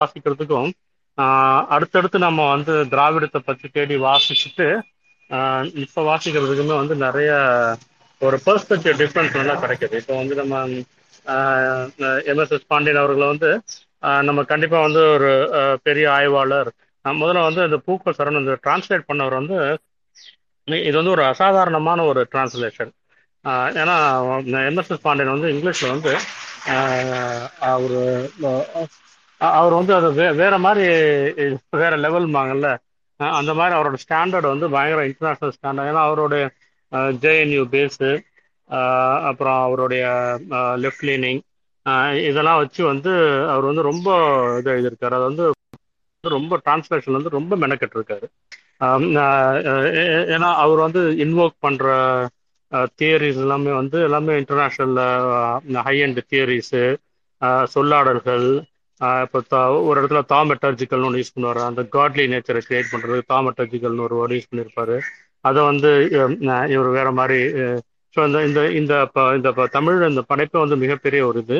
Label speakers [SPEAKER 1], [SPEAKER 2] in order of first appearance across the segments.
[SPEAKER 1] வாசிக்கிறதுக்கும் ஆஹ் அடுத்தடுத்து நம்ம வந்து திராவிடத்தை பற்றி தேடி வாசிச்சுட்டு இப்போ வாசிக்கிறதுக்குமே வந்து நிறைய ஒரு பெர்ஸ்பெக்டிவ் டிஃப்ரென்ஸ் நல்லா கிடைக்குது. இப்போ வந்து நம்ம எம்எஸ்எஸ் பாண்டியன் அவர்களை வந்து ஆஹ் நம்ம கண்டிப்பா வந்து ஒரு பெரிய ஆய்வாளர். முதல்ல வந்து இந்த பூக்கள் சரண் இந்த டிரான்ஸ்லேட் பண்ணவர் வந்து இது வந்து ஒரு அசாதாரணமான ஒரு டிரான்ஸ்லேஷன் ஏன்னா எம்எஸ்எஸ் பாண்டியன் வந்து இங்கிலீஷ்ல வந்து ஆஹ் அவர் வந்து அது வே வேற மாதிரி வேற லெவல்மாங்கல்ல மாங்கல்ல அந்த மாதிரி அவரோட ஸ்டாண்டர்ட் வந்து பயங்கர இன்டர்நேஷனல் ஸ்டாண்டர்ட். ஏன்னா அவருடைய ஜேஎன்யூ பேஸு அப்புறம் அவருடைய லெஃப்ட் லீனிங் இதெல்லாம் வச்சு வந்து அவர் வந்து ரொம்ப இது எழுதியிருக்காரு. அது வந்து ரொம்ப டிரான்ஸ்லேஷன் வந்து ரொம்ப மெனக்கெட்டிருக்காரு. ஏன்னா அவர் வந்து இன்வோக் பண்ற தியரிஸ் எல்லாமே வந்து எல்லாமே இன்டர்நேஷ்னல் ஹை அண்ட் தியரிஸு சொல்லாடல்கள் இப்போ தா- ஒரு இடத்துல தாமெட்டர்ஜிக்கல்னு ஒன்று யூஸ் பண்ணுவார். அந்த காட்லி நேச்சரை கிரியேட் பண்ணுறது தாமெட்டர்ஜிக்கல்னு ஒரு வேர்டு யூஸ் பண்ணியிருப்பாரு அதை வந்து இவர் வேற மாதிரி ஸோ இந்த இந்த இந்த ப- இந்த ப- தமிழ் இந்த படைப்பை வந்து மிகப்பெரிய ஒரு இது.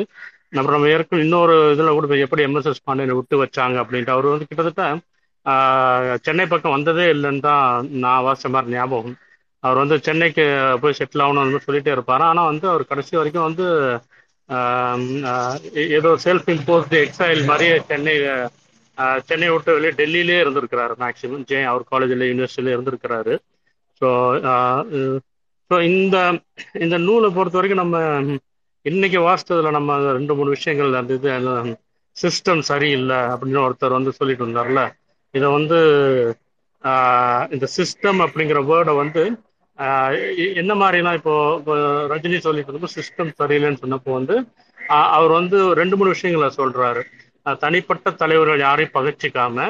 [SPEAKER 1] நம்ம நம்ம ஏற்கனவே இன்னொரு இதில் கூட எப்படி எம்எஸ்எஸ் பாண்டியனை விட்டு வச்சாங்க அப்படின்ட்டு அவர் வந்து கிட்டத்தட்ட சென்னை பக்கம் வந்ததே இல்லைன்னு தான் நான் வாசிச்ச மாதிரி ஞாபகம். அவர் வந்து சென்னைக்கு போய் செட்டில் ஆகணும்னு சொல்லிட்டே இருப்பார். ஆனால் வந்து அவர் கடைசி வரைக்கும் வந்து ஏதோ செல்ஃப் இம்போஸ்டு எக்ஸைல் மாதிரியே சென்னை ஆஹ், சென்னை விட்டு வெளியே டெல்லியிலே இருந்திருக்கிறாரு மேக்சிமம் ஜே அவர் காலேஜில் யூனிவர்சிட்டியில இருந்திருக்கிறாரு. ஸோ ஸோ இந்த இந்த நூலை பொறுத்த வரைக்கும் நம்ம இன்னைக்கு வாசித்ததுல நம்ம ரெண்டு மூணு விஷயங்கள் அந்த இது சிஸ்டம் சரியில்லை அப்படின்னு ஒருத்தர் வந்து சொல்லிட்டு இருந்தார்ல. இதை வந்து இந்த சிஸ்டம் அப்படிங்கிற வேர்டை வந்து என்ன மாதிரிலாம் இப்போ இப்போ ரஜினி சொல்லிட்டு இருந்தப்போ சிஸ்டம் சரியில்லைன்னு சொன்னப்போ வந்து அவர் வந்து ரெண்டு மூணு விஷயங்களை சொல்றாரு. தனிப்பட்ட தலைவர்கள் யாரையும் பகச்சிக்காம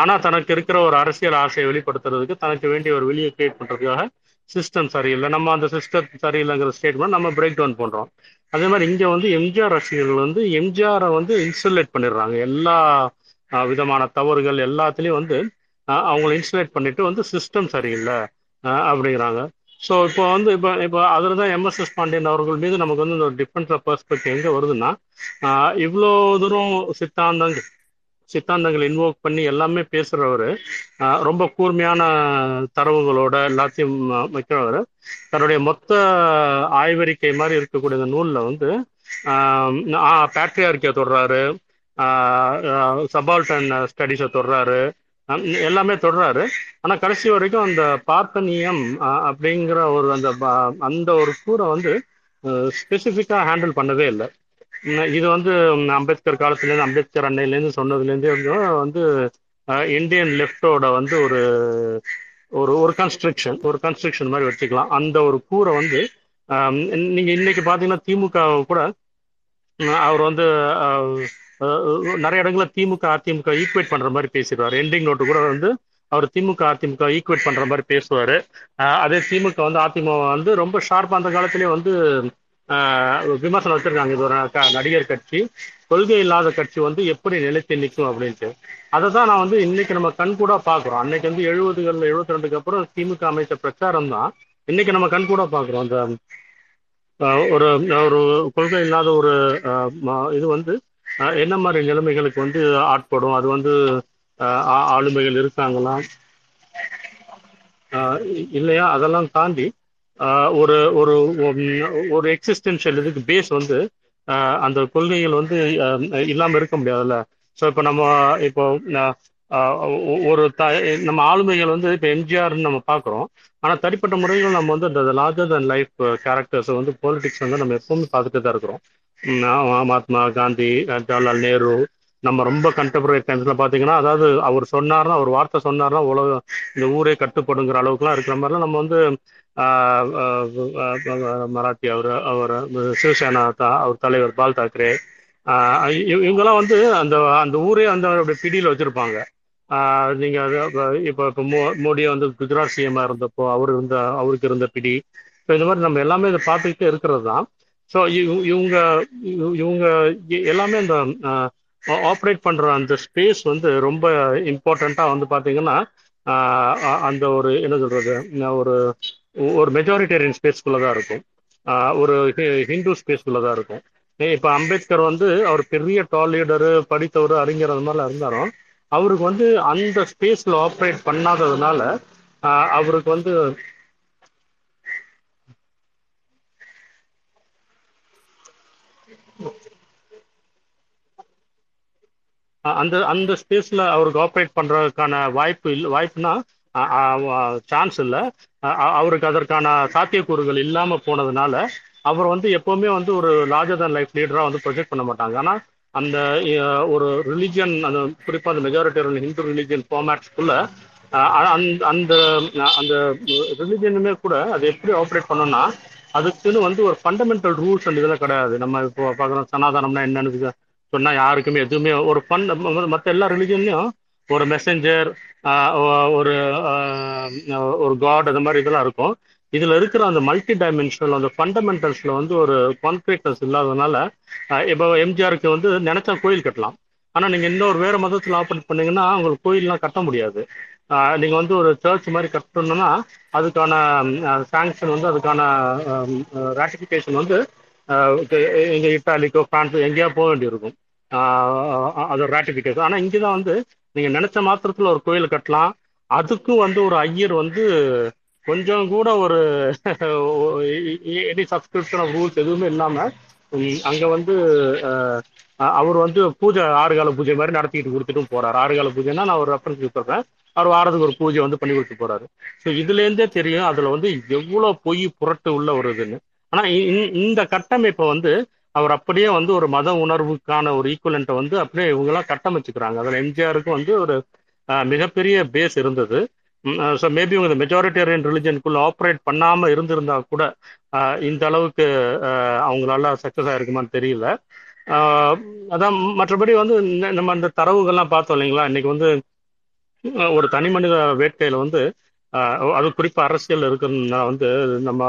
[SPEAKER 1] ஆனா தனக்கு இருக்கிற ஒரு அரசியல் ஆசையை வெளிப்படுத்துறதுக்கு தனக்கு வேண்டிய ஒரு வெளியை கிரியேட் பண்றதுக்காக சிஸ்டம் சரியில்லை. நம்ம அந்த சிஸ்டம் சரியில்லைங்கிற ஸ்டேட்மெண்ட் நம்ம பிரேக் டவுன் பண்றோம். அதே மாதிரி இங்க வந்து எம்ஜிஆர் ரசிகர்கள் வந்து எம்ஜிஆரை வந்து இன்சுலேட் பண்ணிடுறாங்க. எல்லா விதமான தவறுகள் எல்லாத்துலயும் வந்து அவங்களை இன்சுலேட் பண்ணிட்டு வந்து சிஸ்டம் சரியில்லை. அப்படிங்கிறாங்க. ஸோ இப்போ வந்து இப்போ இப்போ அதில் தான் எம்எஸ்எஸ் பாண்டியன் அவர்கள் மீது நமக்கு வந்து இந்த டிஃப்ரெண்ட் ஆஃப் பெர்ஸ்பெக்டிவ் எங்கே வருதுன்னா இவ்வளோ தூரம் சித்தாந்தங்கள் சித்தாந்தங்கள் இன்வோக் பண்ணி எல்லாமே பேசுகிறவர் ரொம்ப கூர்மையான தரவுகளோட எல்லாத்தையும் வைக்கிறவர் தன்னுடைய மொத்த ஆய்வறிக்கை மாதிரி இருக்கக்கூடிய இந்த நூலில் வந்து பேட்ரியார்கியை தொடுறாரு சபால்டன் ஸ்டடீஸை தொடுறாரு எல்லாமே தொடுறாரு. ஆனால் கடைசி வரைக்கும் அந்த பார்த்தனியம் அப்படிங்கிற ஒரு அந்த ப- அந்த ஒரு கூரை வந்து ஸ்பெசிஃபிக்காக ஹேண்டில் பண்ணவே இல்லை. இது வந்து அம்பேத்கர் காலத்துலேருந்து அம்பேத்கர் அன்னையிலேருந்து சொன்னதுலேருந்தே வந்து இந்தியன் லெஃப்டோட வந்து ஒரு ஒரு ஒரு கன்ஸ்ட்ரக்ஷன் ஒரு கன்ஸ்ட்ரக்ஷன் மாதிரி வச்சுக்கலாம். அந்த ஒரு கூரை வந்து நீங்கள் நீங்க இன்னைக்கு பாத்தீங்கன்னா திமுக கூட அவர் வந்து நிறைய இடங்கள்ல திமுக அதிமுக ஈக்குவேட் பண்ற மாதிரி பேசிடுவார். எண்டிங் நோட்டு கூட வந்து அவர் திமுக அதிமுக ஈக்குவேட் பண்ற மாதிரி பேசுவார். அதே திமுக வந்து அதிமுக வந்து ரொம்ப ஷார்ப் அந்த காலத்திலேயே வந்து விமர்சனம் வச்சிருக்காங்க. இது ஒரு க- நடிகர் கட்சி கொள்கை இல்லாத கட்சி வந்து எப்படி நிலைத்து நிற்கும் அப்படின்ட்டு. அதை தான் நான் வந்து இன்னைக்கு நம்ம கண் கூட பாக்குறோம் அன்னைக்கு வந்து எழுபதுகளில் எழுபத்தி ரெண்டுக்கு அப்புறம் திமுக அமைச்ச பிரச்சாரம் தான். இன்னைக்கு நம்ம கண் கூட பாக்குறோம் அந்த ஒரு ஒரு கொள்கை இல்லாத ஒரு இது வந்து என்ன மாதிரி நிலைமைகளுக்கு வந்து ஆட்படும்? அது வந்து ஆஹ், ஆளுமைகள் இருக்காங்களா? ஆஹ் இல்லையா? அதெல்லாம் தாண்டி ஆஹ் ஒரு ஒரு ஒரு எக்ஸிஸ்டென்ஷியல் இதுக்கு பேஸ் வந்து ஆஹ் அந்த கொள்கைகள் வந்து இல்லாமல் இல்லாம இருக்க முடியாதுல்ல? ஸோ இப்போ நம்ம இப்போ ஆஹ் ஒரு த நம்ம ஆளுமைகள் வந்து இப்போ எம்ஜிஆர்னு நம்ம பார்க்குறோம் ஆனால் தனிப்பட்ட முறையில் நம்ம வந்து இந்த லார்ஜர் தன் லைஃப் கேரக்டர்ஸ் வந்து பாலிடிக்ஸ் வந்து நம்ம எப்பவுமே பார்த்துட்டு தான் இருக்கிறோம் மகாத்மா காந்தி ஜவஹர்லால் நேரு நம்ம ரொம்ப கண்டெம்பரரி டைம்ஸ்ல பாத்தீங்கன்னா அதாவது அவர் சொன்னார்னா அவர் வார்த்தை சொன்னார்னா உலகம் இந்த ஊரே கட்டுப்படுங்கிற அளவுக்குலாம் இருக்கிற மாதிரிலாம் நம்ம வந்து மராட்டி மராத்தி அவர் அவர் சிவசேனா அவர் தலைவர் பால் தாக்கரே இவங்கெல்லாம் வந்து அந்த அந்த ஊரே அந்த அப்படி பிடியில் வச்சிருப்பாங்க. நீங்கள் நீங்க அது அப்ப- இப்போ இப்போ மோ மோடியை வந்து குஜராத் சிஎம்மா இருந்தப்போ அவர் இருந்த அவருக்கு இருந்த பிடி. ஸோ இந்த மாதிரி நம்ம எல்லாமே இதை பார்த்துக்கிட்டே இருக்கிறது தான். ஸோ இவங்க இவங்க எல்லாமே இந்த ஆப்ரேட் பண்ற அந்த ஸ்பேஸ் வந்து ரொம்ப இம்பார்ட்டண்ட்டாக வந்து பார்த்தீங்கன்னா அந்த ஒரு என்ன சொல்றது ஒரு ஒரு மெஜாரிட்டேரியன் ஸ்பேஸ்க்குள்ள தான் இருக்கும். ஒரு ஹி- ஹிந்து ஸ்பேஸ்க்குள்ள தான் இருக்கும். இப்போ அம்பேத்கர் வந்து அவர் பெரிய டால் லீடரு படித்தவர் அறிஞர் அது மாதிரிலாம் இருந்தாலும் அவருக்கு வந்து அந்த ஸ்பேஸ்ல ஆப்ரேட் பண்ணாததுனால அவருக்கு வந்து அந்த அந்த ஸ்பேஸ்ல அவருக்கு ஆப்ரேட் பண்றதுக்கான வாய்ப்பு இல்லை வாய்ப்புனா சான்ஸ் இல்லை. அவருக்கு அதற்கான சாத்தியக்கூறுகள் இல்லாம போனதுனால அவர் வந்து எப்பவுமே வந்து ஒரு லார்ஜர் தன் லைஃப் லீடரா வந்து ப்ரொஜெக்ட் பண்ண மாட்டாங்க. ஆனா அந்த ஒரு ரிலிஜியன் அந்த குறிப்பாக அந்த மெஜாரிட்டியான ஹிந்து ரிலிஜியன் ஃபார்மேட்ஸ்க்குள்ள அந்த அந்த அந்த ரிலிஜியனுமே கூட அது எப்படி ஆப்ரேட் பண்ணோம்னா அதுக்குன்னு வந்து ஒரு ஃபண்டமெண்டல் ரூல்ஸ் அண்ட் இதெல்லாம் கிடையாது. நம்ம இப்போ பார்க்குறோம் சனாதனம்னா என்னன்னு சொன்னால் யாருக்குமே எதுவுமே ஒரு ஃபண்ட் மற்ற எல்லா ரிலிஜன்லையும் ஒரு மெசஞ்சர் ஒரு ஒரு காட் அந்த மாதிரி இதெல்லாம் இருக்கும். இதுல இருக்கிற அந்த மல்டி டைமென்ஷனல் அந்த ஃபண்டமெண்டல்ஸ்ல வந்து ஒரு கான்கிரீட்னஸ் இல்லாததுனால இப்போ எம்ஜிஆருக்கு வந்து நினைச்சா கோயில் கட்டலாம். ஆனா நீங்க இன்னொரு வேற மதத்துல ஆப்ரேட் பண்ணீங்கன்னா உங்களுக்கு கோயில்லாம் கட்ட முடியாது. நீங்க வந்து ஒரு சர்ச் மாதிரி கட்டணும்னா அதுக்கான சாங்ஷன் வந்து அதுக்கான ராட்டிபிகேஷன் வந்து எங்க இட்டாலிக்கோ பிரான்ஸ் எங்கேயா போக வேண்டியிருக்கும். ஆஹ் அது ராட்டிபிகேஷன் ஆனா இங்கதான் வந்து நீங்க நினைச்ச மாத்திரத்துல ஒரு கோயில் கட்டலாம். அதுக்கும் வந்து ஒரு ஐயர் வந்து கொஞ்சம் கூட ஒரு எனி சப்ஸ்கிரிப்ஷன் ஆஃப் ரூல்ஸ் எதுவுமே இல்லாம அங்க வந்து அவர் வந்து பூஜை ஆறு கால பூஜை மாதிரி நடத்திக்கிட்டு கொடுத்துட்டும் போறாரு. ஆறு கால பூஜைன்னா நான் ஒரு ரெஃபரன்ஸ் சொல்றேன். அவர் வாரத்துக்கு ஒரு பூஜை வந்து பண்ணி கொடுத்து போறாரு. ஸோ இதுல இருந்தே தெரியும் அதுல வந்து எவ்வளவு பொய் புரட்டு உள்ள ஒரு இதுன்னு. ஆனா இ- இந்த கட்டமைப்பை வந்து அவர் அப்படியே வந்து ஒரு மத உணர்வுக்கான ஒரு ஈக்குவலண்ட்டை வந்து அப்படியே இவங்கெல்லாம் கட்டமைச்சுக்கிறாங்க. அதில் எம்ஜிஆருக்கு வந்து ஒரு மிகப்பெரிய பேஸ் இருந்தது. ஸோ மேபி இவங்க மெஜாரிட்டேரியன் ரிலிஜனுக்குள்ள ஆப்ரேட் பண்ணாம இருந்திருந்தா கூட இந்த அளவுக்கு அவங்களால சக்சஸ் ஆயிருக்குமான்னு தெரியல. அதான் மற்றபடி வந்து நம்ம அந்த தரவுகள்லாம் பார்த்தோம் இல்லைங்களா? இன்னைக்கு வந்து ஒரு தனி மனித வேட்கையில வந்து அது குறிப்பா அரசியல் இருக்கிறதுனா வந்து நம்ம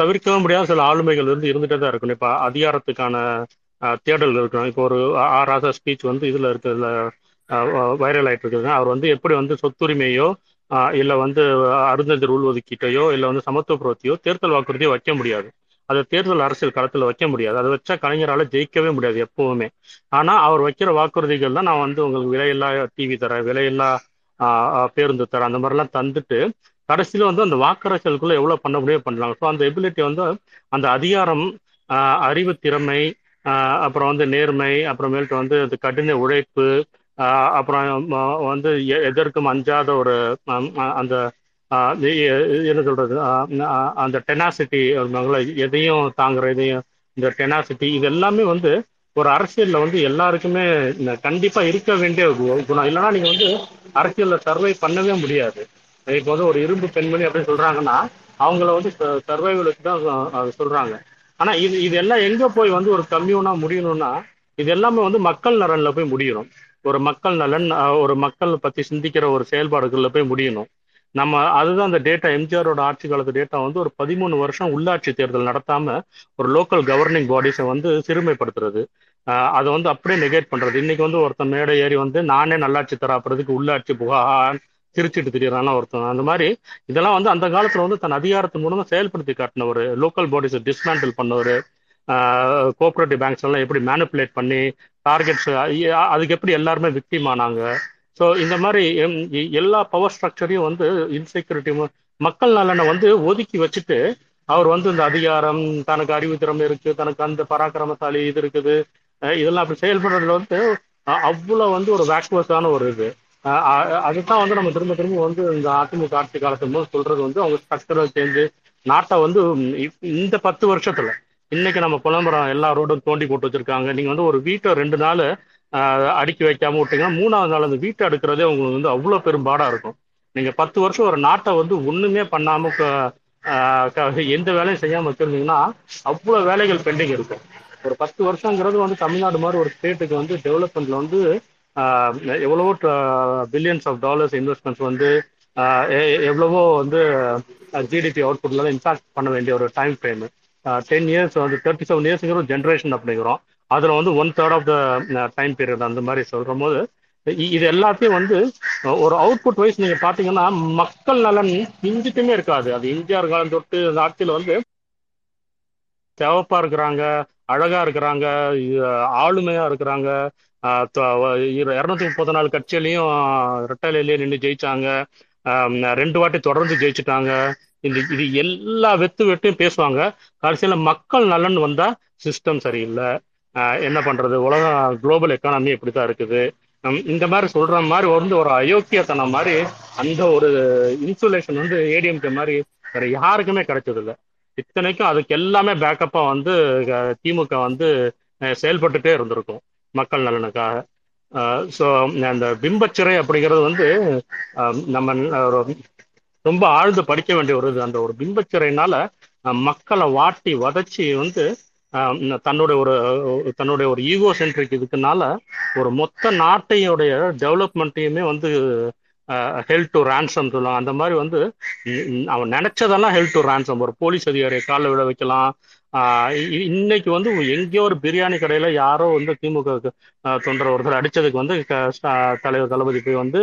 [SPEAKER 1] தவிர்க்கவே முடியாத சில ஆளுமைகள் வந்து இருந்துட்டே தான் இருக்கணும். இப்போ அதிகாரத்துக்கான தேடல் இருக்கணும். இப்போ ஒரு ஆர் ராசா ஸ்பீச் வந்து இதுல இருக்கிறதுல வைரல் ஆயிட்டு இருக்குதுங்க அவர் வந்து எப்படி வந்து சொத்துரிமையோ இல்லை வந்து அருந்ததி உள்ஒதுக்கீட்டையோ இல்லை வந்து சமத்துவ புரத்தியோ தேர்தல் வாக்குறுதியோ வைக்க முடியாது. அதை தேர்தல் அரசியல் களத்தில் வைக்க முடியாது. அதை வச்சா கலைஞரால் ஜெயிக்கவே முடியாது எப்பவுமே. ஆனால் அவர் வைக்கிற வாக்குறுதிகள் தான் நான் வந்து உங்களுக்கு விலையில்லா டிவி தரேன் விலையில்லா பேருந்து தரேன் அந்த மாதிரிலாம் தந்துட்டு கடைசியில வந்து அந்த வாக்கரசலுக்குள்ள எவ்வளோ பண்ண முடியும் பண்ணலாம். ஸோ அந்த எபிலிட்டி வந்து அந்த அதிகாரம் அறிவு திறமை அப்புறம் வந்து நேர்மை அப்புறமேல்ட்டு வந்து அது கடின உழைப்பு அப்புறம் வந்து எ- எதற்கும் அஞ்சாத ஒரு அந்த ஆஹ், என்ன சொல்றது அந்த டெனாசிட்டி எதையும் தாங்குற இதையும் இந்த டெனாசிட்டி இது எல்லாமே வந்து ஒரு அரசியல்ல வந்து எல்லாருக்குமே கண்டிப்பா இருக்க வேண்டிய கு- குணம். இல்லைன்னா நீங்க வந்து அரசியல்ல சர்வை பண்ணவே முடியாது. இப்போ வந்து ஒரு இரும்பு பெண்மணி அப்படின்னு சொல்றாங்கன்னா அவங்கள வந்து சர்வைவலுக்கு தான் சொல்றாங்க. ஆனா இது இது எல்லாம் எங்க போய் வந்து ஒரு கம்யூனா முடியணும்னா இது எல்லாமே வந்து மக்கள் நலன்ல போய் முடியணும். ஒரு மக்கள் நலன் ஒரு மக்கள் பத்தி சிந்திக்கிற ஒரு செயல்பாடுகள்ல போய் முடியணும். நம்ம அதுதான் அந்த டேட்டா எம்ஜிஆரோட ஆட்சி காலத்து டேட்டா வந்து ஒரு பதிமூணு வருஷம் உள்ளாட்சி தேர்தல் நடத்தாம ஒரு லோக்கல் கவர்னிங் பாடிஸை வந்து சிறுமைப்படுத்துறது. ஆஹ் அதை வந்து அப்படியே நெகேட் பண்றது. இன்னைக்கு வந்து ஒருத்தன் மேடை ஏறி வந்து நானே நல்லாட்சி தராப்புறதுக்கு உள்ளாட்சி புகா திருச்சிட்டு திடீரான ஒருத்தன். அந்த மாதிரி இதெல்லாம் வந்து அந்த காலத்துல வந்து தன் அதிகாரத்தின் மூலமா செயல்படுத்தி காட்டின ஒரு லோக்கல் பாடிஸை டிஸ்மேண்டில் பண்ணவர் கோஆப்ரேட்டிவ் பேங்க்ஸ் எல்லாம் எப்படி மேனிப்புலேட் பண்ணி டார்கெட்ஸ் அதுக்கு எப்படி எல்லாருமே விக்டிம் ஆனாங்க? ஸோ இந்த மாதிரி எல்லா பவர் ஸ்ட்ரக்சரையும் வந்து இன்செக்யூரிட்டி மக்கள் நலனை வந்து ஒதுக்கி வச்சுட்டு அவர் வந்து இந்த அதிகாரம் தனக்கு அறிவு திறமை இருக்கு தனக்கு அந்த பராக்கிரமசாலி இது இருக்குது இதெல்லாம் அப்படி செயல்படுறதுல வந்து அவ்வளோ வந்து ஒரு வேக்குவஸான ஒரு இது. அதுதான் வந்து நம்ம திரும்ப திரும்ப வந்து இந்த அதிமுக ஆட்சி காலத்துக்கு போது சொல்றது வந்து அவங்க ஸ்ட்ரக்சரல் சேஞ்சு நாட்டை வந்து இந்த பத்து வருஷத்துல இன்னைக்கு நம்ம புலம்புறோம். எல்லா ரோடும் தோண்டி போட்டு வச்சிருக்காங்க. நீங்க வந்து ஒரு வீட்டை ரெண்டு நாள் அடுக்கி வைக்காம விட்டீங்கன்னா மூணாவது நாள் அந்த வீட்டை அடுக்கிறதே உங்களுக்கு வந்து அவ்வளவு பெரும் பாடா இருக்கும். நீங்க பத்து வருஷம் ஒரு நாட்டை வந்து ஒண்ணுமே பண்ணாம எந்த வேலையும் செய்யாம வச்சிருந்தீங்கன்னா அவ்வளவு வேலைகள் பெண்டிங் இருக்கும். ஒரு பத்து வருஷங்கிறது வந்து தமிழ்நாடு மாதிரி ஒரு ஸ்டேட்டுக்கு வந்து டெவலப்மெண்ட்ல வந்து எவ்வளவோ பில்லியன்ஸ் ஆஃப் டாலர்ஸ் இன்வெஸ்ட்மெண்ட்ஸ் வந்து எவ்வளவோ வந்து ஜிடிபி அவுட்புட்ல இம்பாக்ட் பண்ண வேண்டிய ஒரு டைம் ஃப்ரேம் டென் இயர்ஸ் வந்து தேர்ட்டி செவன் இயர்ஸ்ங்கிற ஒரு ஜென்ரேஷன் அப்படிங்கிறோம் அதில் வந்து one third of the time period அந்த மாதிரி சொல்கிற போது இது எல்லாத்தையும் வந்து ஒரு அவுட்புட் வைஸ் நீங்கள் பார்த்தீங்கன்னா மக்கள் நலன் இஞ்சிட்டுமே இருக்காது. அது இந்தியா காலம் தொட்டு அந்த ஆட்சியில் வந்து சிவப்பா இருக்கிறாங்க அழகாக இருக்கிறாங்க ஆளுமையாக இருக்கிறாங்க இரநூத்தி முப்பத்தி நாலு கட்சியிலையும் ரெட்டலையிலேயே நின்று ஜெயிச்சாங்க. ரெண்டு வாட்டி தொடர்ந்து ஜெயிச்சுட்டாங்க. இந்த இது எல்லா வெத்து வெட்டும் பேசுவாங்க. கடைசியில மக்கள் நலன் வந்தா சிஸ்டம் சரியில்லை. என்ன பண்றது? உலகம் குளோபல் எக்கானமி இப்படித்தான் இருக்குது. இந்த மாதிரி சொல்ற மாதிரி வந்து ஒரு அயோக்கியத்தனம் மாதிரி அந்த ஒரு இன்சுலேஷன் வந்து ஏடிஎம்கே மாதிரி வேற யாருக்குமே கிடைச்சது இல்லை இத்தனைக்கும் அதுக்கு எல்லாமே பேக்கப்பா வந்து திமுக வந்து செயல்பட்டுட்டே இருந்திருக்கும் மக்கள் நலனுக்காக. ஸோ அந்த பிம்பச்சிறை அப்படிங்கிறது வந்து நம்ம ரொம்ப ஆழ்ந்து படிக்க வேண்டிய ஒரு அந்த ஒரு பிம்பச்சிறைனால மக்களை வாட்டி வதச்சி வந்து தன்னுடைய ஒரு தன்னுடைய ஒரு ஈகோ சென்ட்ரிக் இதுக்குனால ஒரு மொத்த நாட்டையுடைய டெவலப்மெண்ட்டையுமே வந்து ஹெல் டு ரேன்சம் சொல்லுவாங்க. அந்த மாதிரி வந்து அவன் நினைச்சதெல்லாம் ஹெல் டு ரேன்சம் ஒரு போலீஸ் அதிகாரியை காலில் விட வைக்கலாம். இன்னைக்கு வந்து எங்கேயோ ஒரு பிரியாணி கடையில யாரோ வந்து திமுக தொண்டர் ஒருத்தர் அடிச்சதுக்கு வந்து தலைவர் தளபதி போய் வந்து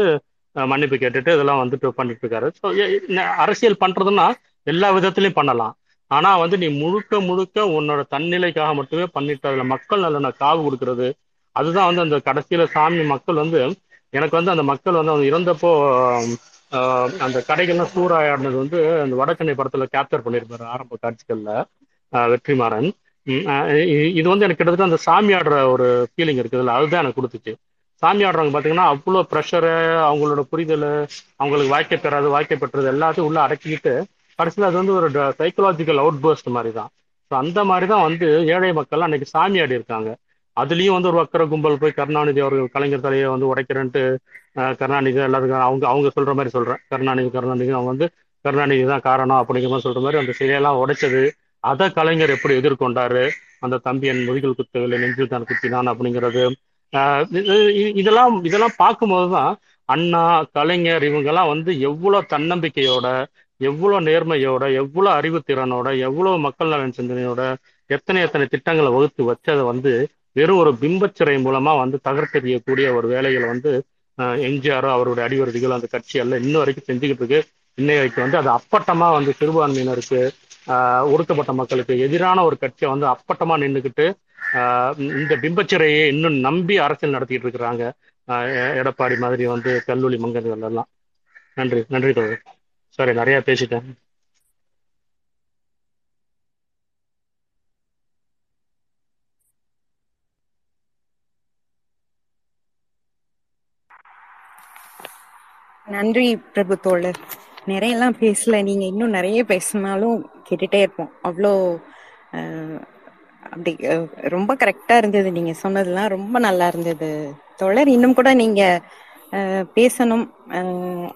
[SPEAKER 1] மன்னிப்பு கேட்டுட்டு இதெல்லாம் வந்துட்டு பண்ணிட்டு இருக்காரு ஸோ அரசியல் பண்றதுன்னா எல்லா விதத்திலையும் பண்ணலாம். ஆனா வந்து நீ முழுக்க முழுக்க உன்னோட தன்னிலைக்காக மட்டுமே பண்ணிட்டு அதுல மக்கள் நல்ல காவு கொடுக்கறது அதுதான் வந்து அந்த கடைசியில சாமி மக்கள் வந்து எனக்கு வந்து அந்த மக்கள் வந்து அவங்க இறந்தப்போ அந்த கடைகள்லாம் சூறாயாடினது வந்து அந்த வடக்கண்ணை படத்துல கேப்சர் பண்ணியிருப்பாரு ஆரம்ப காட்சிகள்ல வெற்றிமாறன். இது வந்து எனக்கு கிட்டத்தட்ட அந்த சாமி ஆடுற ஒரு ஃபீலிங் இருக்குதுல்ல அதுதான் எனக்கு கொடுத்துச்சு. சாமி ஆடுறவங்க பார்த்தீங்கன்னா அவ்வளோ ப்ரெஷரு அவங்களோட புரிதல் அவங்களுக்கு வாழ்க்கை பெறாது வாழ்க்கை பெற்றது எல்லாத்தையும் உள்ள அடக்கிக்கிட்டு கடைசியில் அது வந்து ஒரு சைக்கலாஜிக்கல் அவுட் பர்ஸ்ட் மாதிரி தான் ஸோ அந்த மாதிரி தான் வந்து ஏழை மக்கள் அன்னைக்கு சாமி ஆடி இருக்காங்க. அதுலேயும் வந்து ஒரு வக்கர கும்பல் போய் கருணாநிதி அவர்கள் கலைஞர் தலையை வந்து உடைக்கிறேன்ட்டு கருணாநிதி எல்லாத்துக்கும் அவங்க அவங்க சொல்கிற மாதிரி சொல்கிறேன் கருணாநிதி கருணாநிதி அவங்க வந்து கருணாநிதி தான் காரணம் அப்படிங்கிற மாதிரி சொல்கிற மாதிரி அந்த சிலையெல்லாம் உடைச்சது. அதை கலைஞர் எப்படி எதிர்கொண்டாரு? அந்த தம்பி என் முதுகில் குத்துகளை நெஞ்சில் தான் குத்தினான் அப்படிங்கிறது இதெல்லாம் இதெல்லாம் பார்க்கும்போது தான் அண்ணா கலைஞர் இவங்கெல்லாம் வந்து எவ்வளவு தன்னம்பிக்கையோட எவ்வளவு நேர்மையோட எவ்வளவு அறிவுத்திறனோட எவ்வளவு மக்கள் நலன் சிந்தனையோட எத்தனை எத்தனை திட்டங்களை வகுத்து வச்சதை வந்து வெறும் ஒரு பிம்பச்சிறை மூலமா வந்து தகர்த்தெறியக்கூடிய ஒரு வேலைகளை வந்து எம்ஜிஆரோ அவருடைய அடிவருதிகள் அந்த கட்சியெல்லாம் இன்ன வரைக்கும் செஞ்சுக்கிட்டு இருக்கு. இன்னைய வரைக்கும் வந்து அது அப்பட்டமா வந்து சிறுபான்மையினருக்கு ஒடுக்கப்பட்ட மக்களுக்கு எதிரான ஒரு கட்சியை வந்து அப்பட்டமா நின்றுக்கிட்டு இந்த பிம்பச்சிறையை இன்னும் நம்பி அரசியல் நடத்திட்டு இருக்கிறாங்க. எடப்பாடி மாதிரி வந்து கல்லூரி மங்கன்கள் எல்லாம். நன்றி நன்றி தோழர் சாரி நிறைய பேசிட்டேன்.
[SPEAKER 2] நன்றி பிரபு தோழர். நிறைய எல்லாம் பேசல. நீங்க இன்னும் நிறைய பேசினாலும் கேட்டுட்டே இருப்போம். அவ்வளோ அப்படி ரொம்ப கரெக்டா இருந்தது. நீங்க சொன்னதெல்லாம் ரொம்ப நல்லா இருந்தது. தோழர் இன்னும் கூட நீங்க பேசணும்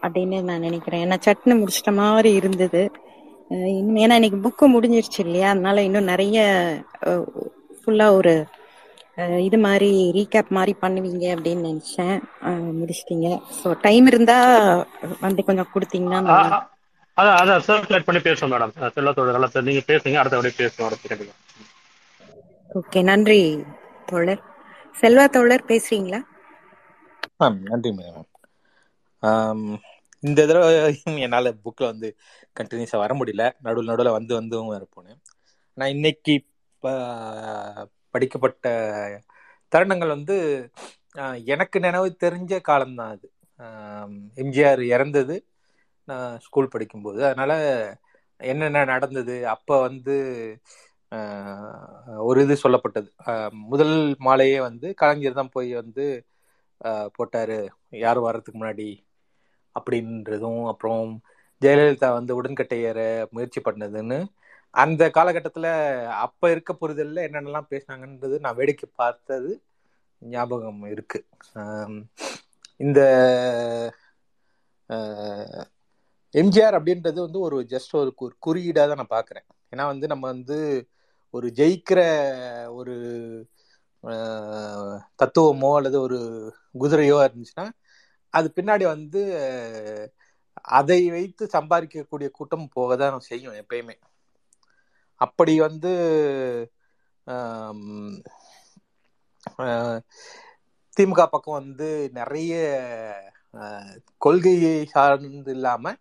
[SPEAKER 2] அப்படின்னு நான் நினைக்கிறேன். ஏன்னா சட்னு முடிச்சிட்ட மாதிரி இருந்தது. இன்னும் ஏன்னா இன்னைக்கு புக்கு முடிஞ்சிருச்சு இல்லையா? அதனால இன்னும் நிறைய ஃபுல்லா ஒரு இது மாதிரி ரீகேப் மாதிரி பண்ணுவீங்க அப்படின்னு நினைச்சேன். முடிச்சிட்டீங்க. ஸோ டைம் இருந்தா வந்து கொஞ்சம் கொடுத்தீங்கன்னா
[SPEAKER 1] அதான் அதான் சர்க்குலேட் பண்ணி பேசுவோம் மேடம் செல்லத்தோட நீங்க பேசுங்க. அடுத்த அப்படியே பேசுவோம்
[SPEAKER 2] ஓகே நன்றி தோழர். செல்வா தோழர் பேசுறீங்களா?
[SPEAKER 3] நன்றி மேடம். இந்த தடவை என்னால் புக்கில் வந்து கண்டினியூஸாக வர முடியல. நடுவில் நடுவில் வந்து வந்தும் வர நான் இன்னைக்கு படிக்கப்பட்ட தருணங்கள் வந்து எனக்கு நினைவு தெரிஞ்ச காலம்தான் அது. எம்ஜிஆர் இறந்தது. நான் ஸ்கூல் படிக்கும்போது. அதனால என்னென்ன நடந்தது அப்போ வந்து ஒரு இது சொல்லப்பட்டது. முதல் மாலையே வந்து கலைஞர் தான் போய் வந்து போட்டாரு. யார் வர்றதுக்கு முன்னாடி அப்படின்றதும் அப்புறம் ஜெயலலிதா வந்து உடன்கட்டை ஏற முயற்சி பண்ணதுன்னு அந்த காலகட்டத்தில் அப்போ இருக்க புரிதலில் என்னென்னலாம் பேசினாங்கன்றது நான் வேடிக்கை பார்த்தது ஞாபகம் இருக்கு. இந்த எம்ஜிஆர் அப்படின்றது வந்து ஒரு ஜஸ்ட் ஒரு குறியீடாக தான் நான் பார்க்குறேன். ஏன்னா வந்து நம்ம வந்து ஒரு ஜெயிக்கிற ஒரு தத்துவமோ அல்லது ஒரு குதிரையோ இருந்துச்சுன்னா அது பின்னாடி வந்து அதை வைத்து சம்பாதிக்கக்கூடிய கூட்டம் போக தான் செய்யும் எப்பயுமே. அப்படி வந்து திமுக பக்கம் வந்து நிறைய கொள்கையை சார்ந்து இல்லாமல்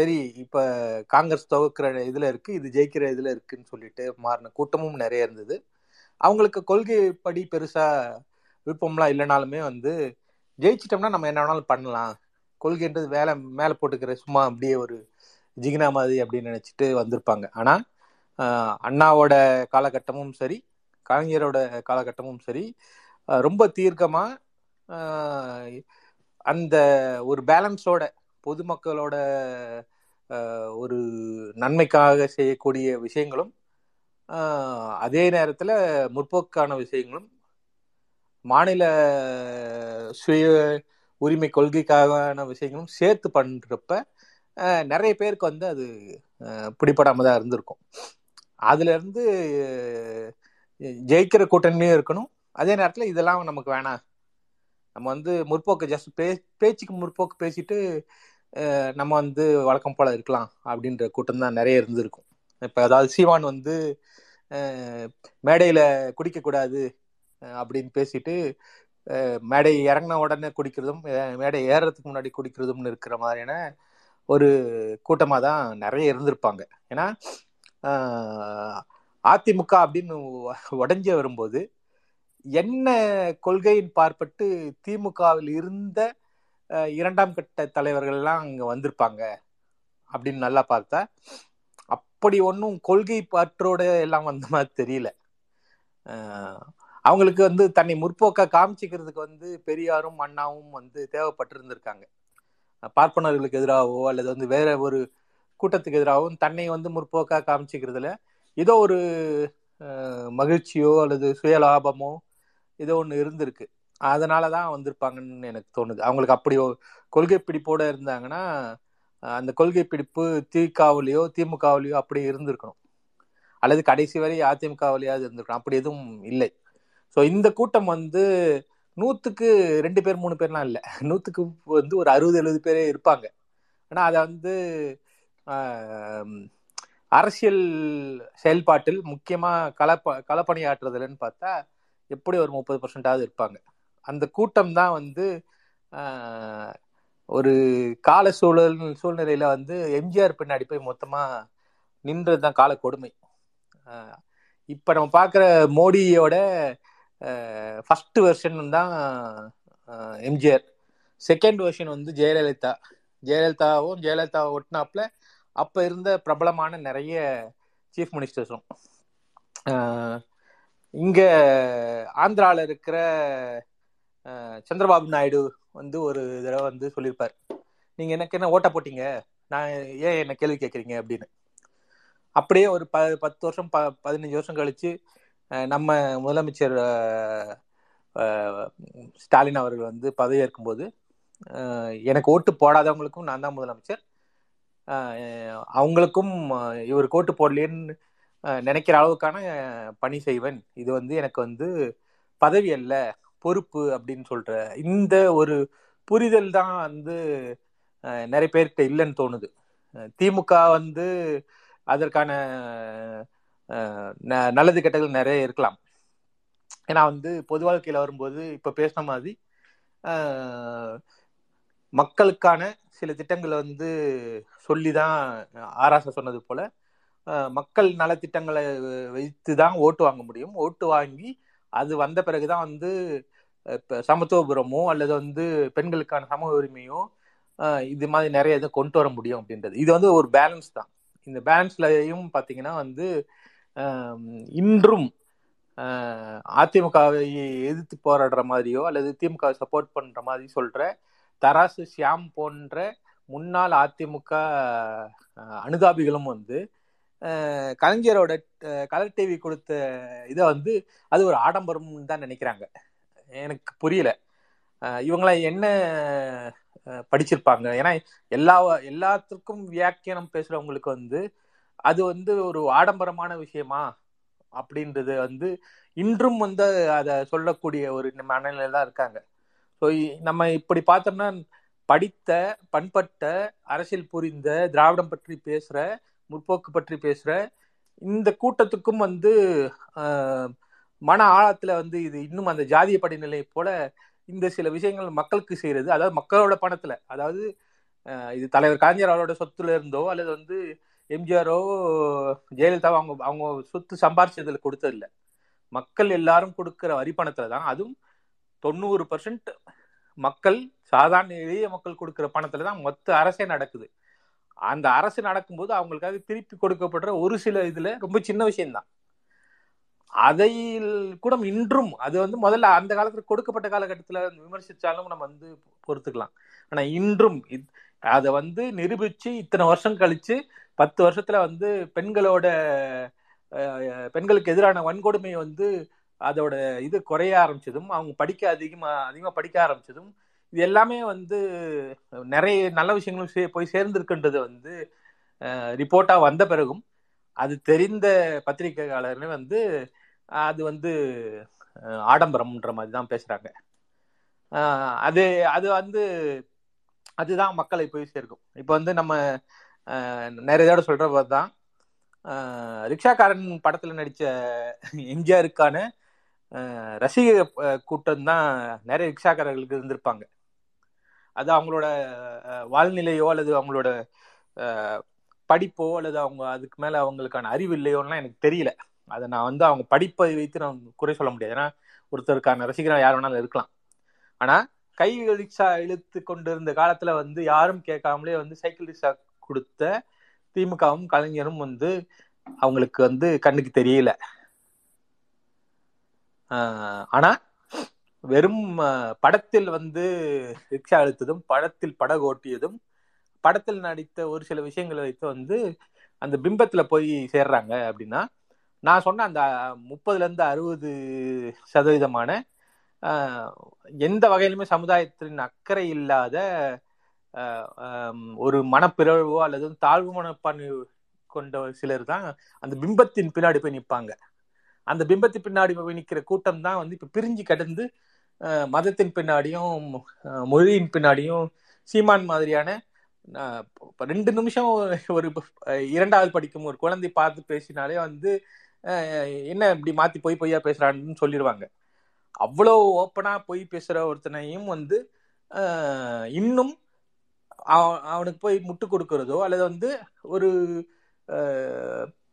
[SPEAKER 3] சரி இப்ப காங்கிரஸ் துவக்கிற இதுல இருக்கு இது ஜெயிக்கிற இதுல இருக்குன்னு சொல்லிட்டு மாறின கூட்டமும் நிறைய இருந்தது. அவங்களுக்கு கொள்கைப்படி பெருசா விருப்பம்லாம் இல்லைனாலுமே வந்து ஜெயிச்சிட்டோம்னா நம்ம என்ன வேணாலும் பண்ணலாம். கொள்கைன்றது வேலை மேலே போட்டுக்கிற சும்மா அப்படியே ஒரு ஜிகினா மாதிரி அப்படின்னு நினச்சிட்டு வந்திருப்பாங்க. ஆனால் அண்ணாவோட காலகட்டமும் சரி கலைஞரோட காலகட்டமும் சரி ரொம்ப தீர்க்கமாக அந்த ஒரு பேலன்ஸோட பொதுமக்களோட ஒரு நன்மைக்காக செய்யக்கூடிய விஷயங்களும் அதே நேரத்தில் முற்போக்கான விஷயங்களும் மாநில சுய உரிமை கொள்கைக்கான விஷயங்களும் சேர்த்து பண்ணுறப்ப நிறைய பேருக்கு வந்து அது பிடிபடாம தான் இருந்திருக்கும். அதுலேருந்து ஜெயிக்கிற கூட்டணியும் இருக்கணும். அதே நேரத்தில் இதெல்லாம் நமக்கு வேணாம். நம்ம வந்து முற்போக்கு ஜஸ்ட் பே பேச்சுக்கு முற்போக்கு பேசிட்டு நம்ம வந்து வழக்கம் போல இருக்கலாம் அப்படின்ற கூட்டம் தான் நிறைய இருந்திருக்கும். இப்போ அதாவது சீவான் வந்து மேடையில் குடிக்கக்கூடாது அப்படின்னு பேசிட்டு மேடை இறங்கின உடனே குடிக்கிறதும் மேடை ஏறுறதுக்கு முன்னாடி குடிக்கிறதும்னு இருக்கிற மாதிரியான ஒரு கூட்டமாக தான் நிறைய இருந்திருப்பாங்க. ஏன்னா அதிமுக அப்படின்னு உடஞ்சே வரும்போது என்ன கொள்கையின் பார்ப்பட்டு திமுகவில் இருந்த இரண்டாம் கட்ட தலைவர்கள்லாம் அங்கே வந்திருப்பாங்க அப்படின்னு நல்லா பார்த்தா அப்படி ஒன்றும் கொள்கை பற்றோட எல்லாம் வந்த மாதிரி தெரியல. அவங்களுக்கு வந்து தன்னை முற்போக்க காமிச்சிக்கிறதுக்கு வந்து பெரியாரும் அண்ணாவும் வந்து தேவைப்பட்டிருந்திருக்காங்க. பார்ப்பனர்களுக்கு எதிராகவோ அல்லது வந்து வேற ஒரு கூட்டத்துக்கு எதிராகவும் தன்னை வந்து முற்போக்காக காமிச்சிக்கிறதுல ஏதோ ஒரு மகிழ்ச்சியோ அல்லது சுயலாபமோ ஏதோ ஒன்று இருந்திருக்கு. அதனால தான் வந்திருப்பாங்கன்னு எனக்கு தோணுது. அவங்களுக்கு அப்படி ஒரு கொள்கை பிடிப்போட இருந்தாங்கன்னா அந்த கொள்கை பிடிப்பு திகாவிலையோ திமுகவிலையோ அப்படி இருந்திருக்கணும். அல்லது கடைசி வரை அதிமுகவிலையாவது இருந்திருக்கணும். அப்படி எதுவும் இல்லை. ஸோ இந்த கூட்டம் வந்து நூற்றுக்கு ரெண்டு பேர் மூணு பேர்லாம் இல்லை. நூற்றுக்கு வந்து ஒரு அறுபது எழுபது பேரே இருப்பாங்க. ஆனால் அதை வந்து அரசியல் செயல்பாட்டில் முக்கியமாக களப்ப களப்பணியாற்றுறதுலன்னு பார்த்தா எப்படி ஒரு முப்பது பர்சன்டாவது இருப்பாங்க. அந்த கூட்டம் தான் வந்து ஒரு கால சூழல் சூழ்நிலையில வந்து எம்ஜிஆர் பின்னாடி போய் மொத்தமா நின்றது தான் கால கொடுமை. இப்ப நம்ம பார்க்குற மோடியோட ஃபர்ஸ்ட் வெர்ஷன் தான் எம்ஜிஆர். செகண்ட் வெர்ஷன் வந்து ஜெயலலிதா. ஜெயலலிதாவும் ஜெயலலிதா ஒட்டினாப்புல அப்போ இருந்த பிரபலமான நிறைய சீஃப் மினிஸ்டர்ஸும் இங்கே ஆந்திராவில் இருக்கிற சந்திரபாபு நாயுடு வந்து ஒரு தடவை வந்து சொல்லியிருப்பார். நீங்கள் எனக்கு என்ன ஓட்ட போட்டீங்க? நான் ஏன் என்ன கேள்வி கேட்குறீங்க? அப்படின்னு. அப்படியே ஒரு ப பத்து வருஷம் ப பதினஞ்சு வருஷம் கழித்து நம்ம முதலமைச்சர் ஸ்டாலின் அவர்கள் வந்து பதவியேற்கும்போது எனக்கு ஓட்டு போடாதவங்களுக்கும் நான் தான் முதலமைச்சர். அவங்களுக்கும் இவர் ஓட்டு போடலேன்னு நினைக்கிற அளவுக்கான பணி செய்வேன். இது வந்து எனக்கு வந்து பதவி அல்ல. பொறுப்பு அப்படின்னு சொல்ற இந்த ஒரு புரிதல் தான் வந்து நிறைய பேர்கிட்ட இல்லைன்னு தோணுது. திமுக வந்து அதற்கான ந- நல்லது கெட்டது நிறைய இருக்கலாம். ஏன்னா வந்து பொது வாழ்க்கையில் வரும்போது இப்போ பேசின மாதிரி மக்களுக்கான சில திட்டங்களை வந்து சொல்லி தான் ஆராச சொன்னது போல மக்கள் நலத்திட்டங்களை வைத்து தான் ஓட்டு வாங்க முடியும். ஓட்டு வாங்கி அது வந்த பிறகுதான் வந்து இப்போ சமத்துவபுரமோ அல்லது வந்து பெண்களுக்கான சம உரிமையோ இது மாதிரி நிறைய இதை கொண்டு வர முடியும் அப்படின்றது. இது வந்து ஒரு பேலன்ஸ் தான். இந்த பேலன்ஸ்லயும் பார்த்தீங்கன்னா வந்து இன்றும் அதிமுகவை எதிர்த்து போராடுற மாதிரியோ அல்லது திமுக சப்போர்ட் பண்ற மாதிரி சொல்ற தராசு ஷியாம் போன்ற முன்னாள் அதிமுக அனுதாபிகளும் வந்து கலைஞரோட கலர் டிவி கொடுத்த இதை வந்து அது ஒரு ஆடம்பரம்னு தான் நினைக்கிறாங்க. எனக்கு புரியல. இவங்களாம் என்ன படிச்சிருப்பாங்க? ஏன்னா எல்லா எல்லாத்துக்கும் வியாக்கியானம் பேசுறவங்களுக்கு வந்து அது வந்து ஒரு ஆடம்பரமான விஷயமா அப்படின்றது வந்து இன்றும் வந்து அதை சொல்லக்கூடிய ஒரு மனநிலையில தான் இருக்காங்க ஸோ நம்ம இப்படி பார்த்தோம்னா படித்த பண்பட்ட அரசியல் புரிந்த திராவிடம் பற்றி பேசுற முற்போக்கு பற்றி பேசுகிற இந்த கூட்டத்துக்கும் வந்து மன ஆழத்தில் வந்து இது இன்னும் அந்த ஜாதிய படிநிலை போல இந்த சில விஷயங்கள் மக்களுக்கு செய்கிறது அதாவது மக்களோட பணத்தில் அதாவது இது தலைவர் கலைஞர் அவரோட சொத்துல இருந்தோ அல்லது வந்து எம்ஜிஆரோ ஜெயலலிதாவோ அவங்க அவங்க சொத்து சம்பாரிச்சதுல கொடுத்ததில்ல. மக்கள் எல்லாரும் கொடுக்குற வரி பணத்துல தான். அதுவும் தொண்ணூறு பர்சன்ட் மக்கள் சாதாரண எளிய மக்கள் கொடுக்குற பணத்துல தான் மொத்த அரசே நடக்குது. அந்த அரசு நடக்கும்போது அவங்களுக்காக திருப்பி கொடுக்கப்படுற ஒரு சில இதுல ரொம்ப சின்ன விஷயம்தான். அதை கூட இன்றும் அது வந்து முதல்ல அந்த காலத்துல கொடுக்கப்பட்ட காலகட்டத்துல விமர்சிச்சாலும் நம்ம வந்து பொறுத்துக்கலாம். ஆனா இன்றும் அதை வந்து நிரூபிச்சு இத்தனை வருஷம் கழிச்சு பத்து வருஷத்துல வந்து பெண்களோட பெண்களுக்கு எதிரான வன்கொடுமை வந்து அதோட இது குறைய ஆரம்பிச்சதும் அவங்க படிக்க அதிகமா அதிகமா படிக்க ஆரம்பிச்சதும் இது எல்லாமே வந்து நிறைய நல்ல விஷயங்களும் சே போய் சேர்ந்திருக்குன்றது வந்து ரிப்போர்ட்டா வந்த பிறகும் அது தெரிந்த பத்திரிகையாளர்களே வந்து அது வந்து ஆடம்பரம்ன்ற மாதிரி தான் பேசுறாங்க. அது அது வந்து அதுதான் மக்களை போய் சேர்க்கும். இப்போ வந்து நம்ம நிறைய தடவை சொல்ற தான் ரிக்ஷாக்காரன் படத்துல நடிச்ச எம்ஜிஆருக்கான ரசிக கூட்டம் தான் நிறைய ரிக்ஷாக்காரர்களுக்கு இருந்திருப்பாங்க. அது அவங்களோட வாழ்நிலையோ அல்லது அவங்களோட படிப்போ அல்லது அவங்க அதுக்கு மேல அவங்களுக்கான அறிவு இல்லையோன்னா எனக்கு தெரியல. அதை நான் வந்து அவங்க படிப்பை வைத்து நான் குறை சொல்ல முடியாது. ஏன்னா ஒருத்தருக்கான ரசிகராக யார் வேணாலும் இருக்கலாம். ஆனா கை ரிக்ஷா இழுத்து கொண்டிருந்த காலத்துல வந்து யாரும் கேட்காமலே வந்து சைக்கிள் ரிக்ஷா கொடுத்த திமுகவும் கலைஞரும் வந்து அவங்களுக்கு வந்து கண்ணுக்கு தெரியல. ஆனா வெறும் படத்தில் வந்து ரிக்ஷா அழுத்ததும் படத்தில் படகு ஓட்டியதும் படத்தில் நடித்த ஒரு சில விஷயங்களை வைத்து வந்து அந்த பிம்பத்துல போய் சேர்றாங்க அப்படின்னா நான் சொன்ன அந்த முப்பதுல இருந்து அறுபது சதவீதமான எந்த வகையிலுமே சமுதாயத்தின் அக்கறை இல்லாத ஒரு மனப்பிறழ்வோ அல்லது தாழ்வு மனப்பான்மை கொண்ட சிலர் தான் அந்த பிம்பத்தின் பின்னாடி போய் நிற்பாங்க. அந்த பிம்பத்தின் பின்னாடி போய் நிற்கிற கூட்டம் தான் வந்து இப்போ பிரிஞ்சு கடந்து மதத்தின் பின்னாடியும் மொழியின் பின்னாடியும் சீமான் மாதிரியான ரெண்டு நிமிஷம் ஒரு இரண்டாவது படிக்கும் ஒரு குழந்தை பார்த்து பேசினாலே வந்து என்ன இப்படி மாத்தி போய் பொய்யா பேசுறான்னு சொல்லிடுவாங்க. அவ்வளோ ஓப்பனா போய் பேசுற ஒருத்தனையும் வந்து இன்னும் அவனுக்கு போய் முட்டு கொடுக்கறதோ அல்லது வந்து ஒரு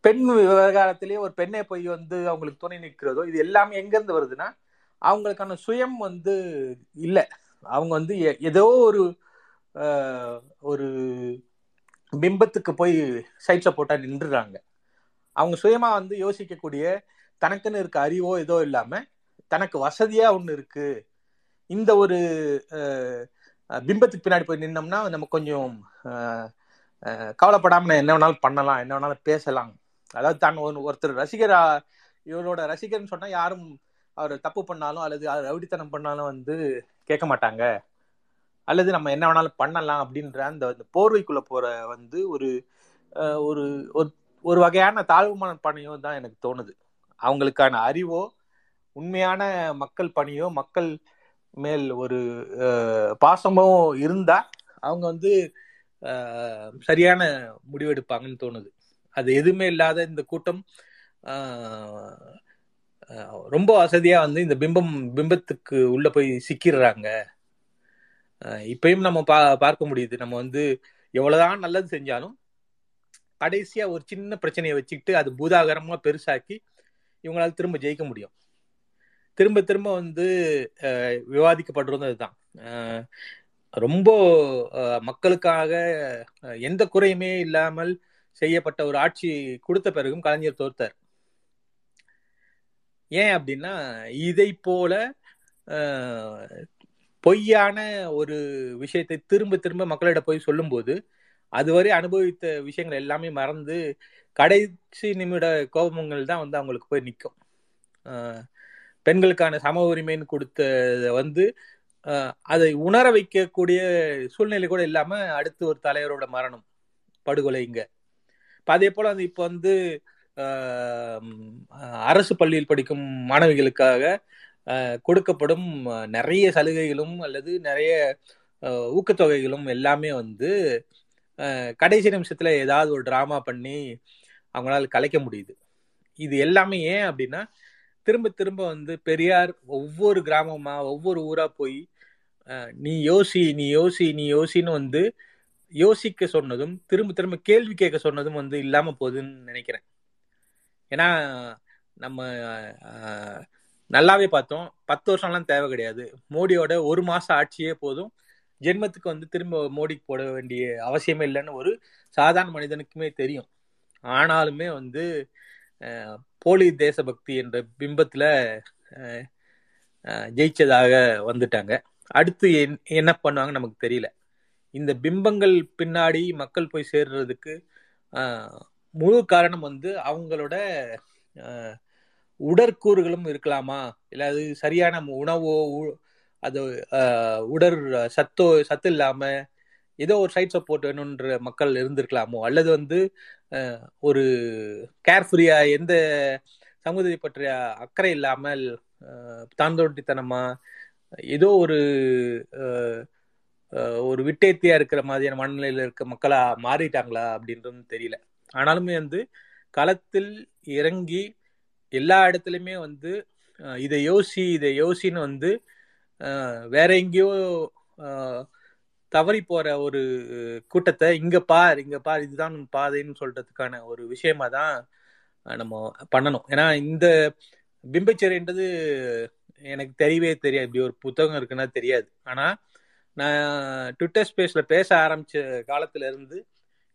[SPEAKER 3] பெண் விவகாரத்திலேயே ஒரு பெண்ணை போய் வந்து அவங்களுக்கு துணை நிற்கிறதோ இது எல்லாமே எங்கேருந்து வருதுன்னா அவங்களுக்கான சுயம் வந்து இல்லை. அவங்க வந்து ஏதோ ஒரு ஒரு பிம்பத்துக்கு போய் சைட் போட்டால் நின்றுறாங்க. அவங்க சுயமாக வந்து யோசிக்கக்கூடிய தனக்குன்னு இருக்க அறிவோ ஏதோ இல்லாமல் தனக்கு வசதியாக ஒன்று இருக்குது இந்த ஒரு பிம்பத்துக்கு பின்னாடி போய் நின்னோம்னா நம்ம கொஞ்சம் கவலைப்படாமல் என்ன வேணாலும் பண்ணலாம் என்ன வேணாலும் பேசலாம். அதாவது தான் ஒருத்தர் ரசிகரா இவரோட ரசிகர்னு சொன்னால் யாரும் அவர் தப்பு பண்ணாலும் அல்லது ரவுடித்தனம் பண்ணாலும் வந்து கேட்க மாட்டாங்க. அல்லது நம்ம என்ன வேணாலும் பண்ணலாம் அப்படின்ற அந்த போர்வைக்குள்ள போற வந்து ஒரு ஒரு ஒரு வகையான தாழ்வு மனப்பானையோ தான் எனக்கு தோணுது. அவங்களுக்கான அறிவோ உண்மையான மக்கள் பணியோ மக்கள் மேல் ஒரு பாசமோ இருந்தா அவங்க வந்து சரியான முடிவெடுப்பாங்கன்னு தோணுது. அது எதுவுமே இல்லாத இந்த கூட்டம் ரொம்ப வசதியா வந்து இந்த பிம்பம் பிம்பத்துக்கு உள்ள போய் சிக்கிடுறாங்க. இப்பயும் நம்ம பா பார்க்க முடியுது. நம்ம வந்து எவ்வளவுதான் நல்லது செஞ்சாலும் கடைசியா ஒரு சின்ன பிரச்சனையை வச்சுக்கிட்டு அது பூதாகரமா பெருசாக்கி இவங்களால திரும்ப ஜெயிக்க முடியும். திரும்ப திரும்ப வந்து விவாதிக்கப்படுறது அதுதான். ரொம்ப மக்களுக்காக எந்த குறையுமே இல்லாமல் செய்யப்பட்ட ஒரு ஆட்சி கொடுத்த பிறகும் கலைஞர் தோர்த்தார் ஏன் அப்படின்னா இதை போல பொய்யான ஒரு விஷயத்தை திரும்ப திரும்ப மக்களிட போய் சொல்லும்போது அதுவரை அனுபவித்த விஷயங்கள் எல்லாமே மறந்து கடைசி நிமிட கோபங்கள் தான் வந்து அவங்களுக்கு போய் நிற்கும். பெண்களுக்கான சம உரிமைன்னு கொடுத்த வந்து அதை உணர வைக்கக்கூடிய சூழ்நிலை கூட இல்லாம அடுத்து ஒரு தலைவரோட மரணம் படுகொலை இங்க அதே போல வந்து இப்போ வந்து அரசு பள்ளியில் படிக்கும் மாணவிகளுக்காக கொடுக்கப்படும் நிறைய சலுகைகளும் அல்லது நிறைய ஊக்கத்தொகைகளும் எல்லாமே வந்து கடைசி நிமிஷத்துல ஏதாவது ஒரு ட்ராமா பண்ணி அவங்களால கலைக்க முடியுது. இது எல்லாமே ஏன் அப்படின்னா திரும்ப திரும்ப வந்து பெரியார் ஒவ்வொரு கிராமமா ஒவ்வொரு ஊரா போய் நீ யோசி நீ யோசி நீ யோசின்னு வந்து யோசிக்க சொன்னதும் திரும்ப திரும்ப கேள்வி கேட்க சொன்னதும் வந்து இல்லாம போகுதுன்னு நினைக்கிறேன். ஏன்னா நம்ம நல்லாவே பார்த்தோம். பத்து வருஷம்லாம் தேவை கிடையாது. மோடியோட ஒரு மாசம் ஆட்சியே போதும். ஜென்மத்துக்கு வந்து திரும்ப மோடிக்கு போட வேண்டிய அவசியமே இல்லைன்னு ஒரு சாதாரண மனிதனுக்குமே தெரியும். ஆனாலுமே வந்து போலி தேசபக்தி என்ற பிம்பத்துல ஜெயிச்சதாக வந்துட்டாங்க. அடுத்து என்- என்ன பண்ணுவாங்க நமக்கு தெரியல. இந்த பிம்பங்கள் பின்னாடி மக்கள் போய் சேர்றதுக்கு முழு காரணம் வந்து அவங்களோட உடற்கூறுகளும் இருக்கலாமா? இல்லை அது சரியான உணவோ உ- அது உடற் சத்தோ சத்து இல்லாம ஏதோ ஒரு சைட் சப்போர்ட் வேணும்ன்ற மக்கள் இருந்திருக்கலாமோ? அல்லது வந்து ஒரு கேர்ஃப்ரீயா எந்த சமூகத்தை பற்றிய அக்கறை இல்லாமல் தாந்தோட்டித்தனமா ஏதோ ஒரு ஒரு விட்டேத்தியா இருக்கிற மாதிரியான மனநிலையில இருக்க மக்களா மாறிட்டாங்களா அப்படின்றது தெரியல. ஆனாலுமே வந்து களத்தில் இறங்கி எல்லா இடத்துலையுமே வந்து இதை யோசி இதை யோசின்னு வந்து வேற எங்கேயோ தவறி போற ஒரு கூட்டத்தை இங்க பார் இங்க பார் இதுதான் பாதைன்னு சொல்றதுக்கான ஒரு விஷயமா தான் நம்ம பண்ணணும். ஏன்னா இந்த பிம்பச்சரின்றது எனக்கு தெரியவே தெரியாது. இப்படி ஒரு புத்தகம் இருக்குன்னா தெரியாது. ஆனா நான் ட்விட்டர் ஸ்பேஸ்ல பேச ஆரம்பிச்ச காலத்துல இருந்து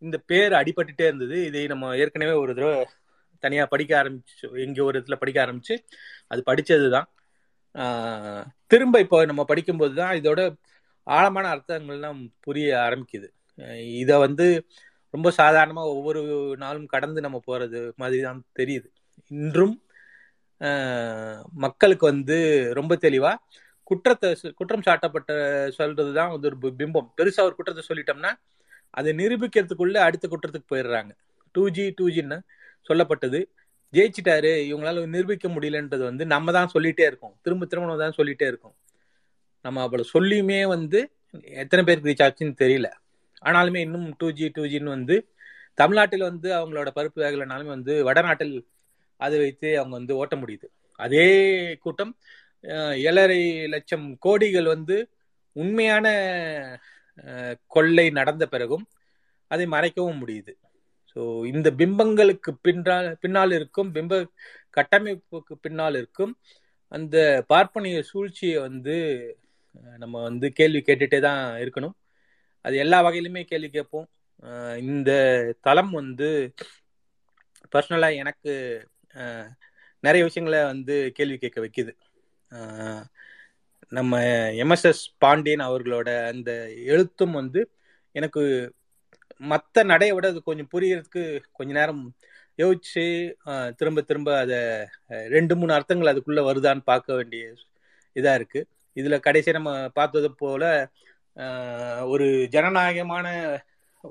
[SPEAKER 3] இந்த பேர் அடிபட்டுட்டே இருந்தது. இதை நம்ம ஏற்கனவே ஒரு தடவை தனியா படிக்க ஆரம்பிச்சு எங்க ஒரு இடத்துல படிக்க ஆரம்பிச்சு அது படித்தது தான் திரும்ப இப்போ நம்ம படிக்கும்போது தான் இதோட ஆழமான அர்த்தங்கள்லாம் புரிய ஆரம்பிக்குது. இதை வந்து ரொம்ப சாதாரணமாக ஒவ்வொரு நாளும் கடந்து நம்ம போகிறது மாதிரி தான் தெரியுது. இன்றும் மக்களுக்கு வந்து ரொம்ப தெளிவாக குற்றத்தை குற்றம் சாட்டப்பட்ட சொல்றதுதான் வந்து ஒரு பிம்பம். பெருசாக ஒரு குற்றத்தை சொல்லிட்டோம்னா அதை நிரூபிக்கிறதுக்குள்ள அடுத்த குற்றத்துக்கு போயிடுறாங்க. டூ ஜி டூ ஜின்னு சொல்லப்பட்டது. ஜெயிச்சிட்டாரு. இவங்களால நிரூபிக்க முடியலன்றது வந்து நம்ம தான் சொல்லிட்டே இருக்கோம். திரும்ப திரும்ப நம்ம தான் சொல்லிட்டே இருக்கோம். நம்ம அவ்வளோ சொல்லியுமே வந்து எத்தனை பேருக்கு ரீச் ஆச்சுன்னு தெரியல. ஆனாலுமே இன்னும் டூ ஜி டூ ஜின்னு வந்து தமிழ்நாட்டில் வந்து அவங்களோட பருப்பு வேகலைனாலுமே வந்து வடநாட்டில் அதை வைத்து அவங்க வந்து ஓட்ட முடியுது. அதே கூட்டம் ஏழரை லட்சம் கோடிகள் வந்து உண்மையான கொள்ளை நடந்த பிறகும் அதை மறைக்கவும் முடியுது. ஸோ இந்த பிம்பங்களுக்கு பின்னால் பின்னால் இருக்கும் பிம்ப கட்டமைப்புக்கு பின்னால் இருக்கும் அந்த பார்ப்பனிய சூழ்ச்சியை வந்து நம்ம வந்து கேள்வி கேட்டுட்டே தான் இருக்கணும். அது எல்லா வகையிலுமே கேள்வி கேட்போம். இந்த தளம் வந்து பர்சனலாக எனக்கு நிறைய விஷயங்களை வந்து கேள்வி கேட்க வைக்குது. நம்ம எம்எஸ்எஸ் பாண்டியன் அவர்களோட அந்த எழுத்தும் வந்து எனக்கு மற்ற நடையை விட அது கொஞ்சம் புரியறதுக்கு கொஞ்ச நேரம் யோசிச்சு திரும்ப திரும்ப அதை ரெண்டு மூணு அர்த்தங்கள் அதுக்குள்ள வருதான்னு பார்க்க வேண்டிய இதாக இருக்கு. இதில் கடைசி நம்ம பார்த்தது போல ஒரு ஜனநாயகமான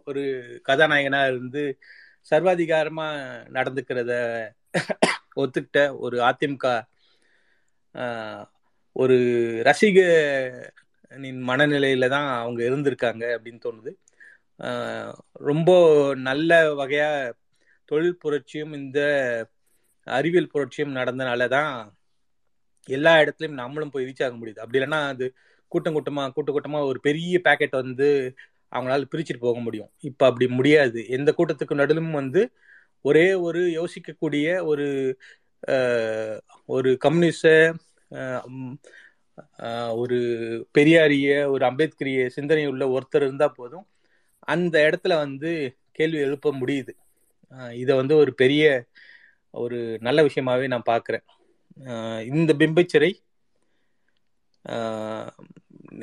[SPEAKER 3] ஒரு கதாநாயகனாக இருந்து சர்வாதிகாரமாக நடந்துக்கிறத ஒத்துக்கிட்ட ஒரு அதிமுக ஒரு ரசிகனின் மனநிலையில தான் அவங்க இருந்திருக்காங்க அப்படின்னு தோணுது. ரொம்ப நல்ல வகையா தொழில் புரட்சியும் இந்த அறிவியல் புரட்சியும் நடந்தனால தான் எல்லா இடத்துலையும் நம்மளும் போய் ரீச் ஆக முடியுது. அப்படி இல்லைன்னா அது கூட்டம் கூட்டமா கூட்ட கூட்டமா ஒரு பெரிய பேக்கெட் வந்து அவங்களால பிரிச்சுட்டு போக முடியும். இப்ப அப்படி முடியாது. எந்த கூட்டத்துக்கு நடுலும் வந்து ஒரே ஒரு யோசிக்கக்கூடிய ஒரு ஒரு கம்யூனிஸ்ட ஒரு பெரியாரிய ஒரு அம்பேத்கரிய சிந்தனை உள்ள ஒருத்தர் இருந்தா போதும். அந்த இடத்துல வந்து கேள்வி எழுப்ப முடியுது. இதை வந்து ஒரு பெரிய ஒரு நல்ல விஷயமாவே நான் பார்க்குறேன். இந்த பிம்பச்சிறை ஆஹ்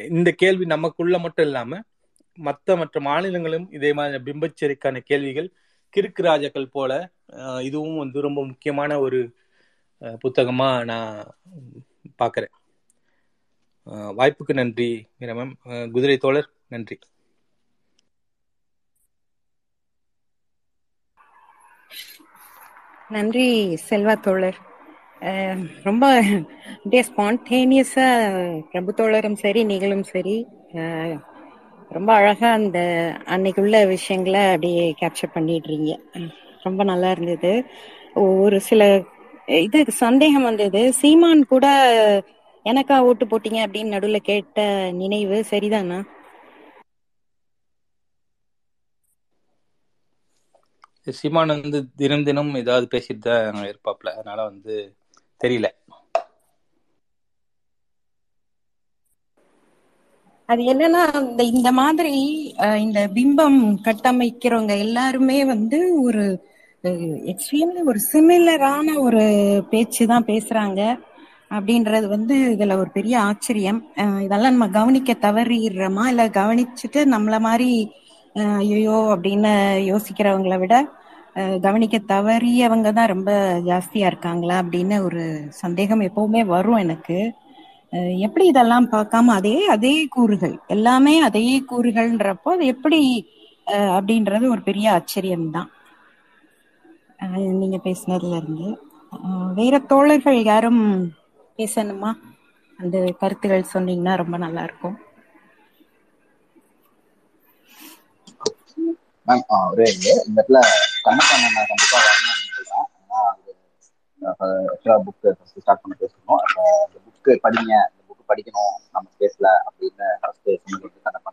[SPEAKER 3] இந்த கேள்வி நமக்குள்ள மட்டும் இல்லாமல் மற்ற மற்ற மாநிலங்களும் இதே மாதிரி பிம்பச்சிறைக்கான கேள்விகள் கிறுக்கு ராஜாக்கள் போல இதுவும் வந்து ரொம்ப முக்கியமான ஒரு புத்தகமாக புத்தகமா நான் பார்க்குறேன். ஆஹ் வாய்ப்புக்கு நன்றி மேம். குதிரை தோழர் நன்றி.
[SPEAKER 2] நன்றி செல்வா தோழர். அஹ் ரொம்ப அப்படியே ஸ்பான்டேனியஸா பிரபு தோழரும் சரி நீங்களும் சரி அஹ் ரொம்ப அழகா அந்த அன்னைக்குள்ள விஷயங்களை அப்படியே கேப்சர் பண்ணிடுறீங்க ரொம்ப நல்லா இருந்தது. ஒரு சில இது சந்தேகம் வந்தது. சீமான் கூட எனக்கா ஓட்டு போட்டீங்க அப்படின்னு நடுவுல கேட்ட நினைவு சரிதானா?
[SPEAKER 3] சீமான் வந்து தினம் தினம் ஏதாவது பேசிட்டு தான் இருப்பாப்ல. அதனால வந்து தெரியல.
[SPEAKER 2] அது என்னன்னா இந்த இந்த மாதிரி இந்த பிம்பம் கட்டமைக்கிறவங்க எல்லாருமே வந்து ஒரு எக்ஸ்ட்ரீம்லி ஒரு சிமிலரான ஒரு பேச்சு தான் பேசுறாங்க. அப்படின்றது வந்து இதுல ஒரு பெரிய ஆச்சரியம். இதெல்லாம் நம்ம கவனிக்க தவறிடுறோமா? இல்ல கவனிச்சுட்டு நம்மள மாதிரி ஐயோ அப்படின்னு யோசிக்கிறவங்களை விட கவனிக்க தவறியவங்க தான் ரொம்ப ஜாஸ்தியா இருக்காங்களா? அப்படின்னு ஒரு சந்தேகம் எப்பவுமே வரும் எனக்கு. எப்படி இதெல்லாம் பார்க்காம அதே அதே கூறுகள் எல்லாமே அதே கூறுகள்ன்றப்போ அது எப்படி அப்படின்றது ஒரு பெரிய ஆச்சரியம்தான். தான் நீங்க பேசினதுல இருந்து. வேற தோழர்கள் யாரும் பேசணுமா? அந்த கருத்துகள் சொன்னீங்கன்னா ரொம்ப நல்லா இருக்கும்
[SPEAKER 4] மேம் ஒரே இது. இந்த இடத்துல கண்ணப்பா நான் கண்டிப்பா வரணும்னு சொல்றேன். ஆக்சுவலா புக் ஃபர்ஸ்ட் ஸ்டார்ட் பண்ண பேசணும். இந்த புக்கு படிங்க. இந்த புக் படிக்கணும். நம்ம ஸ்பேஸ்ல அப்படின்னு ஃபர்ஸ்ட் சொன்னது கண்ணப்பா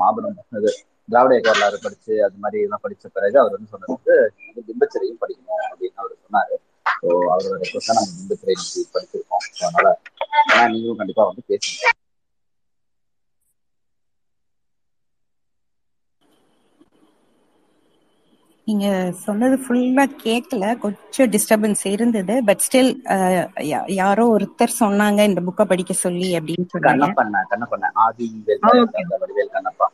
[SPEAKER 4] மாபெரும் இது திராவிட வரலாறு படிச்சு அது மாதிரி இதெல்லாம் படிச்ச பிறகு அவர் வந்து சொன்னது வந்து பிம்பச்சிறையும் படிக்கணும் அப்படின்னு அவர் சொன்னாரு. ஸோ அவரோட ரெக்வஸ்டா நம்ம இன்னைக்கு படிச்சிருக்கோம். ஸோ அதனால ஏன்னா நீங்களும் கண்டிப்பா வந்து பேசுங்க.
[SPEAKER 2] நீங்க சொன்னது ஃபுல்லா கேட்கல கொஞ்சம் டிஸ்டர்பன்ஸ் இருந்தது. பட் ஸ்டில் யாரோ ஒருத்தர் சொன்னாங்க இந்த புக்கை படிக்க சொல்லி அப்படின்னு சொன்னாங்க.
[SPEAKER 4] கண்ணப்பண்ண. கண்ணப்பண்ண ஆதி கண்ணப்பா.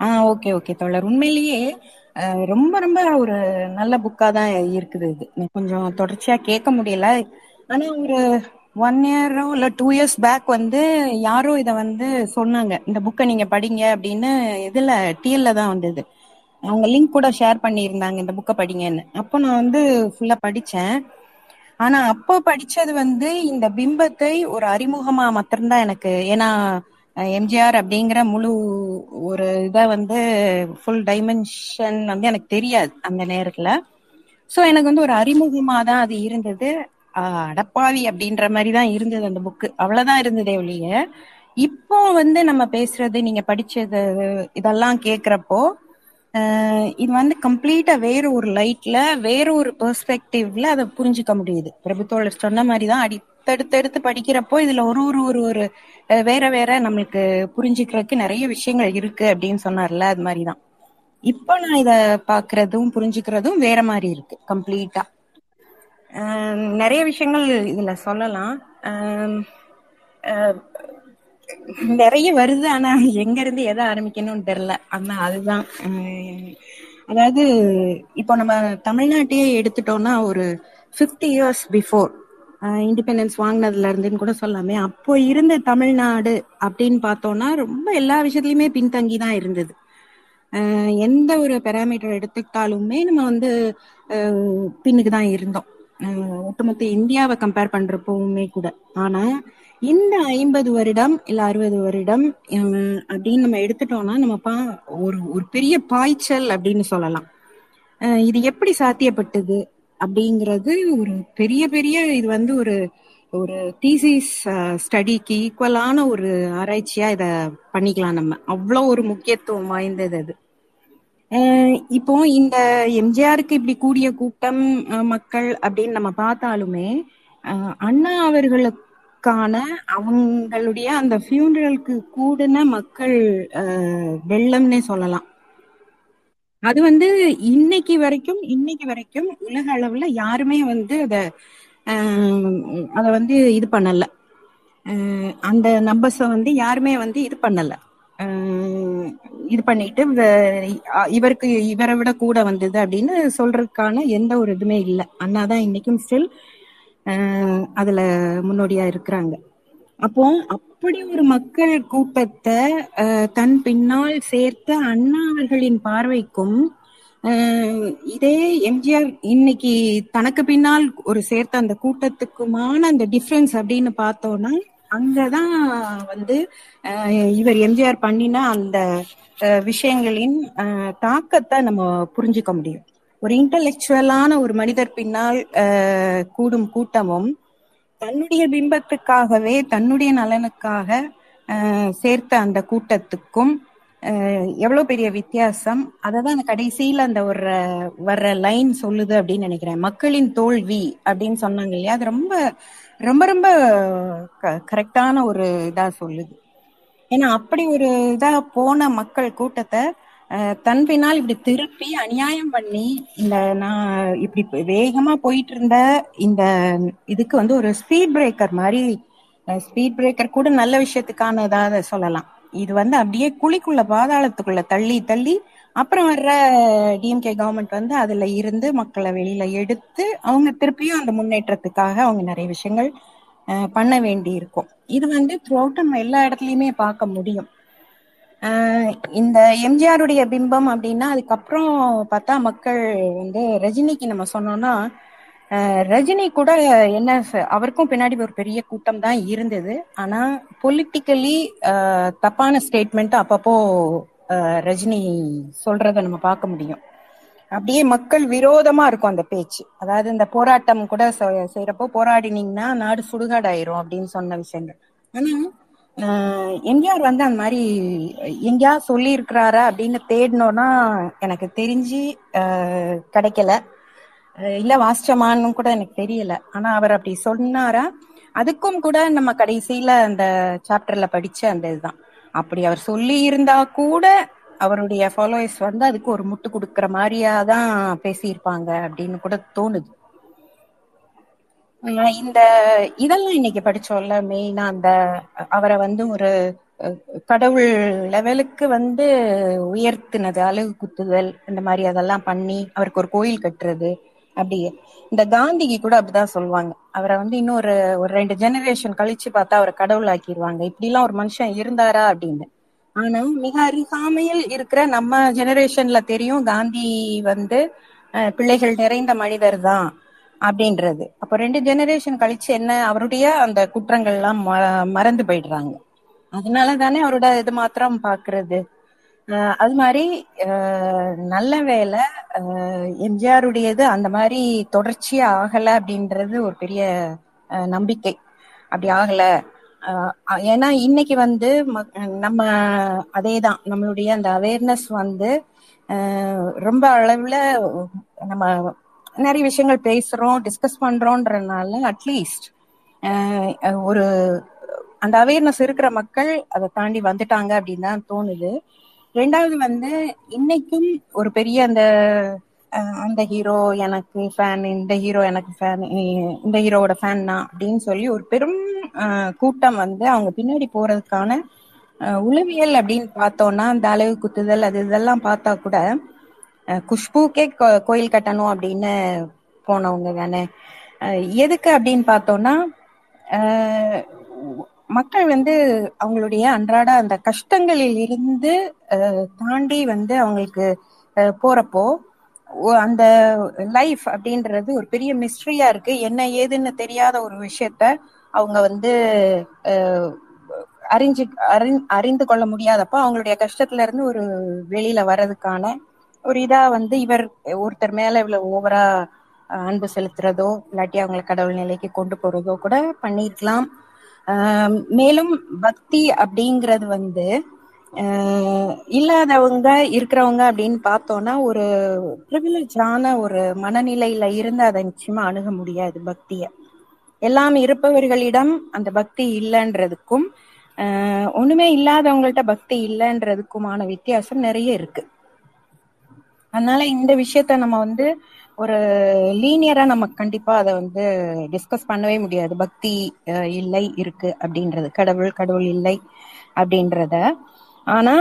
[SPEAKER 4] ஆஹ்
[SPEAKER 2] ஆ ஓகே ஓகே தோழர். உண்மையிலேயே ரொம்ப ரொம்ப ஒரு நல்ல புக்கா தான் இருக்குது இது. கொஞ்சம் தொடர்ச்சியா கேட்க முடியல. ஆனா ஒரு ஒன் இயரோ இல்ல டூ இயர்ஸ் பேக் வந்து யாரோ இத வந்து சொன்னாங்க. இந்த புக்கை நீங்க படிங்க அப்படின்னு இதுல டிஎல்ல தான் வந்தது. அவங்க லிங்க் கூட ஷேர் பண்ணியிருந்தாங்க இந்த புக்கை படிங்கன்னு. அப்போ நான் வந்து ஃபுல்லா படிச்சேன் ஆனா அப்போ படிச்சது வந்து இந்த பிம்பத்தை ஒரு அறிமுகமா மாத்திரம்தான் எனக்கு ஏன்னா எம்ஜிஆர் அப்படிங்கிற முழு ஒரு இதை வந்து ஃபுல் டைமென்ஷன் வந்து எனக்கு தெரியாது அந்த நேரத்துல. ஸோ எனக்கு வந்து ஒரு அறிமுகமாக தான் அது இருந்தது. அடப்பாவி அப்படின்ற மாதிரி தான் இருந்தது அந்த புக்கு அவ்வளோதான் இருந்ததே ஒழிய இப்போ வந்து நம்ம பேசுறது நீங்க படிச்சது இதெல்லாம் கேட்குறப்போ இது வந்து கம்ப்ளீட்டா வேற ஒரு லைட்ல வேற ஒரு பெர்ஸ்பெக்டிவ்ல அதை புரிஞ்சுக்க முடியுது. பிரபுத்தோழர் சொன்ன மாதிரி தான் அடி எடுத்து படிக்கிறப்போ இதுல ஒரு ஒரு ஒரு ஒரு வேற வேற நம்மளுக்கு புரிஞ்சுக்கிறதுக்கு நிறைய விஷயங்கள் இருக்கு அப்படின்னு சொன்னார்ல அது மாதிரிதான். இப்போ நான் இத பாக்குறதும் புரிஞ்சுக்கிறதும் வேற மாதிரி இருக்கு கம்ப்ளீட்டா. நிறைய விஷயங்கள் இதுல சொல்லலாம். நிறைய வருது ஆனா எங்க இருந்து எதை ஆரம்பிக்கணும்னு தெரியல. ஆனா அதுதான் அதாவது இப்போ நம்ம தமிழ்நாட்டையே எடுத்துட்டோம்னா ஒரு 50 இயர்ஸ் பிஃபோர் இண்டிபெண்டன்ஸ் வாங்கினதுல இருந்துன்னு கூட சொல்லாமே. அப்போ இருந்த தமிழ்நாடு அப்படின்னு பார்த்தோம்னா ரொம்ப எல்லா விஷயத்துலயுமே பின்தங்கி தான் இருந்தது எந்த ஒரு பெராமீட்டர் எடுத்துக்கிட்டாலுமே நம்ம வந்து பின்னுக்கு தான் இருந்தோம். ஒட்டுமொத்த இந்தியாவை கம்பேர் பண்றப்பவுமே கூட. ஆனா இந்த ஐம்பது வருடம் இல்ல அறுபது வருடம் அப்படின்னு நம்ம எடுத்துட்டோம்னா நம்ம பா ஒரு ஒரு பெரிய பாய்ச்சல் அப்படின்னு சொல்லலாம். இது எப்படி சாத்தியப்பட்டது? அப்படிங்கிறது ஒரு பெரிய பெரிய இது வந்து ஒரு ஒரு தீசிஸ் ஸ்டடிக்கு ஈக்குவலான ஒரு ஆராய்ச்சியா இத பண்ணிக்கலாம் நம்ம. அவ்வளோ ஒரு முக்கியத்துவம் வாய்ந்தது அது. இப்போ இந்த எம்ஜிஆருக்கு இப்படி கூடிய கூட்டம் மக்கள் அப்படின்னு நம்ம பார்த்தாலுமே அண்ணா அவர்களுக்கான அவங்களுடைய அந்த ஃபியூனரலுக்கு கூடின மக்கள் வெள்ளம்னே சொல்லலாம். அது வந்து இன்னைக்கு வரைக்கும் இன்னைக்கு வரைக்கும் உலக அளவுல யாருமே வந்து அத அத வந்து இது பண்ணல. அந்த நம்பர்ஸ வந்து யாருமே வந்து இது பண்ணல. இது பண்ணிட்டு இவருக்கு இவரை விட கூட வந்தது அப்படின்னு சொல்றதுக்கான எந்த ஒரு இதுமே இல்லை. அண்ணாதான் இன்னைக்கும் ஸ்டில் அதுல முன்னோடியா இருக்கிறாங்க. அப்போ அப்படி ஒரு மக்கள் கூட்டத்தை தன் பின்னால் சேர்த்த அண்ணா அவர்களின் பார்வைக்கும் ஆஹ் இதே எம்ஜிஆர் இன்னைக்கு தனக்கு பின்னால் ஒரு சேர்த்த அந்த கூட்டத்துக்குமான அந்த டிஃபரன்ஸ் அப்படின்னு பார்த்தோம்னா அங்கதான் வந்து இவர் எம்ஜிஆர் பண்ணின அந்த விஷயங்களின் தாக்கத்தை நம்ம புரிஞ்சுக்க முடியும். ஒரு இன்டலெக்சுவலான ஒரு மனிதர் பின்னால் ஆஹ் கூடும் கூட்டமும் தன்னுடைய பிம்பத்துக்காகவே தன்னுடைய நலனுக்காக சேர்த்த அந்த கூட்டத்துக்கும் எவ்வளவு பெரிய வித்தியாசம்? அததான் அந்த கடைசியில அந்த ஒரு வர்ற லைன் சொல்லுது அப்படின்னு நினைக்கிறேன். மக்களின் தோல்வி அப்படின்னு சொன்னாங்க இல்லையா? அது ரொம்ப ரொம்ப ரொம்ப கரெக்டான ஒரு இதா சொல்லுது. ஏன்னா அப்படி ஒரு இதா போன மக்கள் கூட்டத்தை தன் பின்னால் இப்படி திருப்பி அநியாயம் பண்ணி இந்த நான் இப்படி வேகமா போயிட்டு இருந்த இந்த இதுக்கு வந்து ஒரு ஸ்பீட் பிரேக்கர் மாதிரி ஸ்பீட் பிரேக்கர் கூட நல்ல விஷயத்துக்கானதாக சொல்லலாம். இது வந்து அப்படியே குழிக்குள்ள பாதாளத்துக்குள்ள தள்ளி தள்ளி அப்புறம் வர்ற டிஎம்கே கவர்மெண்ட் வந்து அதுல இருந்து மக்களை வெளியில எடுத்து அவங்க திருப்பியும் அந்த முன்னேற்றத்துக்காக அவங்க நிறைய விஷயங்கள் பண்ண வேண்டி இருக்கும் இது வந்து த்ரூ நம்ம எல்லா இடத்துலயுமே பார்க்க முடியும். இந்த எம்ஜிஆருடைய பிம்பம் அப்படின்னா அதுக்கப்புறம் பார்த்தா மக்கள் வந்து ரஜினிக்கு நம்ம சொன்னோம்னா ரஜினி கூட என்ன அவருக்கும் பின்னாடி ஒரு பெரிய கூட்டம் தான் இருந்தது. ஆனா பொலிட்டிக்கலி தப்பான ஸ்டேட்மெண்ட் அப்பப்போ ஆஹ் ரஜினி சொல்றத நம்ம பார்க்க முடியும். அப்படியே மக்கள் விரோதமா இருக்கும் அந்த பேச்சு. அதாவது இந்த போராட்டம் கூட செ- செய்யறப்போ போராடினீங்கன்னா நாடு சுடுகாடாயிரும் அப்படின்னு சொன்ன விஷயங்கள். ஆனா எம்ஜிஆர் வந்து அந்த மாதிரி எங்கேயா சொல்லி இருக்கிறாரா அப்படின்னு தேடணும்னா எனக்கு தெரிஞ்சு கிடைக்கல. இல்ல வாசிச்சமான்னு கூட எனக்கு தெரியல. ஆனா அவர் அப்படி சொன்னாரா அதுக்கும் கூட நம்ம கடைசியில அந்த சாப்டர்ல படிச்ச அந்த இதுதான். அப்படி அவர் சொல்லி இருந்தா கூட அவருடைய ஃபாலோயர்ஸ் வந்து அதுக்கு ஒரு முட்டு கொடுக்கற மாதிரியா தான் பேசியிருப்பாங்க அப்படின்னு கூட தோணுது. இந்த இதெல்லாம் இன்னைக்கு படிச்சோம்ல மெயினா அந்த அவரை வந்து ஒரு கடவுள் லெவலுக்கு வந்து உயர்த்தினது அழகு குத்துதல் இந்த மாதிரி அதெல்லாம் பண்ணி அவருக்கு ஒரு கோயில் கட்டுறது அப்படி. இந்த காந்திக்கு கூட அப்படிதான் சொல்லுவாங்க. அவரை வந்து இன்னொரு ஒரு ரெண்டு ஜெனரேஷன் கழிச்சு பார்த்தா அவரை கடவுள் ஆக்கிடுவாங்க இப்படி எல்லாம் ஒரு மனுஷன் இருந்தாரா அப்படின்னு. ஆனா மிக அருகாமையில் இருக்கிற நம்ம ஜெனரேஷன்ல தெரியும் காந்தி வந்து அஹ், பிள்ளைகள் நிறைந்த மனிதர் தான் அப்படின்றது. அப்ப ரெண்டு ஜெனரேஷன் கழிச்சு என்ன அவருடைய அந்த குற்றங்கள் எல்லாம் ம- மறந்து போயிடுறாங்க. அதனால தானே அவரோட இது மாத்திரம் பாக்குறது. அது மாதிரி நல்ல வேலை எம்ஜிஆருடையது அந்த மாதிரி தொடர்ச்சியா ஆகல அப்படின்றது ஒரு பெரிய அஹ் நம்பிக்கை. அப்படி ஆகல. அஹ் ஏன்னா இன்னைக்கு வந்து நம்ம நம்ம அதேதான். நம்மளுடைய அந்த அவேர்னஸ் வந்து ரொம்ப அளவுல நம்ம நிறைய விஷயங்கள் பேசுறோம் டிஸ்கஸ் பண்றோன்றனால அட்லீஸ்ட் ஒரு அந்த அவேர்னஸ் இருக்கிற மக்கள் அதை தாண்டி வந்துட்டாங்க அப்படின்னு தான் தோணுது. ரெண்டாவது வந்து இன்னைக்கும் ஒரு பெரிய அந்த அந்த ஹீரோ எனக்கு ஃபேன் இந்த ஹீரோ எனக்கு ஃபேன் இந்த ஹீரோவோட ஃபேன் தான் அப்படின்னு சொல்லி ஒரு பெரும் கூட்டம் வந்து அவங்க பின்னாடி போறதுக்கான உளவியல் அப்படின்னு பார்த்தோம்னா அந்த அளவு குத்துதல் அது இதெல்லாம் பார்த்தா கூட குஷ்புக்கே கோ- கோயில் கட்டணும் அப்படின்னு போனவங்க தானே. எதுக்கு அப்படின்னு பார்த்தோம்னா மக்கள் வந்து அவங்களுடைய அன்றாட அந்த கஷ்டங்களில் இருந்து தாண்டி வந்து அவங்களுக்கு போறப்போ அந்த லைஃப் அப்படின்றது ஒரு பெரிய மிஸ்ட்ரியா இருக்கு. என்ன ஏதுன்னு தெரியாத ஒரு விஷயத்த அவங்க வந்து அறிஞ்சு அறி- அறிந்து கொள்ள முடியாதப்போ அவங்களுடைய கஷ்டத்துல இருந்து ஒரு வெளியில வர்றதுக்கான ஒரு இதா வந்து இவர் ஒருத்தர் மேல இவ்வளவு ஓவரா அன்பு செலுத்துறதோ இல்லாட்டி அவங்களை கடவுள் நிலைக்கு கொண்டு போறதோ கூட பண்ணிருக்கலாம். மேலும் பக்தி அப்படிங்கிறது வந்து இல்லாதவங்க இருக்கிறவங்க அப்படின்னு பார்த்தோம்னா ஒரு ப்ரிவிலேஜான ஒரு மனநிலையில இருந்து அதை நிச்சயமா அணுக முடியாது பக்திய. எல்லாம் இருப்பவர்களிடம் அந்த பக்தி இல்லைன்றதுக்கும் ஒண்ணுமே இல்லாதவங்கள்ட்ட பக்தி இல்லைன்றதுக்குமான வித்தியாசம் நிறைய இருக்கு. அதனால இந்த விஷயத்த நம்ம வந்து ஒரு லீனியரா நம்ம கண்டிப்பா அதை வந்து டிஸ்கஸ் பண்ணவே முடியாது. பக்தி இல்லை இருக்கு அப்படின்றது. கடவுள் கடவுள் இல்லை அப்படின்றத. ஆனா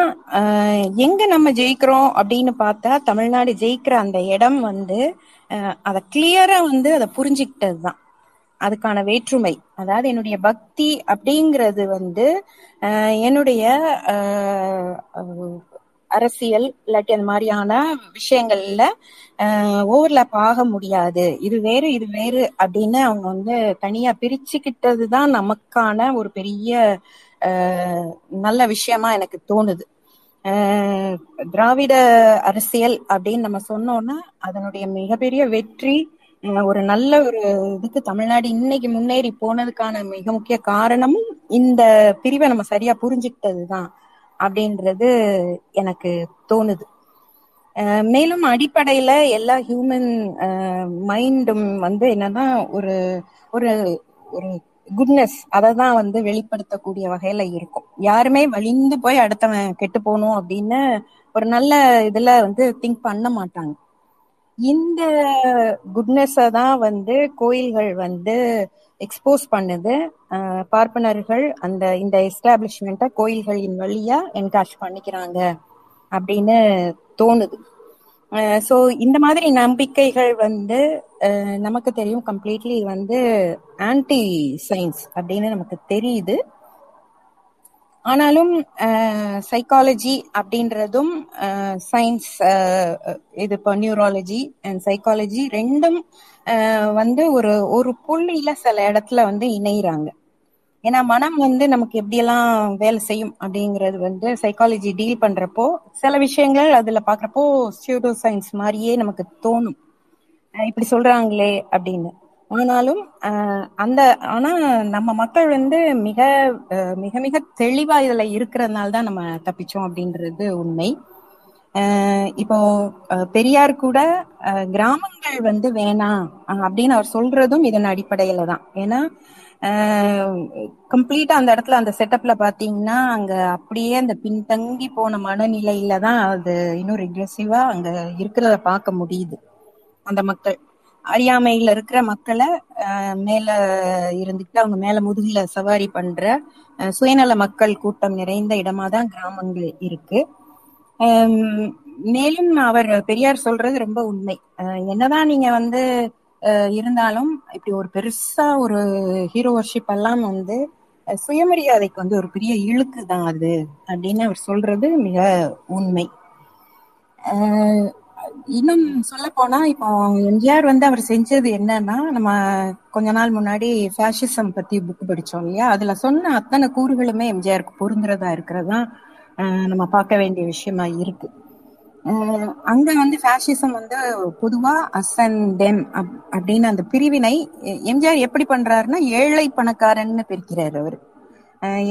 [SPEAKER 2] எங்க நம்ம ஜெயிக்கிறோம் அப்படின்னு பார்த்தா தமிழ்நாடு ஜெயிக்கிற அந்த இடம் வந்து அதை கிளியரா வந்து அதை புரிஞ்சுக்கிட்டது தான். அதுக்கான வேற்றுமை. அதாவது என்னுடைய பக்தி அப்படிங்கிறது வந்து என்னுடைய அரசியல் இல்லாட்டி அந்த மாதிரியான விஷயங்கள்ல ஓவர்லாப் ஆக முடியாது. இது வேறு இது வேறு அப்படின்னு அவங்க வந்து தனியா பிரிச்சுக்கிட்டது தான் நமக்கான ஒரு பெரிய நல்ல விஷயமா எனக்கு தோணுது. திராவிட அரசியல் அப்படின்னு நம்ம சொன்னோம்னா அதனுடைய மிகப்பெரிய வெற்றி அஹ், ஒரு நல்ல ஒரு இதுக்கு தமிழ்நாடு இன்னைக்கு முன்னேறி போனதுக்கான மிக முக்கிய காரணமும் இந்த பிரிவை நம்ம சரியா புரிஞ்சுக்கிட்டது தான் அப்படின்றது எனக்கு தோணுது. மேலும் அடிப்படையில எல்லா ஹியூமன் மைண்டும் வந்து என்னன்னா ஒரு ஒரு ஒரு குட்னஸ் அதை தான் வந்து வெளிப்படுத்தக்கூடிய வகையில இருக்கும். யாருமே வலிந்து போய் அடுத்தவன் கெட்டு போகணும் அப்படின்னு ஒரு நல்ல இதுல வந்து திங்க் பண்ண மாட்டாங்க. இந்த குட்னஸை தான் வந்து கோயில்கள் வந்து எக்ஸ்போஸ் பண்ணுது. பார்ப்பனர்கள் அந்த இந்த எஸ்டாப்ளிஷ்மெண்ட்டை கோயில்களின் வழியா என்கேஷ் பண்ணிக்கிறாங்க அப்படின்னு தோணுது. ஸோ இந்த மாதிரி நம்பிக்கைகள் வந்து அஹ் நமக்கு தெரியும். கம்ப்ளீட்லி வந்து ஆன்டி சயின்ஸ் அப்படின்னு நமக்கு தெரியுது. ஆனாலும் சைக்காலஜி அப்படின்றதும் சயின்ஸ் இது இப்போ நியூராலஜி அண்ட் சைக்காலஜி ரெண்டும் வந்து ஒரு ஒரு புள்ளியில சில இடத்துல வந்து இணையிறாங்க. ஏன்னா மனம் வந்து நமக்கு எப்படியெல்லாம் வேலை செய்யும் அப்படிங்கிறது வந்து சைக்காலஜி டீல் பண்றப்போ சில விஷயங்கள் அதுல பாக்குறப்போ சியூடோ சயின்ஸ் மாதிரியே நமக்கு தோணும். இப்படி சொல்றாங்களே அப்படின்னு. ஆனாலும் அந்த ஆனா நம்ம மக்கள் வந்து மிக அஹ் மிக மிக தெளிவா இதுல இருக்கிறதுனால தான் நம்ம தப்பிச்சோம் அப்படின்றது உண்மை. இப்போ பெரியார் கூட கிராமங்கள் வந்து வேணாம் அப்படின்னு அவர் சொல்றதும் இதன் அடிப்படையில தான். ஏன்னா கம்ப்ளீட்டா அந்த இடத்துல அந்த செட்டப்ல பாத்தீங்கன்னா அங்க அப்படியே அந்த பின்தங்கி போன மனநிலையில தான் அது இன்னும் ரிக்ரெசிவா அங்க இருக்கிறத பார்க்க முடியுது. அந்த மக்கள். அறியாமையில இருக்கிற மக்களை மேல இருந்துட்டு அவங்க மேல முதுகுல சவாரி பண்ற சுயநல மக்கள் கூட்டம் நிறைந்த இடமா தான் கிராமங்கள் இருக்கு. மேலும் அவர் பெரியார் சொல்றது ரொம்ப உண்மை. என்னதான் நீங்க வந்து இருந்தாலும் இப்படி ஒரு பெருசா ஒரு ஹீரோ வர்ஷிப் எல்லாம் வந்து சுயமரியாதைக்கு வந்து ஒரு பெரிய இழுக்கு தான் அது அப்படின்னு அவர் சொல்றது மிக உண்மை. இன்னும் சொல்ல போனா இப்போ எம்ஜிஆர் வந்து அவர் செஞ்சது என்னன்னா நம்ம கொஞ்ச நாள் முன்னாடி ஃபேஷிசம் பத்தி புக் படிச்சோம் இல்லையா? அதுல சொன்ன அத்தனை கூறுகளுமே எம்ஜிஆருக்கு பொருந்துறதா இருக்கிறதா நம்ம பார்க்க வேண்டிய விஷயமா இருக்கு. அங்க வந்து ஃபேஷிசம் வந்து பொதுவா அஸ் அண்ட் டெம் அப்படின்னு அந்த பிரிவினை எம்ஜிஆர் எப்படி பண்றாருன்னா ஏழை பணக்காரன்னு பிரிக்கிறாரு அவர்.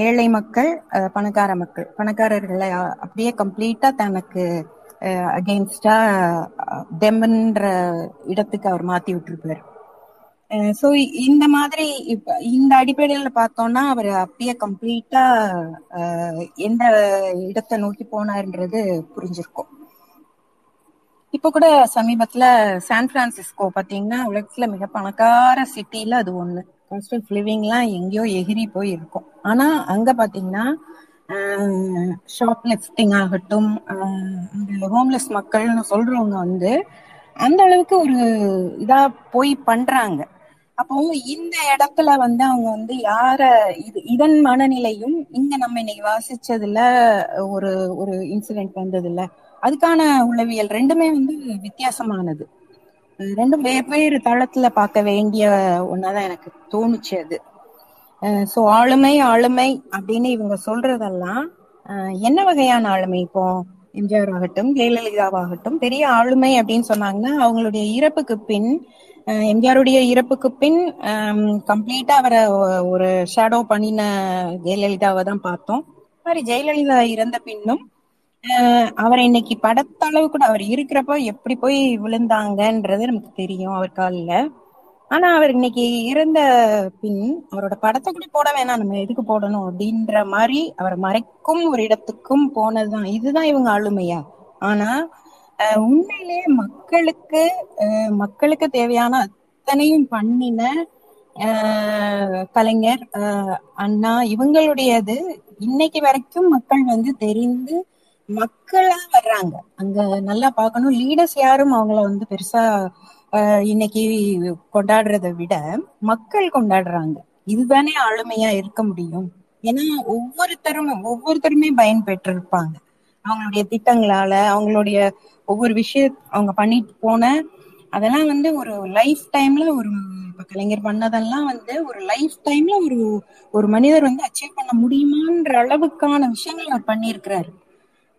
[SPEAKER 2] ஏழை மக்கள் பணக்கார மக்கள். பணக்காரர்களை அப்படியே கம்ப்ளீட்டா தனக்கு அகெயின்ஸ்டா டெம்ன்ற இடத்துக்கு அவர் மாத்தி விட்டுருப்பாரு. ஸோ இந்த மாதிரி இப்ப இந்த அடிப்படையில பார்த்தோம்னா அவர் அப்படியே கம்ப்ளீட்டா எந்த இடத்தை நோக்கி போனாருன்றது புரிஞ்சிருக்கும். இப்போ கூட சமீபத்துல சான் பிரான்சிஸ்கோ பாத்தீங்கன்னா உலகத்துல மிக பணக்கார சிட்டில அது ஒண்ணு. காஸ்ட் ஆஃப் லிவிங்லாம் எங்கேயோ எகிரி போய் இருக்கும். ஆனா அங்க பாத்தீங்கன்னா ஷாப் லிஃப்டிங் ஆகட்டும் ஹோம்லெஸ் மக்கள்னு சொல்றவங்க வந்து அந்த அளவுக்கு ஒரு இதா போய் பண்றாங்க. அப்போ இந்த இடத்துல வந்து அவங்க வந்து யார இது இதன் மனநிலையும் இங்க நம்ம இன்னைக்கு வாசிச்சதுல ஒரு ஒரு இன்சிடென்ட் வந்ததுல அதுக்கான உளவியல் ரெண்டுமே வந்து வித்தியாசமானது. ரெண்டும் வெவ்வேறு தளத்துல பார்க்க வேண்டிய ஒன்னாதான் எனக்கு தோணுச்சு அது. ஸோ ஆளுமை ஆளுமை அப்படின்னு இவங்க சொல்றதெல்லாம் என்ன வகையான ஆளுமை இப்போ? எம்ஜிஆர் ஆகட்டும் ஜெயலலிதாவாகட்டும் பெரிய ஆளுமை அப்படின்னு சொன்னாங்கன்னா அவங்களுடைய இறப்புக்கு பின் எம்ஜிஆருடைய இறப்புக்கு பின் கம்ப்ளீட்டா அவரை ஒரு ஷேடோ பண்ணின ஜெயலலிதாவை தான் பார்த்தோம். மாதிரி ஜெயலலிதா இறந்த பின்னும் அஹ் அவரை இன்னைக்கு படத்தளவு கூட அவர் இருக்கிறப்ப எப்படி போய் விழுந்தாங்கன்றது நமக்கு தெரியும் அவர் காலில். ஆனா அவர் இன்னைக்கு இறந்த பின் அவரோட படத்தை கூட போட வேணாம் நம்ம எதுக்கு போடணும் அப்படின்ற மாதிரி அவரை மறைக்கும் ஒரு இடத்துக்கும் போனதுதான். இதுதான் இவங்க ஆளுமையா? ஆனா உண்மையிலேயே மக்களுக்கு மக்களுக்கு தேவையான அத்தனையும் பண்ணின அஹ் கலைஞர் அஹ் அண்ணா இவங்களுடையது இன்னைக்கு வரைக்கும் மக்கள் வந்து தெரிந்து மக்களா வர்றாங்க. அங்க நல்லா பார்க்கணும். லீடர்ஸ் யாரும் அவங்கள வந்து பெருசா அஹ் இன்னைக்கு கொண்டாடுறதை விட மக்கள் கொண்டாடுறாங்க. இதுதானே ஆளுமையா இருக்க முடியும். ஏன்னா ஒவ்வொருத்தரும் ஒவ்வொருத்தருமே பயன்பெற்றிருப்பாங்க. அவங்களுடைய திட்டங்களால அவங்களுடைய ஒவ்வொரு விஷயம் அவங்க பண்ணிட்டு போன அதெல்லாம் வந்து ஒரு லைஃப் டைம்ல ஒரு இப்ப கலைஞர் பண்ணதெல்லாம் வந்து ஒரு லைஃப் டைம்ல ஒரு ஒரு மனிதர் வந்து அச்சீவ் பண்ண முடியுமான்ற அளவுக்கான விஷயங்கள் அவர் பண்ணியிருக்கிறாரு.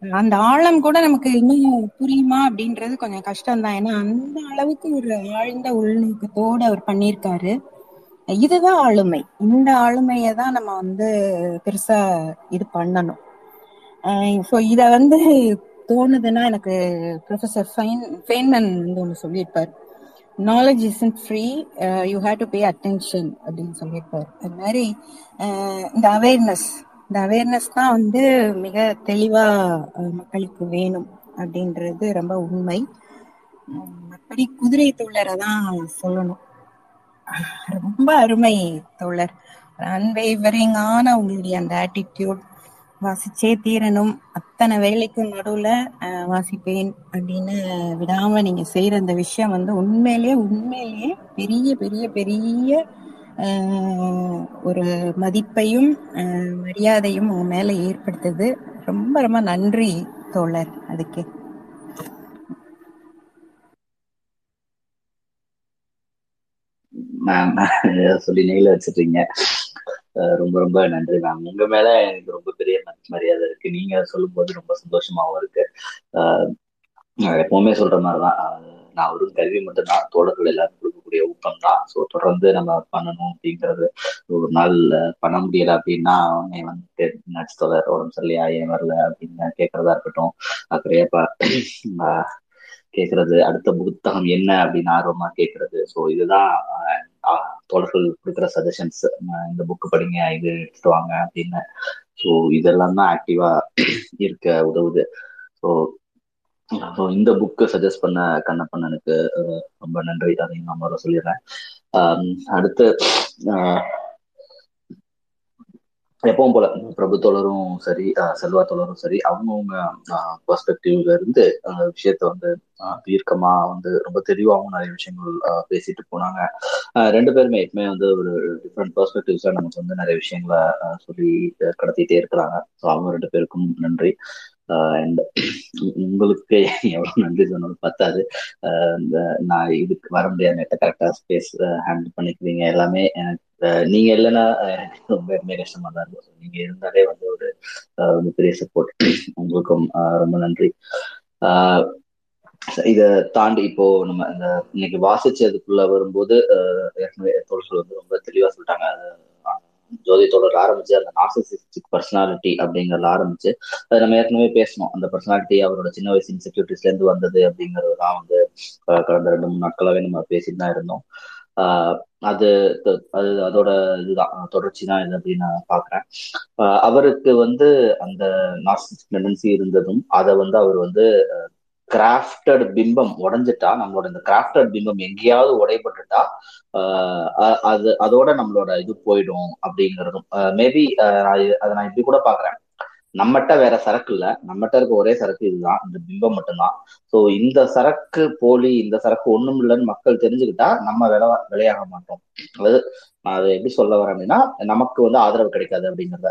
[SPEAKER 2] அந்த ஆழம் கூட நமக்கு இன்னும் புரியுமா அப்படின்றது கொஞ்சம் கஷ்டம் தான் ஏன்னா அந்த அளவுக்கு ஒரு ஆழ்ந்த உள்நோக்கத்தோடு அவர் பண்ணியிருக்காரு. இதுதான் ஆளுமை. இந்த ஆளுமையை தான் நம்ம வந்து பெருசா இது பண்ணணும். ஸோ இத வந்து தோணுதுன்னா எனக்கு ப்ரொஃபசர் ஃபைன் ஃபெயின்மேன் வந்து ஒன்று சொல்லியிருப்பார். Knowledge isn't free you have to pay attention அப்படின்னு சொல்லியிருப்பார். அது மாதிரி uh, இந்த அவேர்னஸ் இந்த அவேர்னஸ் தான் வந்து மிக தெளிவாக uh, மக்களுக்கு வேணும் அப்படின்றது ரொம்ப உண்மை. மற்றபடி குதிரை தோழரை தான் சொல்லணும். ரொம்ப அருமை தோழர். அன்வேவரிங்கான உங்களுடைய அந்த ஆட்டிடியூட் வாசிச்சே தீரணும். அத்தனை வேலைக்கும் நடுவுல வாசிப்பேன் அப்படின்னு விடாம நீங்க செய்யற அந்த விஷயம் வந்து உண்மையிலேயே உண்மையிலேயே பெரிய பெரிய பெரிய ஒரு மதிப்பையும் அஹ், மரியாதையும் உங்க மேல ஏற்படுத்துது. ரொம்ப ரொம்ப நன்றி தோழர் அதுக்கு.
[SPEAKER 4] சொல்லி நெய்ல வச்சிருக்கீங்க ரொம்ப ரொம்ப நன்றி மேம் உங்க மேல எனக்கு ரொம்ப பெரிய மரியாதை இருக்கு. நீங்க சொல்லும்போது ரொம்ப சந்தோஷமாவும் இருக்கு. எப்பவுமே சொல்ற மாதிரிதான். நான் ஒரு கல்வி மட்டும்தான் தோழர்கள் எல்லாரும் கொடுக்கக்கூடிய ஊக்கம் தான். ஸோ தொடர்ந்து நம்ம பண்ணணும் அப்படிங்கிறது ஒரு நாள் பண்ண முடியல அப்படின்னா உடனே வந்து நட்ஸ் தொடர் உடம்பு சரியில்லையா ஏன் வரல அப்படின்னு கேட்கறதா இருக்கட்டும். அக்கறையப்பா கேட்கறது அடுத்த புத்தகம் என்ன அப்படின்னு ஆர்வமா கேட்கறது ஸோ இதுதான் தோழர்கள் கொடுக்குற சஜஷன்ஸ் இந்த புக் படிங்க இது எடுத்துட்டு வாங்க அப்படின்னு. ஸோ இதெல்லாம் தான் ஆக்டிவா இருக்க உதவுது. ஸோ ஸோ இந்த புக்கு சஜஸ்ட் பண்ண கண்ணப்பண்ணனுக்கு ரொம்ப நன்றி. அதையும் நான் சொல்லிடுறேன். அடுத்து எப்பவும் போல பிரபு தோழரும் சரி அஹ், செல்வா தோழரும் சரி அவங்கவுங்க பெர்ஸ்பெக்டிவ்ல இருந்து அந்த விஷயத்த வந்து தீர்க்கமா வந்து ரொம்ப தெளிவாகவும் நிறைய விஷயங்கள் பேசிட்டு போனாங்க. ரெண்டு பேருமே எப்பவுமே வந்து ஒரு டிஃப்ரெண்ட் பெர்ஸ்பெக்டிவ்ஸ்ல நமக்கு வந்து நிறைய விஷயங்களை சொல்லி கடத்திட்டே இருக்கிறாங்க. ஸோ அவங்க ரெண்டு பேருக்கும் நன்றி. அண்ட் உங்களுக்கு எவ்வளவு நன்றி சொன்னாலும் பத்தாது. இந்த நான் இதுக்கு வர முடியாத. நேரத்தை கரெக்டா ஸ்பேஸ் ஹேண்டில் பண்ணிக்கிறீங்க. எல்லாமே எனக்கு நீங்க இல்லைன்னா ரொம்ப எப்பவுமே கஷ்டமா தான் இருக்கும். நீங்க இருந்தாலே வந்து ஒரு அஹ், பெரிய சப்போர்ட் உங்களுக்கும் ரொம்ப நன்றி. இத தாண்டி இப்போ நம்ம இந்த இன்னைக்கு வாசிச்சதுக்குள்ள வரும்போது அஹ், ஏற்கனவே தோழர்கள் வந்து ரொம்ப தெளிவா சொல்லிட்டாங்க. ஜோதி தொடர் ஆரம்பிச்சு அந்த நார்சிசிஸ்டிக் பர்சனாலிட்டி அப்படிங்கறத ஆரம்பிச்சு அதை நம்ம ஏற்கனவே பேசணும் அந்த பர்சனாலிட்டி அவரோட சின்ன வயசு இன்செக்யூரிட்டிஸ்ல இருந்து வந்தது அப்படிங்கறதுதான் வந்து கடந்த ரெண்டு மூணு நாட்களாவே நம்ம பேசிட்டு தான் இருந்தோம். அது அது அதோட இதுதான். தொடர்ச்சி தான் இது அப்படின்னு நான் பாக்குறேன் அவருக்கு வந்து அந்த நார்சிஸ்டிக் டெண்டன்சி இருந்ததும் அதை வந்து அவர் வந்து கிராஃப்டட் பிம்பம் உடைஞ்சிட்டா நம்மளோட இந்த கிராஃப்டட் பிம்பம் எங்கேயாவது உடைபட்டுட்டா அது அதோட நம்மளோட இது போயிடும் அப்படிங்கிறதும். மேபி அதை நான் இப்படி கூட பாக்குறேன் நம்மகிட்ட வேற சரக்கு இல்ல. நம்மகிட்ட இருக்க ஒரே சரக்கு இதுதான். இந்த பிம்பம் மட்டும்தான். சோ இந்த சரக்கு போலி இந்த சரக்கு ஒண்ணும் இல்லைன்னு மக்கள் தெரிஞ்சுக்கிட்டா நம்ம வில விளையாக மாட்டோம். அதாவது நான் அதை எப்படி சொல்ல வரேன் அப்படின்னா நமக்கு வந்து ஆதரவு கிடைக்காது அப்படிங்கிறத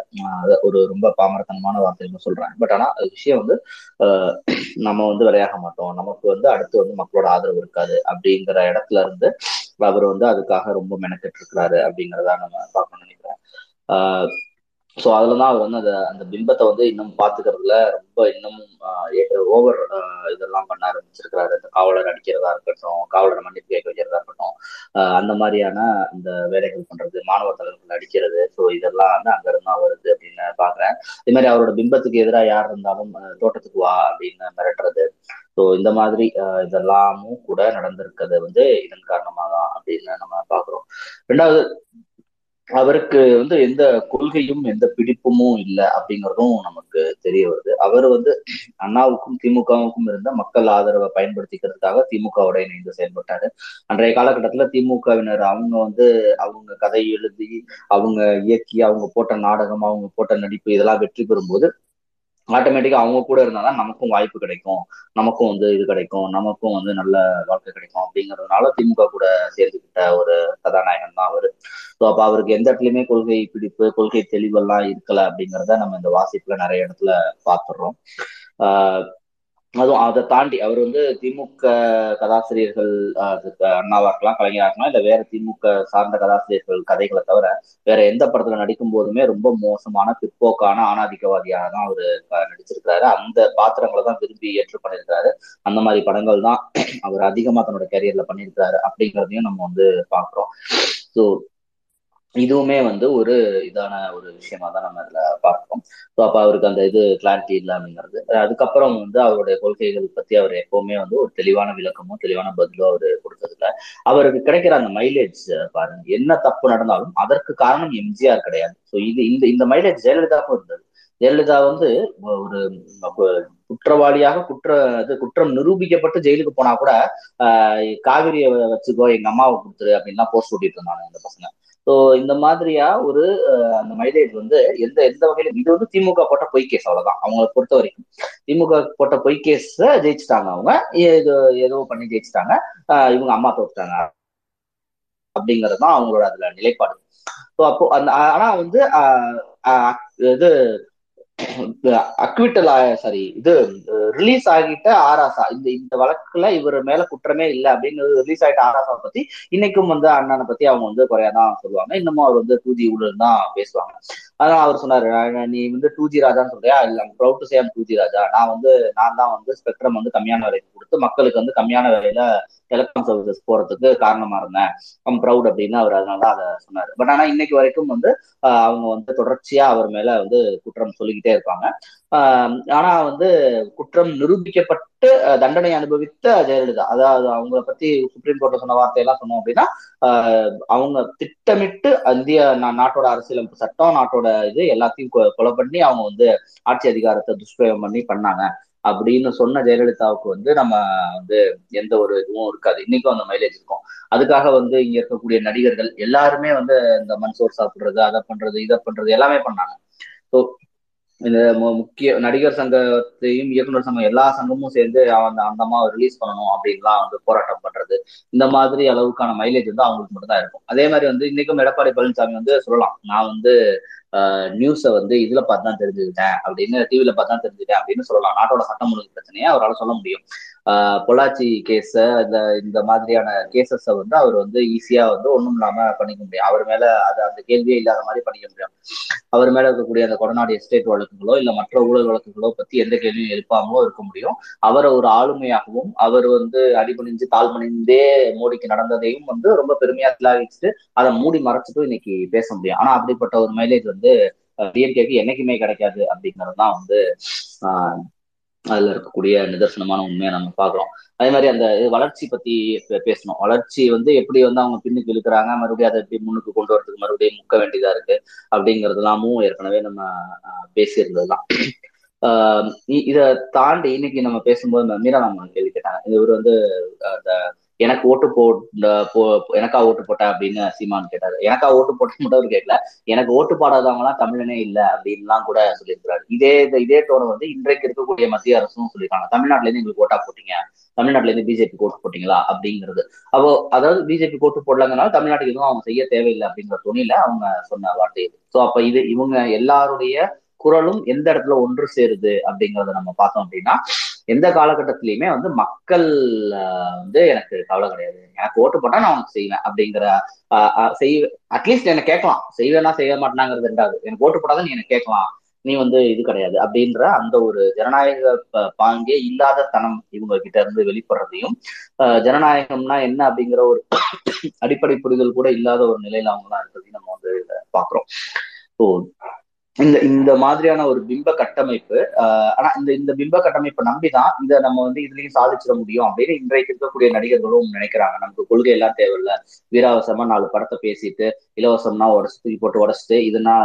[SPEAKER 4] ஒரு ரொம்ப பாமரத்தனமான வார்த்தைன்னு சொல்றேன். பட் ஆனா அது விஷயம் வந்து ஆஹ் நம்ம வந்து விளையாக மாட்டோம். நமக்கு வந்து அடுத்து வந்து மக்களோட ஆதரவு இருக்காது அப்படிங்கிற இடத்துல இருந்து அவர் வந்து அதுக்காக ரொம்ப மெனக்கெட்டு இருக்கிறாரு அப்படிங்கிறதா நம்ம பார்க்கணும்னு நினைக்கிறேன். ஆஹ் ஸோ அதுல தான் அவர் வந்து அந்த அந்த பிம்பத்தை வந்து இன்னும் பாத்துக்கிறதுல ரொம்ப இன்னும் ஓவர் இதெல்லாம் பண்ண ஆரம்பிச்சிருக்கிறாரு. இந்த காவலர் அடிக்கிறதா இருக்கட்டும் காவலரை மன்னிப்பு கேட்க வைக்கிறதா இருக்கட்டும் அந்த மாதிரியான இந்த வேலைகள் பண்றது மாணவ தலைவர்கள் அடிக்கிறது. ஸோ இதெல்லாம் வந்து அங்கிருந்தா வருது அப்படின்னு பாக்குறேன் இது மாதிரி அவரோட பிம்பத்துக்கு எதிராக யார் இருந்தாலும் தோட்டத்துக்கு வா அப்படின்னு மிரட்டுறது. ஸோ இந்த மாதிரி இதெல்லாமும் கூட நடந்திருக்கிறது வந்து இதன் காரணமாக தான் அப்படின்னு நம்ம பாக்குறோம் ரெண்டாவது அவருக்கு வந்து எந்த கொள்கையும் எந்த பிடிப்புமும் இல்லை அப்படிங்கிறதும் நமக்கு தெரிய வருது. அவர் வந்து அண்ணாவுக்கும் திமுகவுக்கும் இருந்த மக்கள் ஆதரவை பயன்படுத்திக்கிறதுக்காக திமுகவோட இணைந்து செயல்பட்டாரு. அன்றைய காலகட்டத்துல திமுகவினர் அவங்க வந்து அவங்க கதை எழுதி அவங்க இயக்கி அவங்க போட்ட நாடகம் அவங்க போட்ட நடிப்பு இதெல்லாம் வெற்றி பெறும்போது ஆட்டோமேட்டிக்கா அவங்க கூட இருந்தாதான் நமக்கும் வாய்ப்பு கிடைக்கும். நமக்கும் வந்து இது கிடைக்கும். நமக்கும் வந்து நல்ல வாழ்க்கை கிடைக்கும் அப்படிங்கிறதுனால திமுக கூட சேர்ந்துக்கிட்ட ஒரு கதாநாயகன் தான் அவரு. ஸோ அப்ப அவருக்கு எந்த இடத்துலயுமே கொள்கை பிடிப்பு கொள்கை தெளிவெல்லாம் இருக்கல அப்படிங்கிறத நம்ம இந்த வாசிப்புல நிறைய இடத்துல பார்த்துடுறோம். ஆஹ் அதுவும் அதை தாண்டி அவர் வந்து திமுக கதாசிரியர்கள் அண்ணாவா இருக்கலாம் கலைஞரா இருக்கலாம் இல்ல வேற திமுக சார்ந்த கதாசிரியர்கள் கதைகளை தவிர வேற எந்த படத்துல நடிக்கும் போதுமே ரொம்ப மோசமான பிற்போக்கான ஆணாதிக்கவாதியாக தான் அவர் நடிச்சிருக்கிறாரு. அந்த பாத்திரங்களை தான் விரும்பி ஏற்று பண்ணியிருக்கிறாரு அந்த மாதிரி படங்கள் தான் அவர் அதிகமா தன்னோட கேரியர்ல பண்ணியிருக்கிறாரு அப்படிங்கிறதையும் நம்ம வந்து பாக்குறோம் ஸோ இதுவுமே வந்து ஒரு இதான ஒரு விஷயமா தான் நம்ம இதுல பார்க்கிறோம். ஸோ அப்ப அவருக்கு அந்த இது கிளாரிட்டி இல்லை அப்படிங்கிறது. அதுக்கப்புறம் வந்து அவருடைய கொள்கைகள் பத்தி அவர் எப்பவுமே வந்து ஒரு தெளிவான விளக்கமும் தெளிவான பதிலும் அவர் கொடுத்ததில்ல. அவருக்கு கிடைக்கிற அந்த மைலேஜ் பாருங்க. என்ன தப்பு நடந்தாலும் அதற்கு காரணம் எம்ஜிஆர் கிடையாது. ஸோ இது இந்த இந்த மைலேஜ் ஜெயலலிதாவுக்கும் இருந்தது. ஜெயலலிதா வந்து ஒரு குற்றவாளியாக குற்ற இது குற்றம் நிரூபிக்கப்பட்டு ஜெயிலுக்கு போனா கூட ஆஹ் காவிரியை வச்சுக்கோ எங்க அம்மாவை கொடுத்துரு அப்படின்லாம் போஸ்ட் ஓட்டிட்டு இருந்தாங்க இந்த பசங்க. ஸோ இந்த மாதிரியா ஒரு அந்த மைலேஜ் வந்து எந்த எந்த வகையில இது வந்து திமுக போட்ட பொய் கேஸ் அவ்வளவுதான். அவங்களை பொறுத்த வரைக்கும். திமுக போட்ட பொய் கேஸ் ஜெயிச்சுட்டாங்க அவங்க. ஏதோ ஏதோ பண்ணி ஜெயிச்சுட்டாங்க. இவங்க அம்மா தோத்துட்டாங்க. அப்படிங்கிறது தான் அவங்களோட அதுல நிலைப்பாடு. ஸோ அப்போ அந்த ஆனா வந்து இது அக்விட்டல் சாரி இது ரிலீஸ் ஆகிட்ட ஆராசா இந்த இந்த வழக்குல இவர் மேல குற்றமே இல்லை அப்படின்னு ரிலீஸ் ஆகிட்ட ஆராசாவை பத்தி இன்னைக்கும் வந்து அண்ணனை பத்தி அவங்க வந்து குறையாதான் சொல்லுவாங்க. இன்னமும் அவர் வந்து தூதி ஊழல் தான் பேசுவாங்க. அதான் அவர் சொன்னாரு நீ வந்து டூ ஜி ராஜான்னு சொல்றியா? இல்ல proud to same to G Raja. நான் வந்து நான் தான் வந்து ஸ்பெக்ட்ரம் வந்து கம்மியான விலைக்கு கொடுத்து மக்களுக்கு வந்து கம்மியான விலையில டெலிகாம் சர்வீசஸ் போறதுக்கு காரணமா இருந்தேன். ஐம் ப்ரௌட் அப்படின்னு அவர் அதனால தான் அதை சொன்னாரு. பட் ஆனா இன்னைக்கு வரைக்கும் வந்து அவங்க வந்து தொடர்ச்சியா அவர் மேல வந்து குற்றம் சொல்லிக்கிட்டே இருப்பாங்க. ஆனா வந்து குற்றம் நிரூபிக்கப்பட்டு தண்டனை அனுபவித்த ஜெயலலிதா. அதாவது அவங்கள பத்தி சுப்ரீம் கோர்ட்ல சொன்ன வார்த்தையெல்லாம் சொன்னோம் அப்படின்னா அவங்க திட்டமிட்டு இந்திய நாட்டோட அரசியலமைப்பு சட்டம் நாட்டோட இது எல்லாத்தையும் கொலை பண்ணி அவங்க வந்து ஆட்சி அதிகாரத்தை துஷ்பிரயோகம் பண்ணி பண்ணாங்க. அப்படின்னு சொன்ன ஜெயலலிதாவுக்கு வந்து நம்ம வந்து எந்த ஒரு இதுவும் இருக்காது. இன்னைக்கும் அந்த மைலேஜ் இருக்கும். அதுக்காக வந்து இங்க இருக்கக்கூடிய நடிகர்கள் எல்லாருமே வந்து இந்த மண் சோர் சாப்பிடுறது அதை பண்றது இதை பண்றது எல்லாமே பண்ணாங்க. ஸோ இந்த முக்கிய நடிகர் சங்கத்தையும் இயக்குனர் சங்கம் எல்லா சங்கமும் சேர்ந்து அந்த அந்த அம்மாவை ரிலீஸ் பண்ணணும் அப்படின்லாம் வந்து போராட்டம் பண்றது. இந்த மாதிரி அளவுக்கான மைலேஜ் வந்து அவங்களுக்கு மட்டும் தான் இருக்கும். அதே மாதிரி வந்து இன்னைக்கும் எடப்பாடி பழனிசாமி வந்து சொல்லலாம். நான் வந்து நியூஸை வந்து இதுல பார்த்து தான் தெரிஞ்சுக்கிட்டேன் அப்படின்னு டிவியில பார்த்து தான் தெரிஞ்சுக்கிட்டேன் அப்படின்னு சொல்லலாம். நாட்டோட சட்டம் ஒழுங்கு பிரச்சனையை அவரால் சொல்ல முடியும். பொள்ளாச்சி கேஸ இந்த இந்த மாதிரியான கேசஸ வந்து அவர் வந்து ஈஸியா வந்து ஒண்ணும் இல்லாம பண்ணிக்க முடியும். அவர் மேல அது அந்த கேள்வியே இல்லாத மாதிரி பண்ணிக்க முடியும். அவர் மேல இருக்கக்கூடிய அந்த கொடநாடு எஸ்டேட் வழக்குகளோ இல்ல மற்ற ஊழல் வழக்குகளோ பத்தி எந்த கேள்வியும் எழுப்பாமலோ இருக்க முடியும். அவரை ஒரு ஆளுமையாகவும் அவர் வந்து அடிபணிஞ்சு தாழ்மணிந்தே மோடிக்கு நடந்ததையும் வந்து ரொம்ப பெருமையா திலாகிச்சுட்டு அதை மூடி மறைச்சிட்டும் இன்னைக்கு பேச முடியும். ஆனா அப்படிப்பட்ட ஒரு மைலேஜ் வந்து டிஎம்கேக்கு என்னைக்குமே கிடைக்காது அப்படிங்கிறது தான் வந்து ஆஹ் அதுல இருக்கக்கூடிய நிதர்சனமான உண்மையை நம்ம பாக்குறோம் அதே மாதிரி அந்த வளர்ச்சி பத்தி பேசணும். வளர்ச்சி வந்து எப்படி வந்து அவங்க பின்னுக்கு இழுக்கிறாங்க மறுபடியும் அதை எப்படி முன்னுக்கு கொண்டு வரதுக்கு மறுபடியும் முக்க வேண்டியதா இருக்கு அப்படிங்கறதுலாமும் ஏற்கனவே நம்ம பேசியிருந்ததுதான். ஆஹ் இதை தாண்டி இன்னைக்கு நம்ம பேசும்போது மீரா நம்ம கேள்வி கேட்டாங்க. இவர் வந்து அந்த எனக்கு ஓட்டு போட்ட போ எனக்கா ஓட்டு போட்ட அப்படின்னு சீமான் கேட்டாரு. எனக்கா ஓட்டு போட்ட மட்டும் அவர் கேட்கல. எனக்கு ஓட்டு போடாதவங்க எல்லாம் தமிழனே இல்லை அப்படின்லாம் கூட சொல்லியிருக்கிறாரு. இதே இதே டோனை வந்து இன்றைக்கு இருக்கக்கூடிய மத்திய அரசும் சொல்லியிருக்காங்க. தமிழ்நாட்டுல இருந்து எங்களுக்கு ஓட்டா போட்டீங்க. தமிழ்நாட்டுல இருந்து பிஜேபி ஓட்டு போட்டீங்களா அப்படிங்கிறது. அப்போ அதாவது பிஜேபி ஓட்டு போடலங்கனால தமிழ்நாட்டுக்கு எதுவும் அவங்க செய்ய தேவையில்லை அப்படிங்கிற துணியில அவங்க சொன்ன வார்த்தை இது. ஸோ அப்ப இது இவங்க எல்லாருடைய குரலும் எந்த இடத்துல ஒன்று சேருது அப்படிங்கறத நம்ம பார்த்தோம் அப்படின்னா எந்த காலகட்டத்திலயுமே வந்து மக்கள் வந்து எனக்கு கவலை கிடையாது. எனக்கு ஓட்டு போட்டா நான் உனக்கு செய்வேன் அப்படிங்கிற செய்வேன் அட்லீஸ்ட் என்ன கேட்கலாம். செய்வேனா செய்ய மாட்டேனாங்கிறது ரெண்டாவது எனக்கு ஓட்டு போட்டாதான் நீ எனக்கு கேட்கலாம். நீ வந்து இது கிடையாது அப்படின்ற அந்த ஒரு ஜனநாயக பாங்கே இல்லாத தனம் இவங்க கிட்ட இருந்து வெளிப்படுறதையும் ஜனநாயகம்னா என்ன அப்படிங்கிற ஒரு அடிப்படை புரிதல் கூட இல்லாத ஒரு நிலையில அவங்க தான் இருக்கிறதையும் நம்ம வந்து பாக்குறோம் ஸோ இந்த இந்த மாதிரியான ஒரு பிம்ப கட்டமைப்பு ஆனா இந்த இந்த பிம்ப கட்டமைப்பை நம்பிதான் இதை நம்ம வந்து இதுலயும் சாதிச்சிட முடியும் அப்படின்னு இன்றைக்கு இருக்கக்கூடிய நடிகர்களும் நினைக்கிறாங்க. நமக்கு கொள்கை எல்லாம் தேவையில்ல. வீராவசமா நாலு படத்தை பேசிட்டு இலவசம்னா உடச்சு தூக்கி போட்டு உடச்சிட்டு இதுனா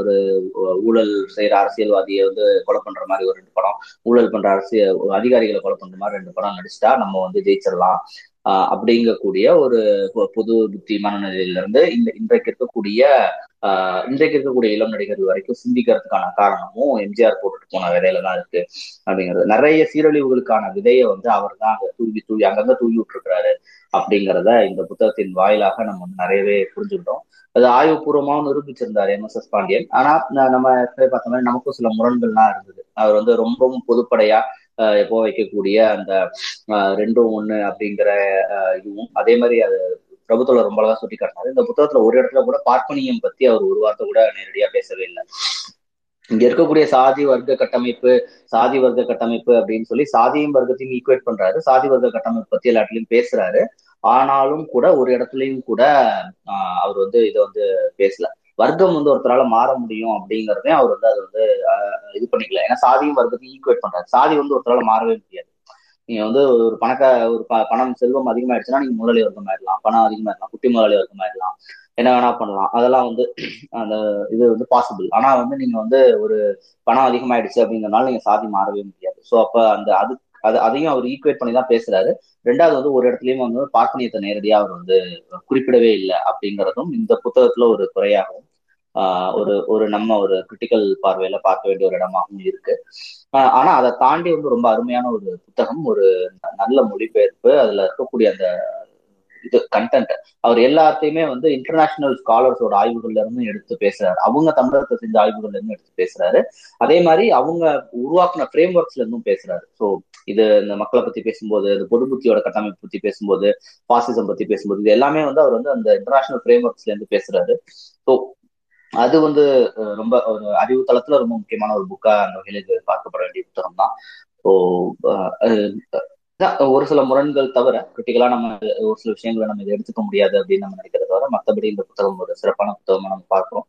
[SPEAKER 4] ஒரு ஊழல் செய்யற அரசியல்வாதியை வந்து கொலை பண்ற மாதிரி ஒரு ரெண்டு படம் ஊழல் பண்ற அரசியல் அதிகாரிகளை கொலை பண்ற மாதிரி ரெண்டு படம் நடிச்சுட்டா நம்ம வந்து ஜெயிச்சிடலாம். அப்படிங்கக்கூடிய ஒரு புது புத்தி மனநிலையிலிருந்து இந்த இன்றைக்கு இருக்கக்கூடிய ஆஹ் இன்றைக்கு இருக்கக்கூடிய இளம் நடிகர்கள் வரைக்கும் சிந்திக்கிறதுக்கான காரணமும் எம்ஜிஆர் போட்டுட்டு போன விதையில தான் இருக்கு. அப்படிங்கிறது. நிறைய சீரழிவுகளுக்கான விதையை வந்து அவர் தான் அங்க தூவி தூவி அங்கங்க தூவி விட்டுருக்கிறாரு அப்படிங்கிறத இந்த புத்தகத்தின் வாயிலாக நம்ம வந்து நிறையவே புரிஞ்சுக்கிட்டோம். அது ஆய்வுபூர்வமாகவும் நிரூபிச்சிருந்தார் எம் எஸ் எஸ் பாண்டியன். ஆனா நம்ம பார்த்தோம்னா நமக்கும் சில முரண்கள்லாம் இருந்தது. அவர் வந்து ரொம்பவும் பொதுப்படையா எப்போ வைக்கக்கூடிய அந்த ரெண்டும் ஒண்ணு அப்படிங்கிற இதுவும். அதே மாதிரி அது பிரபுத்தோட ரொம்ப அழகா சுட்டி காட்டினாரு. இந்த புத்தகத்துல ஒரு இடத்துல கூட பார்ப்பனியம் பத்தி அவர் ஒரு வார்த்தை கூட நேரடியா பேசவே இல்லை. இங்க இருக்கக்கூடிய சாதி வர்க்க கட்டமைப்பு சாதி வர்க்க கட்டமைப்பு அப்படின்னு சொல்லி சாதியும் வர்க்கத்தையும் ஈக்குவேட் பண்றாரு. சாதி வர்க்க கட்டமைப்பு பத்தி எல்லாத்துலயும் பேசுறாரு. ஆனாலும் கூட ஒரு இடத்துலயும் கூட ஆஹ் அவர் வந்து இதை வந்து பேசல. வர்க்கம் வந்து ஒருத்தரால மாற முடியும் அப்படிங்கறதே அவர் வந்து அது வந்து இது பண்ணிக்கல. ஏன்னா சாதியும் வர்க்கத்தையும் ஈக்குவேட் பண்றாரு. சாதி வந்து ஒருத்தரால மாறவே முடியாது. நீங்க வந்து ஒரு பணக்க ஒரு ப- பணம் செல்வம் அதிகமாயிடுச்சுன்னா நீங்க முதலாளி வர்க்கம் ஆயிடலாம். பணம் அதிகமாயிடலாம். குட்டி முதலாளி வர்க்கம் ஆயிடலாம். என்ன வேணா பண்ணலாம். அதெல்லாம் வந்து அந்த இது வந்து பாசிபிள் ஆனா வந்து நீங்க வந்து ஒரு பணம் அதிகமாயிடுச்சு அப்படிங்கறதுனால நீங்க சாதி மாறவே முடியாது. சோ அப்ப அந்த அது அது அதையும் அவர் ஈக்குவேட் பண்ணி தான் பேசுறாரு. ரெண்டாவது வந்து ஒரு இடத்துலயும் வந்து பார்ப்பனியத்தை நேரடியா அவர் வந்து குறிப்பிடவே இல்லை அப்படிங்கிறதும் இந்த புத்தகத்துல ஒரு குறையாகவும் ஒரு ஒரு நம்ம ஒரு கிரிட்டிக்கல் பார்வையில பார்க்க வேண்டிய ஒரு இடமாகவும் இருக்கு. ஆனா அதை தாண்டி வந்து ரொம்ப அருமையான ஒரு புத்தகம் ஒரு ந- நல்ல மொழிபெயர்ப்பு அதுல இருக்கக்கூடிய அந்த இது கண்டென்ட் அவர் எல்லாத்தையுமே வந்து இன்டர்நேஷனல் ஸ்காலர்ஸோட ஆய்வுகள்ல இருந்து எடுத்து பேசுறாரு. அவங்க தமிழகத்தை செஞ்ச ஆய்வுகள்ல இருந்து எடுத்து பேசுறாரு. அதே மாதிரி அவங்க உருவாக்குன ஃப்ரேம் ஒர்க்ஸ்ல இருந்தும் பேசுறாரு. ஸோ இது இந்த மக்களை பத்தி பேசும்போது இந்த பொது புத்தியோட கட்டமைப்பு பத்தி பேசும்போது பாசிசம் பத்தி பேசும்போது இது எல்லாமே வந்து அவர் வந்து அந்த இன்டர்நேஷனல் ஃப்ரேம் ஒர்க்ஸ்ல இருந்து பேசுறாரு. ஸோ அது வந்து ரொம்ப ஒரு அறிவு தளத்துல ரொம்ப முக்கியமான ஒரு புக்கா அந்த வகையில இது பார்க்கப்பட வேண்டிய புத்தகம் தான். ஸோ ஒரு சில முரண்கள் தவிர கிரிட்டிக்கலா நம்ம ஒரு சில விஷயங்களை நம்ம இதை எடுத்துக்க முடியாது அப்படின்னு நம்ம நினைக்கிறத தவிர மற்றபடி இந்த புத்தகம் ஒரு சிறப்பான புத்தகமா நம்ம பார்க்கிறோம்.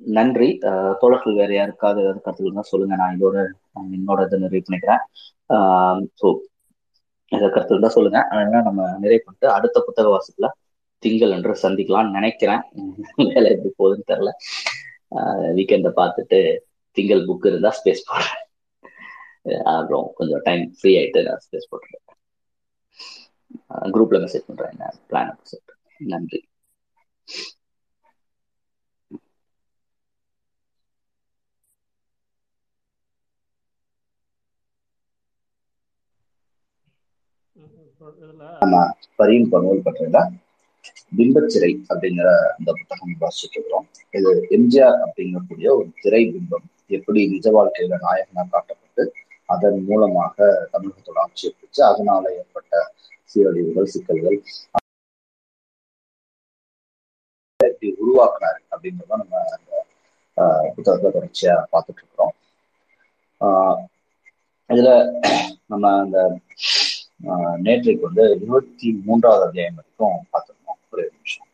[SPEAKER 4] நன்றி. தோழர்கள் வேற யாருக்காவது ஏதாவது கருத்துக்கள் தான் சொல்லுங்க. நான் இதோட என்னோட இதை நிறைவு பண்ணிக்கிறேன். ஸோ இதை கருத்து தான் சொல்லுங்க. அதனால நம்ம நிறைவு பண்ணிட்டு அடுத்த புத்தக வாசிப்புல திங்கள் என்று சந்திக்கலாம்னு நினைக்கிறேன். வேலை எப்படி போகுதுன்னு தெரியல. வீக்கெண்டை பார்த்துட்டு திங்கள் புக் இருந்தா ஸ்பேஸ் போடுறேன். அப்புறம் கொஞ்சம் டைம் ஃப்ரீ ஆயிட்டு நான் ஸ்பேஸ் போட்டுறேன். குரூப்ல மெசேஜ் பண்றேன். என்ன பிளான் சொல்லிட்டு. நன்றி. நம்ம பரியின் பனூல் பற்றில பிம்பச்சிறை அப்படிங்கிற அந்த புத்தகம் வாசிச்சுட்டு இருக்கிறோம் இது எம்ஜிஆர் அப்படிங்கக்கூடிய ஒரு திரை பிம்பம் எப்படி நிஜ வாழ்க்கையில நாயகனா காட்டப்பட்டு அதன் மூலமாக தமிழகத்தோட ஆட்சி பிடிச்சு அதனால ஏற்பட்ட சீரழிவுகள் சிக்கல்கள் எப்படி உருவாக்குனாரு அப்படிங்கிறத நம்ம அந்த ஆஹ், தொடர்ச்சியா பார்த்துட்டு இருக்கிறோம். ஆஹ், இதுல நம்ம அந்த ஆஹ், நேற்றைக்கு வந்து இருபத்தி மூன்றாவது அத்தியாயம் வரைக்கும் பார்த்தோம் ஒரே நிமிஷம்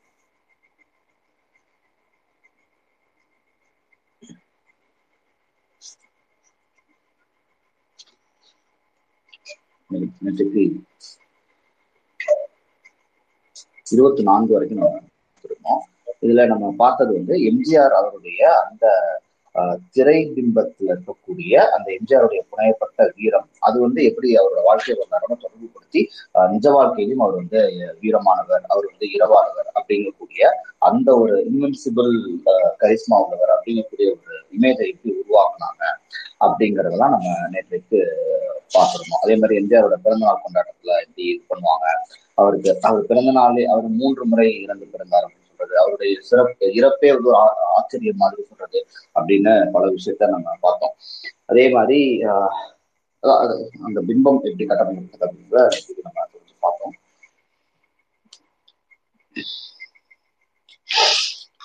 [SPEAKER 4] இருபத்தி நான்கு வரைக்கும் நம்ம இருக்கோம் இதுல நம்ம பார்த்தது வந்து எம்ஜிஆர் அவருடைய அந்த திரை பிம்பத்துல இருக்கக்கூடிய அந்த எம்ஜிஆருடைய புனையப்பட்ட வீரம் அது வந்து எப்படி அவரோட வாழ்க்கை வரலாறோட தொடர்புபடுத்தி நிஜ வாழ்க்கையிலும் அவர் வந்து வீரமானவர் அவர் வந்து இரவானவர் அப்படிங்கக்கூடிய அந்த ஒரு இன்வென்சிபிள் கரிஸ்மா உள்ளவர் அப்படிங்கக்கூடிய ஒரு இமேஜை எப்படி உருவாக்குனாங்க அப்படிங்கறதெல்லாம் நம்ம நேற்றைக்கு பாத்துருந்தோம் அதே மாதிரி எம்ஜிஆரோட பிறந்தநாள் கொண்டாட்டத்துல எப்படி இது பண்ணுவாங்க அவருக்கு அவர் பிறந்த நாளே அவர் மூன்று முறை இறந்து பிறந்தார் சொல்றது அவருடைய சிறப்பு இறப்பே வந்து ஒரு ஆச்சரியம் மாதிரி சொல்றது அப்படின்னு பல விஷயத்த நம்ம பார்த்தோம். அதே மாதிரி ஆஹ், அந்த பிம்பம் எப்படி கட்டமைக்கப்பட்டது அப்படின்றத நேற்றைக்கு நம்ம கொஞ்சம் பார்த்தோம்.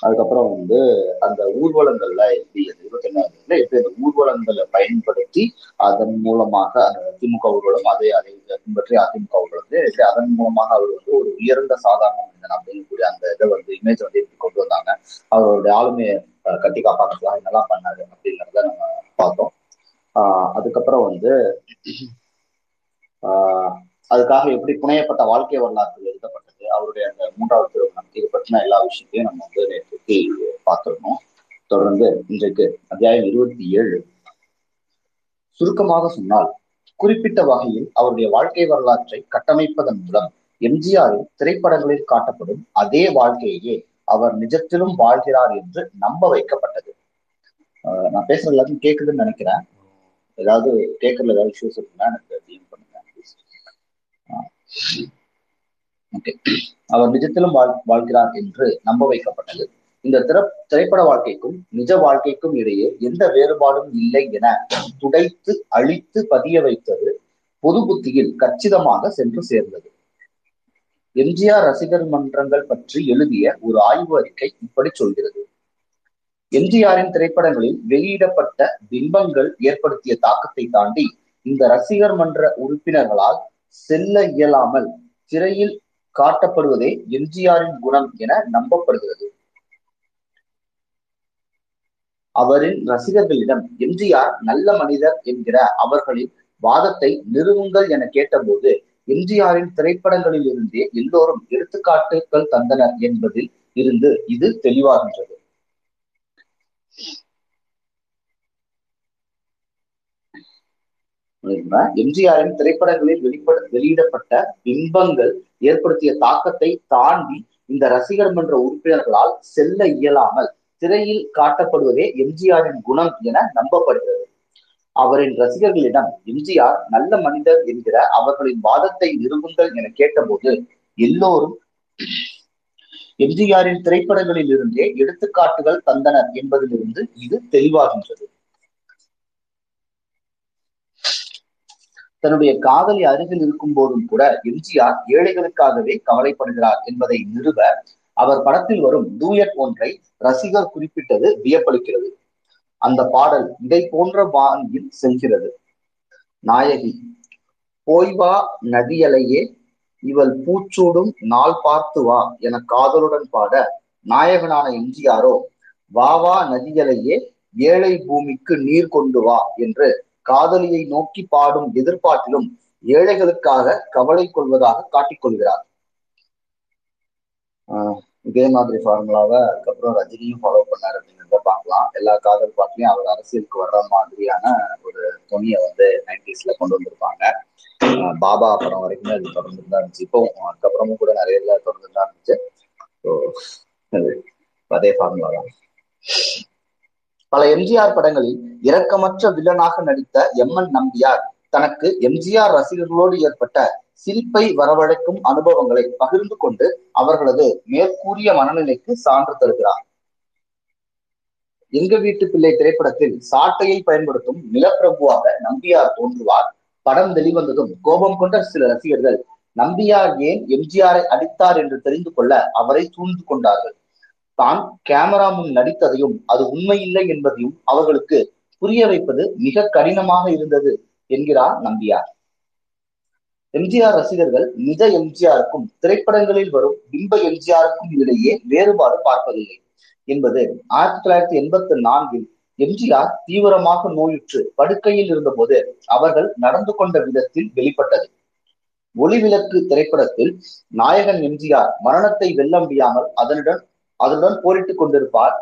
[SPEAKER 4] அதுக்கப்புறம் வந்து அந்த ஊர்வலங்கள்ல எப்படி அந்த இருபத்தி எப்படி அந்த ஊர்வலங்களை பயன்படுத்தி அதன் மூலமாக அந்த திமுக ஊர்வலம் அதை அதை பின்பற்றி அதிமுக ஊர்வலம் வந்து எப்படி அதன் மூலமாக அவர் வந்து ஒரு உயர்ந்த சாதாரண மனிதன் அப்படிங்கக்கூடிய அந்த இதை வந்து இமேஜ் வந்து எப்படி கொண்டு வந்தாங்க? அவருடைய ஆளுமையை கட்டி காப்பாற்றலாம் என்னெல்லாம் பண்ணாரு அப்படிங்கிறத நம்ம பார்த்தோம். ஆஹ் அதுக்கப்புறம் வந்து ஆஹ் அதுக்காக எப்படி புனையப்பட்ட வாழ்க்கை வரலாறு எழுதப்பட்ட அவருடைய அந்த மூன்றாவது திருமணம் இது பற்றின எல்லா விஷயத்தையும் நம்ம வந்து நேற்றுக்கு பார்த்திருந்தோம். தொடர்ந்து இன்றைக்கு அத்தியாயம் இருபத்தி ஏழு. சுருக்கமாக சொன்னால் குறிப்பிட்ட வகையில் அவருடைய வாழ்க்கை வரலாற்றை கட்டமைப்பதன் மூலம் எம்ஜிஆரின் திரைப்படங்களில் காட்டப்படும் அதே வாழ்க்கையே அவர் நிஜத்திலும் வாழ்கிறார் என்று நம்ப வைக்கப்பட்டது. ஆஹ் நான் பேசுறது எல்லாத்தையும் கேக்குதுன்னு நினைக்கிறேன். ஏதாவது கேட்கறதுல ஏதாவது இஷ்யூஸ் இருக்குன்னா எனக்கு டிஎம் பண்ணுங்க ஓகே அவர் நிஜத்திலும் வாழ் வாழ்கிறார் என்று நம்ப வைக்கப்பட்டது. இந்த திரை திரைப்பட வாழ்க்கைக்கும் நிஜ வாழ்க்கைக்கும் இடையே எந்த வேறுபாடும் இல்லை என துடைத்து அழித்து பதிய வைத்தது பொது புத்தியில் கச்சிதமாக சென்று சேர்ந்தது. எம்ஜிஆர் ரசிகர் மன்றங்கள் பற்றி எழுதிய ஒரு ஆய்வு அறிக்கை இப்படி சொல்கிறது. எம்ஜிஆரின் திரைப்படங்களில் வெளியிடப்பட்ட பிம்பங்கள் ஏற்படுத்திய தாக்கத்தை தாண்டி இந்த ரசிகர் மன்ற உறுப்பினர்களால் செல்ல இயலாமல் திரையில் காட்டப்படுவதே எம்ஜிஆரின் குணம் என நம்பப்படுகிறது. அவரின் ரசிகர்களிடம் எம்ஜிஆர் நல்ல மனிதர் என்கிற அவர்களின் வாதத்தை நிறுவுங்கள் என கேட்டபோது எம்ஜிஆரின் திரைப்படங்களில் இருந்தே எல்லோரும் எடுத்துக்காட்டுகள் தந்தனர் என்பதில் இருந்து இது தெளிவாகின்றது. எம்ஜிஆரின் திரைப்படங்களில் வெளிப்பட வெளியிடப்பட்ட பிம்பங்கள் ஏற்படுத்திய தாக்கத்தை தாண்டி இந்த ரசிகர் மன்ற உறுப்பினர்களால் செல்ல இயலாமல் திரையில் காட்டப்படுவதே எம்ஜிஆரின் குணம் என நம்பப்படுகிறது. அவரின் ரசிகர்களிடம் எம்ஜிஆர் நல்ல மனிதர் என்கிற அவர்களின் வாதத்தை நிறுவுங்கள் என கேட்டபோது எல்லோரும் எம்ஜிஆரின் திரைப்படங்களில் இருந்தே எடுத்துக்காட்டுகள் தந்தனர் என்பதிலிருந்து இது தெளிவாகின்றது. தன்னுடைய காதலி அருகில் இருக்கும் போதும் கூட எம்ஜிஆர் ஏழைகளுக்காகவே கவலைப்படுகிறார் என்பதை நிறுவ அவர் படத்தில் வரும் டூயட் ஒன்றை ரசிகர் குறிப்பிட்டது வியப்பளிக்கிறது. அந்த பாடல் இதை போன்ற பாணியில் செல்கிறது. நாயகி போய் வா நதியலையே இவள் பூச்சூடும் நாள் பார்த்து வா என காதலுடன் பாட நாயகனான எம்ஜிஆரோ வா வா நதியலையே ஏழை பூமிக்கு நீர் கொண்டு வா என்று காதலியை நோக்கி பாடும் எதிர்பார்ப்பிலும் ஏழைகளுக்காக கவலை கொள்வதாக காட்டிக்கொள்கிறார் இதே மாதிரி ஃபார்முலாவை அதுக்கப்புறம் ரஜினியும் ஃபாலோ பண்ணார் அப்படிங்கிறத பார்க்கலாம். எல்லா காதல் பாட்டிலையும் அவர் அரசியலுக்கு வர்ற மாதிரியான ஒரு துணியை வந்து நைன்டிஸ்ல கொண்டு வந்திருப்பாங்க. பாபா படம் வரைக்குமே அது தொடர்ந்து தான் இருந்துச்சு. இப்போ அதுக்கப்புறமும் கூட நிறைய தொடர்ந்து தான் இருந்துச்சு. ஸோ அதே ஃபார்முலா தான். பல எம்ஜிஆர் படங்களில் இரக்கமற்ற வில்லனாக நடித்த எம் என் நம்பியார் தனக்கு எம்ஜிஆர் ரசிகர்களோடு ஏற்பட்ட சிரிப்பை வரவழைக்கும் அனுபவங்களை பகிர்ந்து கொண்டு அவர்களது மேற்கூறிய மனநிலைக்கு சான்று தருகிறார். எங்க வீட்டு பிள்ளை திரைப்படத்தில் சாட்டையை பயன்படுத்தும் நிலப்பிரபுவாக நம்பியார் தோன்றுவார். படம் வெளிவந்ததும் கோபம் கொண்ட சில ரசிகர்கள் நம்பியார் ஏன் எம்ஜிஆரை அடித்தார் என்று தெரிந்து கொள்ள அவரை சூழ்ந்து கொண்டார்கள்? தான் கேமரா முன் நடித்ததையும் அது உண்மையில்லை என்பதையும் அவர்களுக்கு புரிய வைப்பது மிக கடினமாக இருந்தது என்கிறார் நம்பியார். எம்ஜிஆர் ரசிகர்கள் நிஜ எம்ஜிஆருக்கும் திரைப்படங்களில் வரும் பிம்ப எம்ஜிஆருக்கும் இடையே வேறுபாடு பார்ப்பதில்லை என்பது ஆயிரத்தி தொள்ளாயிரத்தி எண்பத்தி நான்கில் எம்ஜிஆர் தீவிரமாக நோயுற்று படுக்கையில் இருந்தபோது அவர்கள் நடந்து கொண்ட விதத்தில் வெளிப்பட்டது. ஒளிவிளக்கு திரைப்படத்தில் நாயகன் எம்ஜிஆர் மரணத்தை வெல்ல முடியாமல் அதனுடன் அதனுடன் போரிட்டுக் கொண்டிருப்பார்.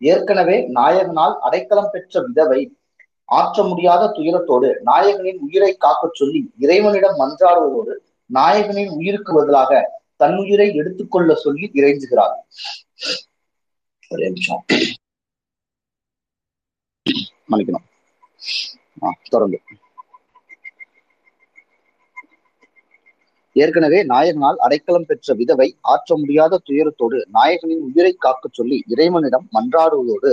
[SPEAKER 4] ஏற்கனவே நாயகனால் அடைக்கலம் பெற்ற விதவை ஆற்ற முடியாத துயரத்தோடு நாயகனின் உயிரை காக்கச் சொல்லி இறைவனிடம் மன்றாடுவதோடு நாயகனின் உயிருக்கு பதிலாக தன் உயிரை எடுத்துக்கொள்ள சொல்லி இறைஞ்சுகிறார். ஒரே நிமிஷம். மன்னிக்கணும். தொடர்ந்து. ஏற்கனவே நாயகனால் அடைக்கலம் பெற்ற விதவை ஆற்ற முடியாத துயரத்தோடு நாயகனின் உயிரை காக்கச் சொல்லி இறைவனிடம் மன்றாடுவதோடு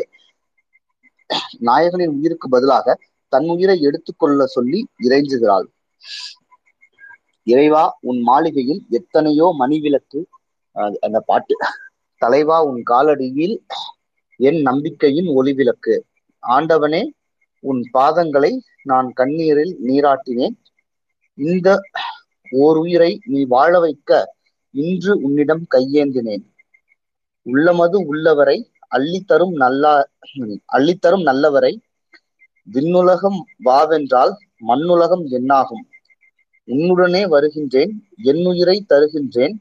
[SPEAKER 4] நாயகனின் உயிருக்கு பதிலாக தன் உயிரை எடுத்துக்கொள்ள சொல்லி இறைஞ்சுகிறாள். இறைவா உன் மாளிகையில் எத்தனையோ மணிவிளக்கு அந்த பாட்டு தலைவா உன் காலடியில் என் நம்பிக்கையின் ஒளி விளக்கு ஆண்டவனே உன் பாதங்களை நான் கண்ணீரில் நீராட்டினேன். இந்த ஓர் உயிரை நீ வாழ வைக்க இன்று உன்னிடம் கையேந்தினேன். உள்ளமது உள்ளவரை அள்ளித்தரும் நல்லா அள்ளித்தரும் நல்லவரை விண்ணுலகம் வாவென்றால் மண்ணுலகம் என்னாகும்? உன்னுடனே வருகின்றேன் என்னுயிரை தருகின்றேன்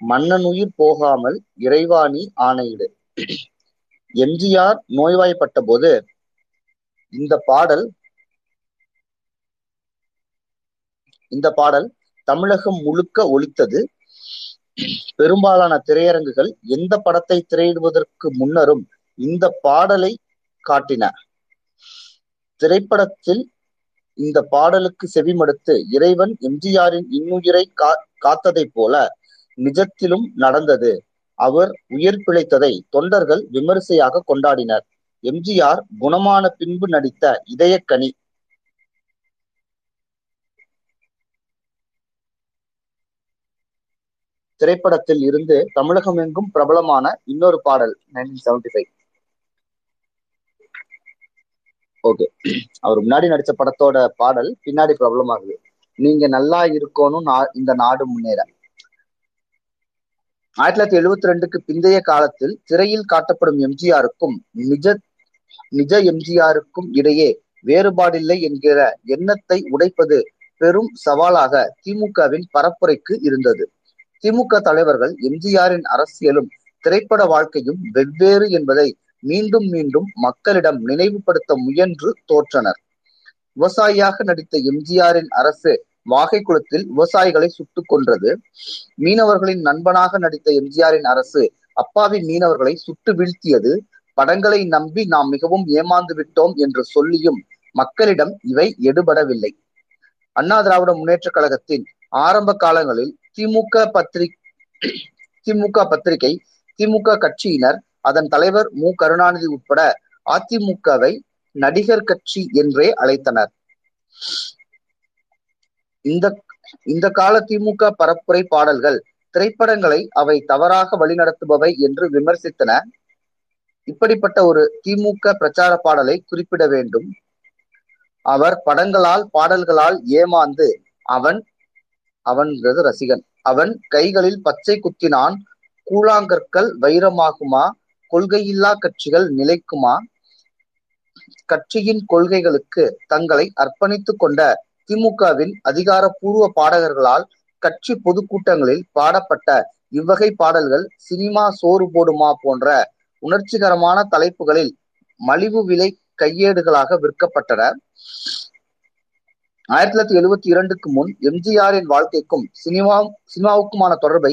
[SPEAKER 4] மன்னன் உயிர் போகாமல் இறைவாணி ஆணையிடு. எம்ஜிஆர் நோய்வாய்ப்பட்ட போது இந்த பாடல் இந்த பாடல் தமிழகம் முழுக்க ஒலித்தது பெரும்பாலான திரையரங்குகள் எந்த படத்தை திரையிடுவதற்கு முன்னரும் இந்த பாடலை காட்டின. திரைப்படத்தில் இந்த பாடலுக்கு செவிமடுத்து இறைவன் எம்ஜிஆரின் இன்னுயிரை கா காத்ததைப் போல நிஜத்திலும் நடந்தது. அவர் உயிர் பிழைத்ததை தொண்டர்கள் விமரிசையாக கொண்டாடினர். எம்ஜிஆர் குணமான பின்பு நடித்த இதயக்கனி திரைப்படத்தில் இருந்து தமிழகம் எங்கும் பிரபலமான இன்னொரு பாடல் நைன்டீன் செவன்டி ஃபைவ் ஓகே அவர் முன்னாடி நடிச்ச படத்தோட பாடல் பின்னாடி பிரபலமாகுது. நீங்க நல்லா இருக்கணும் இந்த நாடு முன்னேற. ஆயிரத்தி தொள்ளாயிரத்தி எழுபத்தி ரெண்டுக்கு பிந்தைய காலத்தில் திரையில் காட்டப்படும் எம்ஜிஆருக்கும் நிஜ நிஜ எம்ஜிஆருக்கும் இடையே வேறுபாடில்லை என்கிற எண்ணத்தை உடைப்பது பெரும் சவாலாக திமுகவின் பரப்புரைக்கு இருந்தது. திமுக தலைவர்கள் எம்ஜிஆரின் அரசியலும் திரைப்பட வாழ்க்கையும் வெவ்வேறு என்பதை மீண்டும் மீண்டும் மக்களிடம் நினைவுபடுத்த முயன்று தோற்றனர். விவசாயியாக நடித்த எம்ஜிஆரின் அரசு வாகை குளத்தில் விவசாயிகளை சுட்டுக் கொன்றது. மீனவர்களின் நண்பனாக நடித்த எம்ஜிஆரின் அரசு அப்பாவி மீனவர்களை சுட்டு வீழ்த்தியது. படங்களை நம்பி நாம் மிகவும் ஏமாந்து விட்டோம் என்று சொல்லியும் மக்களிடம் இவை எடுபடவில்லை. அண்ணா திராவிட முன்னேற்ற கழகத்தின் ஆரம்ப காலங்களில் திமுக பத்திரி திமுக பத்திரிகை திமுக கட்சியினர் அதன் தலைவர் மு. கருணாநிதி உட்பட அதிமுகவை நடிகர் கட்சி என்றே அழைத்தனர். இந்த இந்த கால திமுக பரப்புரை பாடல்கள் திரைப்படங்களை அவை தவறாக வழிநடத்துபவை என்று விமர்சித்தன. இப்படிப்பட்ட ஒரு திமுக பிரச்சார பாடலை குறிப்பிட வேண்டும். அவர் படங்களால் பாடல்களால் ஏமாந்து அவன் அவன்கிறது ரசிகன். அவன் கைகளில் பச்சை குத்தினான் கூழாங்கற்கள் வைரமாகுமா கொள்கையில்லா கட்சிகள் நிலைக்குமா? கட்சியின் கொள்கைகளுக்கு தங்களை அர்ப்பணித்துக் கொண்ட திமுகவின் அதிகாரப்பூர்வ பாடகர்களால் கட்சி பொதுக்கூட்டங்களில் பாடப்பட்ட இவ்வகை பாடல்கள் சினிமா சோறு போடுமா போன்ற உணர்ச்சிகரமான தலைப்புகளில் மலிவு விலை கையேடுகளாக விற்கப்பட்டன. ஆயிரத்தி தொள்ளாயிரத்தி எழுபத்தி இரண்டுக்கு முன் எம்ஜிஆரின் வாழ்க்கைக்கும் சினிமா சினிமாவுக்குமான தொடர்பை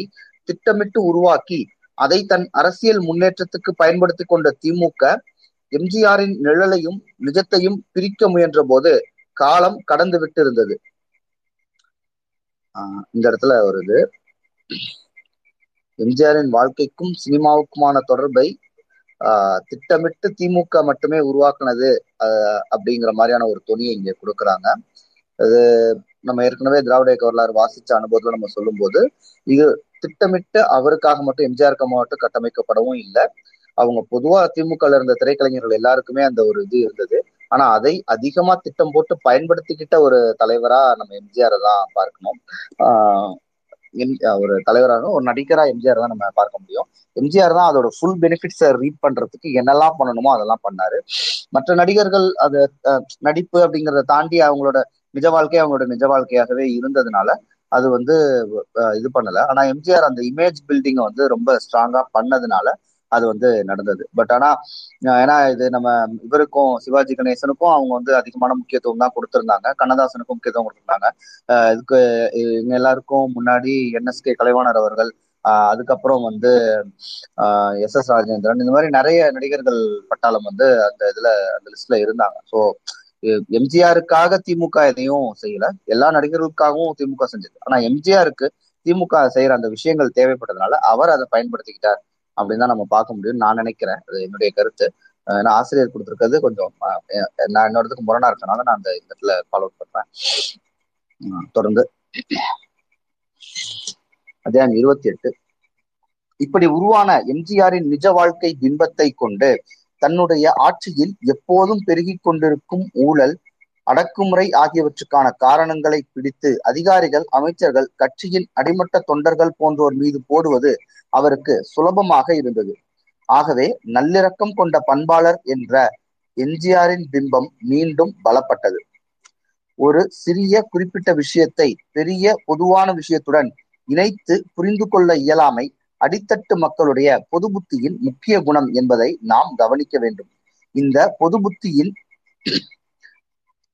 [SPEAKER 4] திட்டமிட்டு உருவாக்கி அதை தன் அரசியல் முன்னேற்றத்துக்கு பயன்படுத்தி கொண்ட திமுக எம்ஜிஆரின் நிழலையும் நிஜத்தையும் பிரிக்க முயன்ற போது காலம் கடந்து விட்டு இருந்தது ஆஹ் இந்த இடத்துல வருது எம்ஜிஆரின் வாழ்க்கைக்கும் சினிமாவுக்குமான தொடர்பை ஆஹ் திட்டமிட்டு திமுக மட்டுமே உருவாக்குனது ஆஹ் அப்படிங்கிற மாதிரியான ஒரு துணியை இங்க கொடுக்குறாங்க. அது நம்ம ஏற்கனவே திராவிட இயக்க வரலாறு வாசிச்ச அனுபவத்துல நம்ம சொல்லும்போது இது திட்டமிட்டு அவருக்காக மட்டும் எம்ஜிஆருக்காக மட்டும் கட்டமைக்கப்படவும் இல்லை. அவங்க பொதுவா திமுகல இருந்த திரைக்கலைஞர்கள் எல்லாருக்குமே அந்த ஒரு இது இருந்தது. ஆனா அதை அதிகமா திட்டம் போட்டு பயன்படுத்திக்கிட்ட ஒரு தலைவரா நம்ம எம்ஜிஆரை தான் பார்க்கணும். ஒரு தலைவராக ஒரு நடிகரா எம்ஜிஆர் தான் நம்ம பார்க்க முடியும். எம்ஜிஆர் தான் அதோட ஃபுல் பெனிஃபிட்ஸை ரீட் பண்றதுக்கு என்னெல்லாம் பண்ணணுமோ அதெல்லாம் பண்ணாரு. மற்ற நடிகர்கள் அது நடிப்பு அப்படிங்கிறத தாண்டி அவங்களோட நிஜ வாழ்க்கை அவங்களோட நிஜ வாழ்க்கையாகவே இருந்ததுனால அது வந்து இது பண்ணல. ஆனா எம்ஜிஆர் அந்த இமேஜ் பில்டிங்கை வந்து ரொம்ப ஸ்ட்ராங்கா பண்ணதுனால அது வந்து நடந்தது. பட் ஆனா ஏன்னா இது நம்ம இவருக்கும் சிவாஜி கணேசனுக்கும் அவங்க வந்து அதிகமான முக்கியத்துவம் தான் கொடுத்திருந்தாங்க. கண்ணதாசனுக்கும் முக்கியத்துவம் கொடுத்திருந்தாங்க. இதுக்கு இவங்க எல்லாருக்கும் முன்னாடி என்எஸ்கே கலைவாணர் அவர்கள் அதுக்கப்புறம் வந்து எஸ் எஸ் ராஜேந்திரன் இந்த மாதிரி நிறைய நடிகர்கள் பட்டாளம் வந்து அந்த இதுல அந்த லிஸ்ட்ல இருந்தாங்க. ஸோ எம்ஜிஆருக்காக திமுக எதையும் செய்யல. எல்லா நடிகர்களுக்காகவும் திமுக செஞ்சது. ஆனா எம்ஜிஆருக்கு திமுக செய்யற அந்த விஷயங்கள் தேவைப்பட்டதுனால அவர் அதை பயன்படுத்திக்கிட்டார் அப்படின்னு தான் நம்ம பார்க்க முடியும்னு நான் நினைக்கிறேன். அது என்னுடைய கருத்து. ஏன்னா ஆசிரியர் கொடுத்துருக்கிறது கொஞ்சம் நான் என்னோடதுக்கு முரணா இருக்கனால நான் அந்த இடத்துல ஃபாலோ பண்றேன். தொடர்ந்து. அத்தியாயம் இருபத்தி எட்டு. இப்படி உருவான எம்ஜிஆரின் நிஜ வாழ்க்கை பிம்பத்தை கொண்டு தன்னுடைய ஆட்சியில் எப்போதும் பெருகிக் கொண்டிருக்கும் ஊழல் அடக்குமுறை ஆகியவற்றுக்கான காரணங்களை பிடித்து அதிகாரிகள் அமைச்சர்கள் கட்சியின் அடிமட்ட தொண்டர்கள் போன்றோர் மீது போடுவது அவருக்கு சுலபமாக இருந்தது. ஆகவே நல்லிறக்கம் கொண்ட பண்பாளர் என்ற எம்ஜிஆரின் பிம்பம் மீண்டும் பலப்பட்டது. ஒரு சிறிய குறிப்பிட்ட விஷயத்தை பெரிய பொதுவான விஷயத்துடன் இணைத்து புரிந்து கொள்ள இயலாமை அடித்தட்டு மக்களுடைய பொது புத்தியின் முக்கிய குணம் என்பதை நாம் கவனிக்க வேண்டும். இந்த பொது புத்தியின்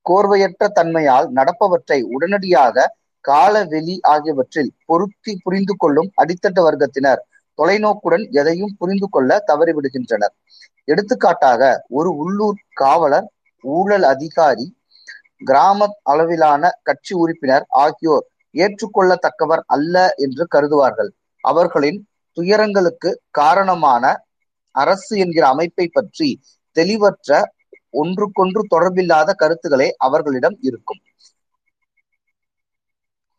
[SPEAKER 4] கோர்வையற்ற தன்மையால் நடப்பவற்றை உடனடியாக கால வெளி ஆகியவற்றில் பொருத்தி புரிந்து கொள்ளும் அடித்தட்டு வர்க்கத்தினர் தொலைநோக்குடன் எதையும் புரிந்து கொள்ள தவறிவிடுகின்றனர். எடுத்துக்காட்டாக ஒரு உள்ளூர் காவலர் ஊழல் அதிகாரி கிராம அளவிலான கட்சி உறுப்பினர் ஆகியோர் ஏற்றுக்கொள்ளத்தக்கவர் அல்ல என்று கருதுவார்கள். அவர்களின் துயரங்களுக்கு காரணமான அரசு என்கிற அமைப்பை பற்றி தெளிவற்ற ஒன்றுக்கொன்று தொடர்பில்லாத கருத்துக்களே அவர்களிடம் இருக்கும்.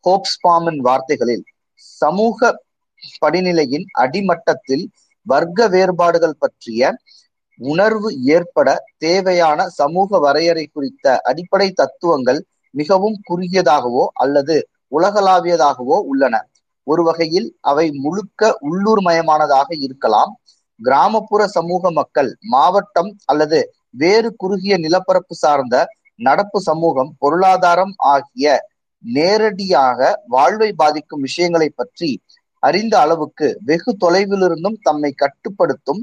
[SPEAKER 4] ஹோப்ஸ்பாமின் வார்த்தைகளில் சமூக படிநிலையின் அடிமட்டத்தில் வர்க்க வேறுபாடுகள் பற்றிய உணர்வு ஏற்பட தேவையான சமூக வரையறை குறித்த அடிப்படை தத்துவங்கள் மிகவும் குறுகியதாகவோ அல்லது உலகளாவியதாகவோ உள்ளன. ஒரு வகையில் அவை முழுக்க உள்ளூர் மயமானதாக இருக்கலாம். கிராமப்புற சமூக மக்கள் மாவட்டம் அல்லது வேறு குறுகிய நிலப்பரப்பு சார்ந்த நடப்பு சமூகம் பொருளாதாரம் ஆகிய நேரடியாக வாழ்வை பாதிக்கும் விஷயங்களை பற்றி அறிந்த அளவுக்கு வெகு தொலைவிலிருந்தும் தம்மை கட்டுப்படுத்தும்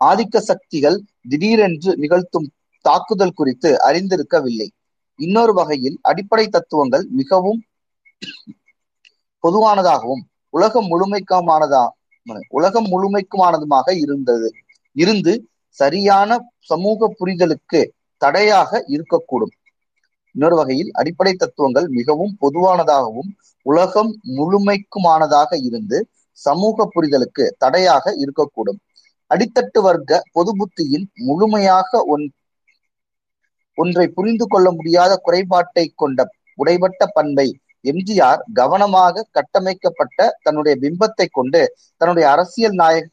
[SPEAKER 4] ஆதிக்க சக்திகள் திடீரென்று நிகழ்த்தும் தாக்குதல் குறித்து அறிந்திருக்கவில்லை. இன்னொரு வகையில் அடிப்படை தத்துவங்கள் மிகவும் பொதுவானதாகவும் உலகம் முழுமைக்குமானதா உலகம் முழுமைக்குமானதுமாக இருந்தது. இருந்து சரியான சமூக புரிதலுக்கு தடையாக இருக்கக்கூடும். இன்னொரு வகையில் அடிப்படை தத்துவங்கள் மிகவும் பொதுவானதாகவும் உலகம் முழுமைக்குமானதாக இருந்து சமூக புரிதலுக்கு தடையாக இருக்கக்கூடும். அடித்தட்டு வர்க்க பொது புத்தியின் முழுமையாக ஒன் ஒன்றை புரிந்து கொள்ள முடியாத குறைபாட்டை கொண்ட உடைபட்ட பண்பை எம்ஜிஆர் கவனமாக கட்டமைக்கப்பட்ட தன்னுடைய பிம்பத்தை கொண்டு தன்னுடைய அரசியல் நாயக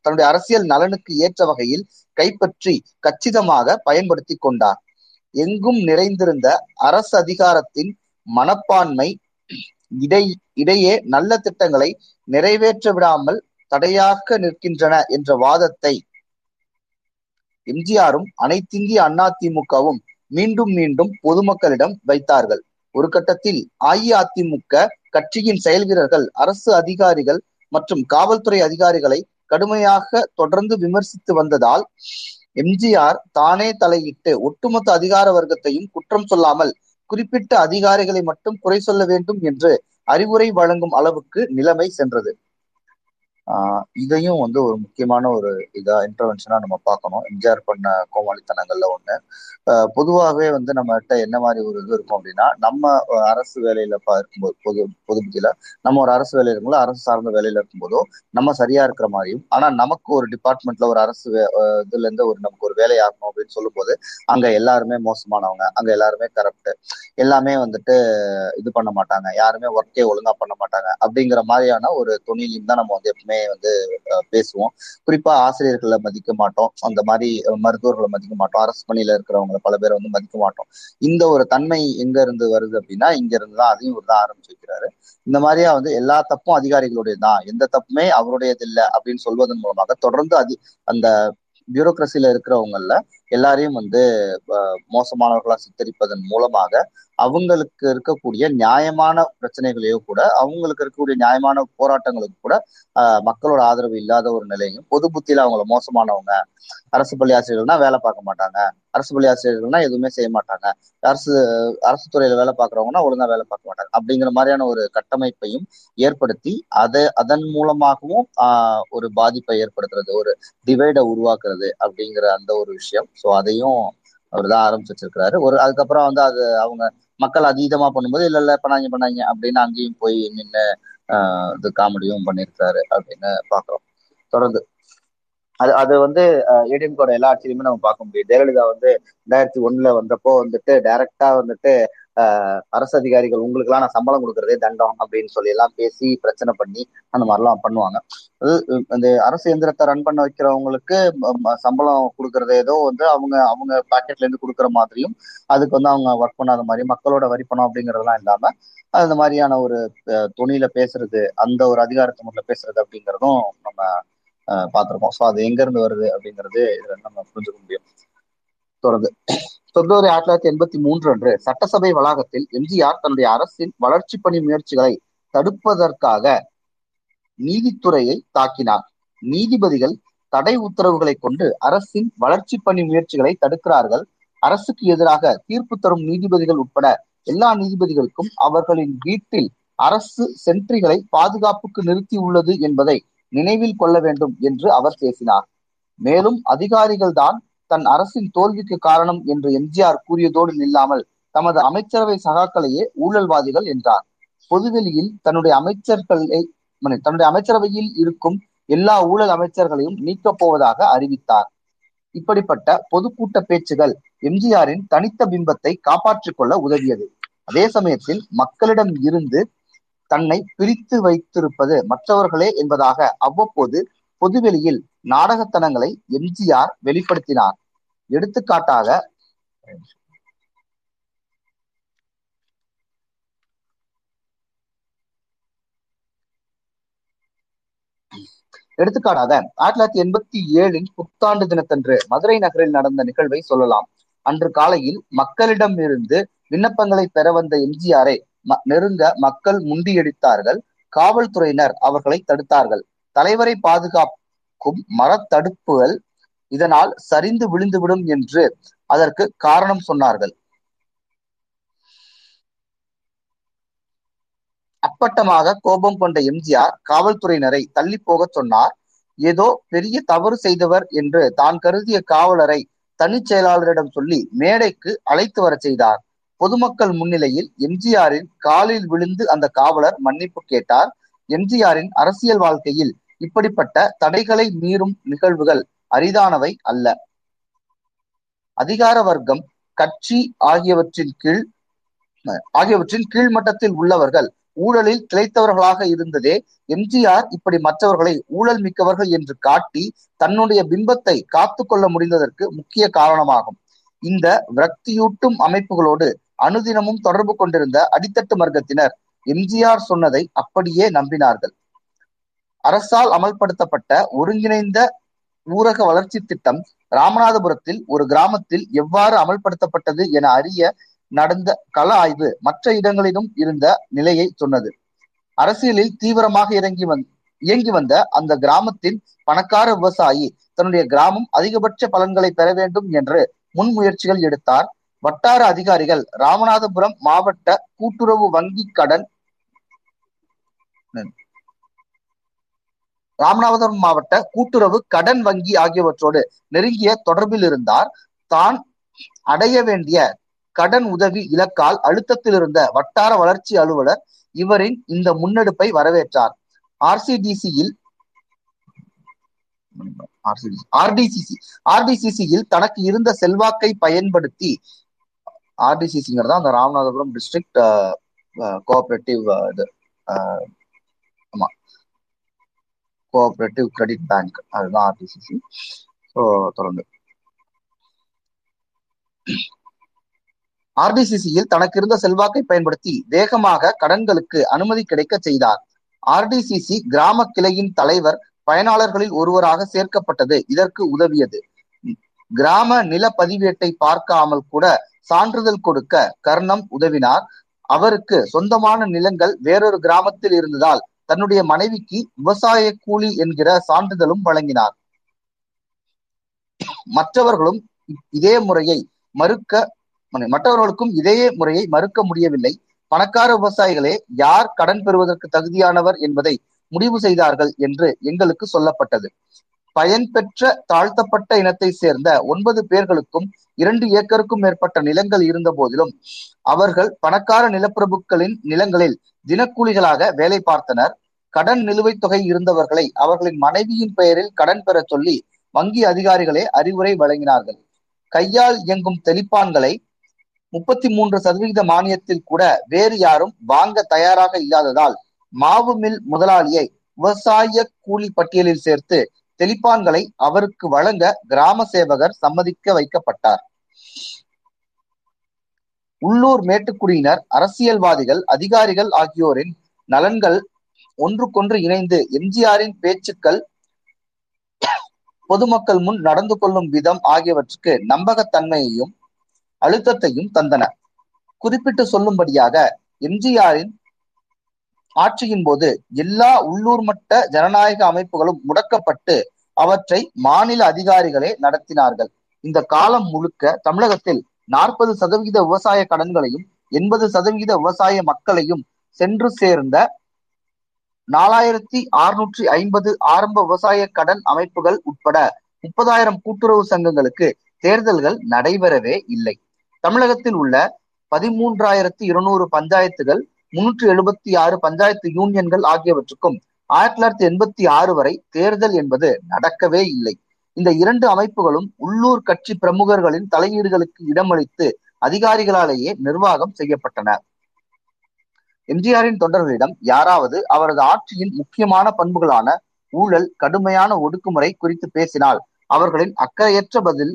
[SPEAKER 4] தன்னுடைய அரசியல் நலனுக்கு ஏற்ற வகையில் கைப்பற்றி கச்சிதமாக பயன்படுத்தி கொண்டார். எங்கும் நிறைந்திருந்த அரசு அதிகாரத்தின் மனப்பான்மை இடை இடையே நல்ல திட்டங்களை நிறைவேற்ற விடாமல் தடையாக நிற்கின்றன என்ற வாதத்தை எம்ஜிஆரும் அனைத்திந்திய அண்ணா திமுகவும் மீண்டும் மீண்டும் பொதுமக்களிடம் வைத்தார்கள். ஒரு கட்டத்தில் அஇஅதிமுக கட்சியின் செயல் வீரர்கள் அரசு அதிகாரிகள் மற்றும் காவல்துறை அதிகாரிகளை கடுமையாக தொடர்ந்து விமர்சித்து வந்ததால் எம்ஜிஆர் தானே தலையிட்டு ஒட்டுமொத்த அதிகார வர்க்கத்தையும் குற்றம் சொல்லாமல் குறிப்பிட்ட அதிகாரிகளை மட்டும் குறை சொல்ல வேண்டும் என்று அறிவுரை வழங்கும் அளவுக்கு நிலைமை சென்றது. இதையும் வந்து ஒரு முக்கியமான ஒரு இதா இன்டர்வென்ஷனா நம்ம பார்க்கணும். எம்ஜிஆர் பண்ண கோமாளித்தனங்கள்ல ஒண்ணு. பொதுவாகவே வந்து நம்மகிட்ட என்ன மாதிரி ஒரு இது இருக்கும் அப்படின்னா நம்ம அரசு வேலையில இருக்கும்போது பொது பொது நம்ம ஒரு அரசு வேலையில இருக்கும்போது அரசு சார்ந்த வேலையில இருக்கும்போதோ நம்ம சரியா இருக்கிற மாதிரியும் ஆனா நமக்கு ஒரு டிபார்ட்மெண்ட்ல ஒரு அரசு இதுல இருந்து ஒரு நமக்கு ஒரு வேலை ஆகணும் அப்படின்னு சொல்லும் போது அங்க எல்லாருமே மோசமானவங்க அங்க எல்லாருமே கரப்ட் எல்லாமே வந்துட்டு இது பண்ண மாட்டாங்க. யாருமே ஒர்க்கே ஒழுங்கா பண்ண மாட்டாங்க. அப்படிங்கிற மாதிரியான ஒரு துணியிலையும் தான் நம்ம வந்து எப்பவுமே வந்து பேசுவோம். குறிப்பா ஆசிரியர்களை மதிக்க மாட்டோம். அந்த மாதிரி மருத்துவர்களை மதிக்க மாட்டோம். அரசு பணியில இருக்கிறவங்களை பல பேரை வந்து மதிக்க மாட்டோம். இந்த ஒரு தன்மை எங்க இருந்து வருது அப்படின்னா இங்க இருந்து தான் அதையும் ஒரு தான் ஆரம்பிச்சு வைக்கிறாரு. இந்த மாதிரியா வந்து எல்லா தப்பும் அதிகாரிகளுடைய தான். எந்த தப்புமே அவருடையது இல்லை அப்படின்னு சொல்வதன் மூலமாக தொடர்ந்து அதி அந்த பியூரோக்ரஸில இருக்கிறவங்கள எல்லாரையும் வந்து மோசமானவர்களா சித்தரிப்பதன் மூலமாக அவங்களுக்கு இருக்கக்கூடிய நியாயமான பிரச்சனைகளையோ கூட அவங்களுக்கு இருக்கக்கூடிய நியாயமான போராட்டங்களுக்கு கூட மக்களோட ஆதரவு இல்லாத ஒரு நிலையும் பொது புத்தியில அவங்கள மோசமானவங்க அரசு பள்ளி ஆசிரியர்கள்னா வேலை பார்க்க மாட்டாங்க. அரசு பள்ளி ஆசிரியர்கள்னா எதுவுமே செய்ய மாட்டாங்க. அரசு அரசு துறையில வேலை பார்க்கறவங்கன்னா ஒழுங்கா வேலை பார்க்க மாட்டாங்க. அப்படிங்கிற மாதிரியான ஒரு கட்டமைப்பையும் ஏற்படுத்தி அதை அதன் மூலமாகவும் ஆஹ் ஒரு பாதிப்பை ஏற்படுத்துறது ஒரு டிவைடை உருவாக்குறது அப்படிங்கிற அந்த ஒரு விஷயம். ஸோ அதையும் அவர் தான் ஆரம்பிச்சு வச்சிருக்கிறாரு. ஒரு அதுக்கப்புறம் வந்து அது அவங்க மக்கள் அதீதமா பண்ணும்போது இல்ல இல்ல பண்ணாங்க பண்ணாங்க அப்படின்னு அங்கேயும் போய் நின்று இது காமெடியும் பண்ணியிருக்காரு அப்படின்னு பாக்குறோம். தொடர்ந்து. அது அது வந்து ஏடிஎம்கோட எல்லா ஆட்சியிலுமே நம்ம பார்க்க முடியும். ஜெயலலிதா வந்து ரெண்டாயிரத்தி ஒண்ணுல வந்தப்போ வந்துட்டு டைரக்டா வந்துட்டு அரசு அதிகாரிகள் உங்களுக்கெல்லாம் நான் சம்பளம் கொடுக்கறதே தண்டம் அப்படின்னு சொல்லி எல்லாம் பேசி பிரச்சனை பண்ணி அந்த மாதிரிலாம் பண்ணுவாங்க. அது இந்த அரசு எந்திரத்தை ரன் பண்ண வைக்கிறவங்களுக்கு சம்பளம் கொடுக்கறது ஏதோ வந்து அவங்க அவங்க பாக்கெட்ல இருந்து கொடுக்குற மாதிரியும் அதுக்கு வந்து அவங்க ஒர்க் பண்ணாத மாதிரி மக்களோட வரி பணம் அப்படிங்கறதெல்லாம் இல்லாம அந்த மாதிரியான ஒரு துணியில பேசுறது அந்த ஒரு அதிகாரத்து முறையில பேசுறது அப்படிங்கிறதும் நம்ம பார்த்திருக்கோம். ஸோ அது எங்க இருந்து வருது அப்படிங்கிறது இதுல நம்ம புரிஞ்சுக்க முடியும். தொடர்ந்து. பிப்ரவரி ஆயிரத்தி தொள்ளாயிரத்தி எண்பத்தி மூன்று அன்று சட்டசபை வளாகத்தில் எம்ஜிஆர் தன்னுடைய அரசின் வளர்ச்சி பணி முயற்சிகளை தடுப்பதற்காக நீதித்துறையை தாக்கினார். நீதிபதிகள் தடை உத்தரவுகளை கொண்டு அரசின் வளர்ச்சி பணி முயற்சிகளை தடுக்கிறார்கள். அரசுக்கு எதிராக தீர்ப்பு தரும் நீதிபதிகள் உட்பட எல்லா நீதிபதிகளுக்கும் அவர்களின் வீட்டில் அரசு சென்ட்ரிகளை பாதுகாப்புக்கு நிறுத்தி உள்ளது என்பதை நினைவில் கொள்ள வேண்டும் என்று அவர் பேசினார். மேலும் அதிகாரிகள் தான் தன் அரசின் தோல்விக்கு காரணம் என்று எம்ஜிஆர் கூறியதோடு நில்லாமல் தமது அமைச்சரவை சகாக்களையே ஊழல்வாதிகள் என்றார். பொதுவெளியில் தன்னுடைய அமைச்சர்களை தன்னுடைய அமைச்சரவையில் இருக்கும் எல்லா ஊழல் அமைச்சர்களையும் நீக்கப் போவதாக அறிவித்தார். இப்படிப்பட்ட பொதுக்கூட்ட பேச்சுகள் எம்ஜிஆரின் தனித்த பிம்பத்தை காப்பாற்றிக் கொள்ள உதவியது. அதே சமயத்தில் மக்களிடம் இருந்து தன்னை பிரித்து வைத்திருப்பது மற்றவர்களே என்பதாக அவ்வப்போது பொதுவெளியில் நாடகத்தனங்களை எம்ஜிஆர் வெளிப்படுத்தினார். எடுத்துக்காட்டாக எடுத்துக்காட்டாக ஆயிரத்தி தொள்ளாயிரத்தி எண்பத்தி ஏழின் புத்தாண்டு தினத்தன்று மதுரை நகரில் நடந்த நிகழ்வை சொல்லலாம். அன்று காலையில் மக்களிடம் இருந்து விண்ணப்பங்களை பெற வந்த எம்ஜிஆரை நெருங்க மக்கள் முண்டியடித்தார்கள். காவல்துறையினர் அவர்களை தடுத்தார்கள். தலைவரை பாதுகாப்பு இருக்கும் மரத்தடுப்புகள் இதனால் சரிந்து விழுந்துவிடும் என்று அதற்கு காரணம் சொன்னார்கள். அப்பட்டமாக கோபம் கொண்ட எம்ஜிஆர் காவல்துறையினரை தள்ளி போகச் சொன்னார். ஏதோ பெரிய தவறு செய்தவர் என்று தான் கருதிய காவலரை தனிச் செயலாளரிடம் சொல்லி மேடைக்கு அழைத்து வரச் செய்தார். பொதுமக்கள் முன்னிலையில் எம்ஜிஆரின் காலில் விழுந்து அந்த காவலர் மன்னிப்பு கேட்டார். எம்ஜிஆரின் அரசியல் வாழ்க்கையில் இப்படிப்பட்ட தடைகளை மீறும் நிகழ்வுகள் அரிதானவை அல்ல. அதிகார வர்க்கம் கட்சி ஆகியவற்றின் கீழ் ஆகியவற்றின் கீழ்மட்டத்தில் உள்ளவர்கள் ஊழலில் திளைத்தவர்களாக இருந்ததே எம்ஜிஆர் இப்படி மற்றவர்களை ஊழல் மிக்கவர்கள் என்று காட்டி தன்னுடைய பிம்பத்தை காத்து கொள்ள முடிந்ததற்கு முக்கிய காரணமாகும். இந்த விரக்தியூட்டும் அமைப்புகளோடு அனுதினமும் தொடர்பு கொண்டிருந்த அடித்தட்டு வர்க்கத்தினர் எம்ஜிஆர் சொன்னதை அப்படியே நம்பினார்கள். அரசால் அமல்படுத்தப்பட்ட ஒருங்கிணைந்த ஊரக வளர்ச்சி திட்டம் ராமநாதபுரத்தில் ஒரு கிராமத்தில் எவ்வாறு அமல்படுத்தப்பட்டது என அறிய நடந்த கள ஆய்வு மற்ற இடங்களிலும் இருந்த நிலையை சொன்னது. அரசியலில் தீவிரமாக இறங்கி வந் இயங்கி வந்த அந்த கிராமத்தின் பணக்கார விவசாயி தன்னுடைய கிராமம் அதிகபட்ச பலன்களை பெற வேண்டும் என்று முன்முயற்சிகள் எடுத்தார். வட்டார அதிகாரிகள் ராமநாதபுரம் மாவட்ட கூட்டுறவு வங்கி கடன் ராமநாதபுரம் மாவட்ட கூட்டுறவு கடன் வங்கி ஆகியவற்றோடு நெருங்கிய தொடர்பில் இருந்தார். தான் அடைய வேண்டிய கடன் உதவி இலக்கால் அழுத்தத்தில் இருந்த வட்டார வளர்ச்சி அலுவலர் இவரின் இந்த முன்னெடுப்பை வரவேற்றார். ஆர்சிடிசியில் ஆர்டிசிசி ஆர்டிசிசியில் தனக்கு இருந்த செல்வாக்கை பயன்படுத்தி ஆர்டிசிசிங்கிறதா அந்த ராமநாதபுரம் டிஸ்ட்ரிக்ட் கோஆபரேட்டிவ் இது ஆமா. கோஆபரேட்டிவ் கிரெடிட் பேங்க் அதுதான் ஆர்டிசிசி ஸோ தொடர்ந்து. ஆர்டிசிசியில் தனக்கு இருந்த செல்வாக்கை பயன்படுத்தி வேகமாக கடன்களுக்கு அனுமதி கிடைக்க செய்தார். ஆர்டிசிசி கிராம கிளையின் தலைவர் பயனாளர்களில் ஒருவராக சேர்க்கப்பட்டது இதற்கு உதவியது. கிராம நில பதிவேட்டை பார்க்காமல் கூட சான்றிதழ் கொடுக்க கர்ணம் உதவினார். அவருக்கு சொந்தமான நிலங்கள் வேறொரு கிராமத்தில் இருந்ததால் தன்னுடைய மனைவிக்கு விவசாய கூலி என்கிற சான்றிதழும் வழங்கினார். மற்றவர்களும் இதே முறையை மறுக்க மற்றவர்களுக்கும் இதே முறையை மறுக்க முடியவில்லை. பணக்கார விவசாயிகளே யார் கடன் பெறுவதற்கு தகுதியானவர் என்பதை முடிவு செய்தார்கள் என்று எங்களுக்கு சொல்லப்பட்டது. பயன்பெற்ற தாழ்த்தப்பட்ட இனத்தை சேர்ந்த ஒன்பது பேர்களுக்கும் இரண்டு ஏக்கருக்கும் மேற்பட்ட நிலங்கள் இருந்த போதிலும் அவர்கள் பணக்கார நிலப்பிரபுக்களின் நிலங்களில் தினக்கூலிகளாக வேலை பார்த்தனர். கடன் நிலுவைத் தொகை இருந்தவர்களை அவர்களின் மனைவியின் பெயரில் கடன் பெற சொல்லி வங்கி அதிகாரிகளே அறிவுரை வழங்கினார்கள். கையால் இயங்கும் தெளிப்பான்களை முப்பத்தி மூன்று சதவிகித மானியத்தில் கூட வேறு யாரும் வாங்க தயாராக இல்லாததால் மாவு மில் முதலாளியை விவசாய கூலி பட்டியலில் சேர்த்து தெளிப்பான்களை அவருக்கு வழங்க கிராம சேவகர் சம்மதிக்க வைக்கப்பட்டார். உள்ளூர் மேட்டுக்குடியினர் அரசியல்வாதிகள் அதிகாரிகள் ஆகியோரின் நலன்கள் ஒன்றுக்கொன்று இணைந்து எம்ஜிஆரின் பேச்சுக்கள் பொதுமக்கள் முன் நடந்து கொள்ளும் விதம் ஆகியவற்றுக்கு நம்பகத்தன்மையையும் அழுத்தத்தையும் தந்தன. குறிப்பிட்டு சொல்லும்படியாக எம்ஜிஆரின் ஆட்சியின் போது எல்லா உள்ளூர் மட்ட ஜனநாயக அமைப்புகளும் முடக்கப்பட்டு அவற்றை மாநில அதிகாரிகளே நடத்தினார்கள். இந்த காலம் முழுக்க தமிழகத்தில் நாற்பது சதவிகித விவசாய கடன்களையும் எண்பது சதவிகித விவசாய மக்களையும் சென்று சேர்ந்த நாலாயிரத்தி அறுநூற்றி ஐம்பது ஆரம்ப விவசாய கடன் அமைப்புகள் உட்பட முப்பதாயிரம் கூட்டுறவு சங்கங்களுக்கு தேர்தல்கள் நடைபெறவே இல்லை. தமிழகத்தில் உள்ள பதிமூன்றாயிரத்தி இருநூறு பஞ்சாயத்துகள் முன்னூற்றி எழுபத்தி ஆறு பஞ்சாயத்து யூனியன்கள் ஆகியவற்றுக்கும் ஆயிரத்தி தொள்ளாயிரத்தி எண்பத்தி ஆறு வரை தேர்தல் என்பது நடக்கவே இல்லை. இந்த இரண்டு அமைப்புகளும் உள்ளூர் கட்சி பிரமுகர்களின் தலையீடுகளுக்கு இடமளித்து அதிகாரிகளாலேயே நிர்வாகம் செய்யப்பட்டன. எம்ஜிஆரின் தொண்டர்களிடம் யாராவது அவரது ஆட்சியின் முக்கியமான பண்புகளான ஊழல் கடுமையான ஒடுக்குமுறை குறித்து பேசினால் அவர்களின் அக்கறையற்ற பதில்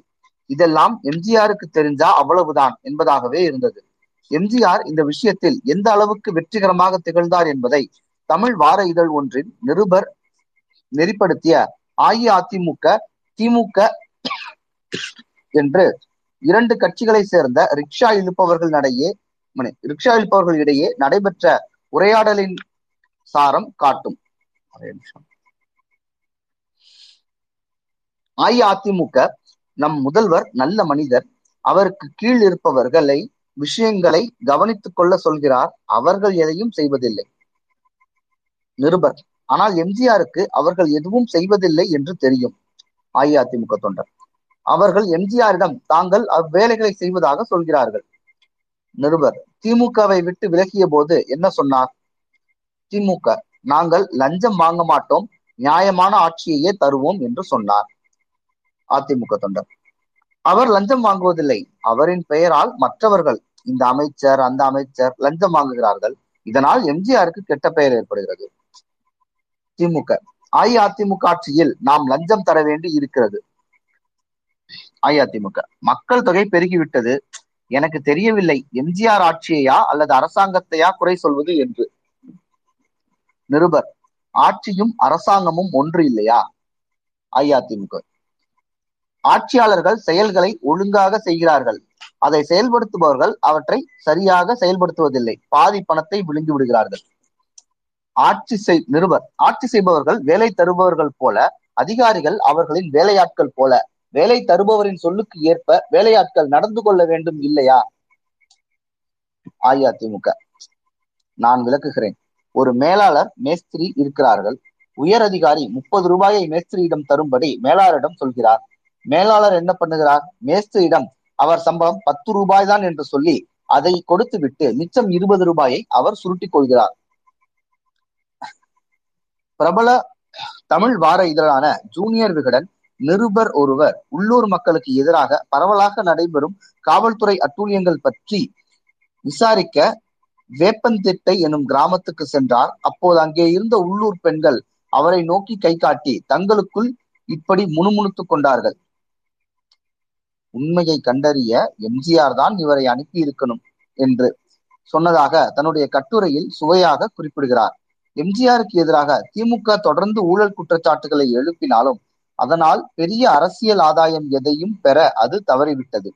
[SPEAKER 4] இதெல்லாம் எம்ஜிஆருக்கு தெரிஞ்சா அவ்வளவுதான் என்பதாகவே இருந்தது. எம்ஜிஆர் இந்த விஷயத்தில் எந்த அளவுக்கு வெற்றிகரமாக திகழ்ந்தார் என்பதை தமிழ் வார இதழ் ஒன்றின் நிருபர் நெறிப்படுத்திய அஇஅதிமுக திமுக என்று இரண்டு கட்சிகளை சேர்ந்த ரிக்ஷா இழுப்பவர்கள் நடையே ரிக்ஷா இழுப்பவர்கள் இடையே நடைபெற்ற உரையாடலின் சாரம் காட்டும். அஇஅதிமுக நம் முதல்வர் நல்ல மனிதர் அவருக்கு கீழ் இருப்பவர்களை விஷயங்களை கவனித்துக் கொள்ள சொல்கிறார். அவர்கள் எதையும் செய்வதில்லை. நிருபர். ஆனால் எம்ஜிஆருக்கு அவர்கள் எதுவும் செய்வதில்லை என்று தெரியும். அஇஅதிமுக தொண்டர். அவர்கள் எம்ஜிஆரிடம் தாங்கள் அவ்வேலைகளை செய்வதாக சொல்கிறார்கள். நிருபர். திமுகவை விட்டு விலகிய போது என்ன சொன்னார்? திமுக நாங்கள் லஞ்சம் வாங்க மாட்டோம். நியாயமான ஆட்சியையே தருவோம் என்று சொன்னார். அதிமுக தொண்டர். அவர் லஞ்சம் வாங்குவதில்லை. அவரின் பெயரால் மற்றவர்கள் இந்த அமைச்சர் அந்த அமைச்சர் லஞ்சம் வாங்குகிறார்கள். இதனால் எம்ஜிஆருக்கு கெட்ட பெயர் ஏற்படுகிறது. திமுக. அஇஅதிமுக ஆட்சியில் நாம் லஞ்சம் தர வேண்டி இருக்கிறது. அஇஅதிமுக. மக்கள் தொகை பெருகிவிட்டது. எனக்கு தெரியவில்லை. எம்ஜிஆர் ஆட்சியையா அல்லது அரசாங்கத்தையா குறை சொல்வது என்று. நிருபர். ஆட்சியும் அரசாங்கமும் ஒன்று இல்லையா? அஇஅதிமுக. ஆட்சியாளர்கள் செயல்களை ஒழுங்காக செய்கிறார்கள். அதை செயல்படுத்துபவர்கள் அவற்றை சரியாக செயல்படுத்துவதில்லை. பாதி பணத்தை விழுங்கி விடுகிறார்கள். ஆட்சி செய் நிருபர் ஆட்சி செய்பவர்கள் வேலை தருபவர்கள் போல அதிகாரிகள் அவர்களின் வேலையாட்கள் போல வேலை தருபவரின் சொல்லுக்கு ஏற்ப வேலையாட்கள் நடந்து கொள்ள வேண்டும் இல்லையா? அஇஅதிமுக. நான் விளக்குகிறேன். ஒரு மேலாளர் மேஸ்திரி இருக்கிறார்கள். உயர் அதிகாரி முப்பது ரூபாயை மேஸ்திரியிடம் தரும்படி மேலாளரிடம் சொல்கிறார். மேலாளர் என்ன பண்ணுகிறார்? மேஸ்திரியிடம் அவர் சம்பளம் பத்து ரூபாய் தான் என்று சொல்லி அதை கொடுத்து விட்டு மிச்சம் இருபது ரூபாயை அவர் சுருட்டிக் கொள்கிறார். பிரபல தமிழ் வார இதழான ஜூனியர் விகடன் நிருபர் ஒருவர் உள்ளூர் மக்களுக்கு எதிராக பரவலாக நடைபெறும் காவல்துறை அட்டூழியங்கள் பற்றி விசாரிக்க வேப்பந்திட்டை எனும் கிராமத்துக்கு சென்றார். அப்போது அங்கே இருந்த உள்ளூர் பெண்கள் அவரை நோக்கி கை காட்டி தங்களுக்குள் இப்படி முணுமுணுத்துக் கொண்டார்கள். உண்மையை கண்டறிய எம்ஜிஆர் தான் இவரை அனுப்பி இருக்கணும் என்று சொன்னதாக தன்னுடைய கட்டுரையில் சுவையாக குறிப்பிடுகிறார். எம்ஜிஆருக்கு எதிராக திமுக தொடர்ந்து ஊழல் குற்றச்சாட்டுகளை எழுப்பினாலும் அதனால் பெரிய அரசியல் ஆதாயம் எதையும் பெற அது தவறிவிட்டது.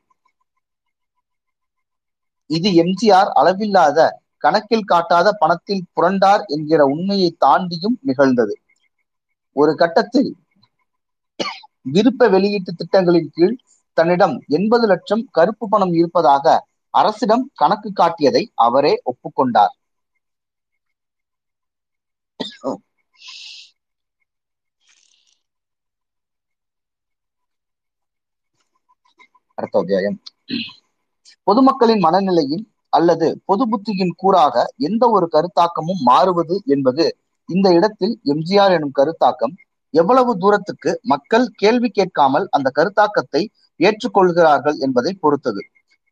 [SPEAKER 4] இது எம்ஜிஆர் அளவில்லாத கணக்கில் காட்டாத பணத்தில் புரண்டார் என்கிற உண்மையை தாண்டியும் நிகழ்ந்தது. ஒரு கட்டத்தில் விருப்ப வெளியீட்டு திட்டங்களின் கீழ் தன்னிடம் எண்பது லட்சம் கருப்பு பணம் இருப்பதாக அரசிடம் கணக்கு காட்டியதை அவரே ஒப்புக்கொண்டார். அடுத்த அத்தியாயம். பொதுமக்களின் மனநிலையில் அல்லது பொது புத்தியின் கூறாக எந்த ஒரு கருத்தாக்கமும் மாறுவது என்பது இந்த இடத்தில் எம்ஜிஆர் எனும் கருத்தாக்கம் எவ்வளவு தூரத்துக்கு மக்கள் கேள்வி கேட்காமல் அந்த கருத்தாக்கத்தை ஏற்றுக்கொள்கிறார்கள் என்பதை பொறுத்தது.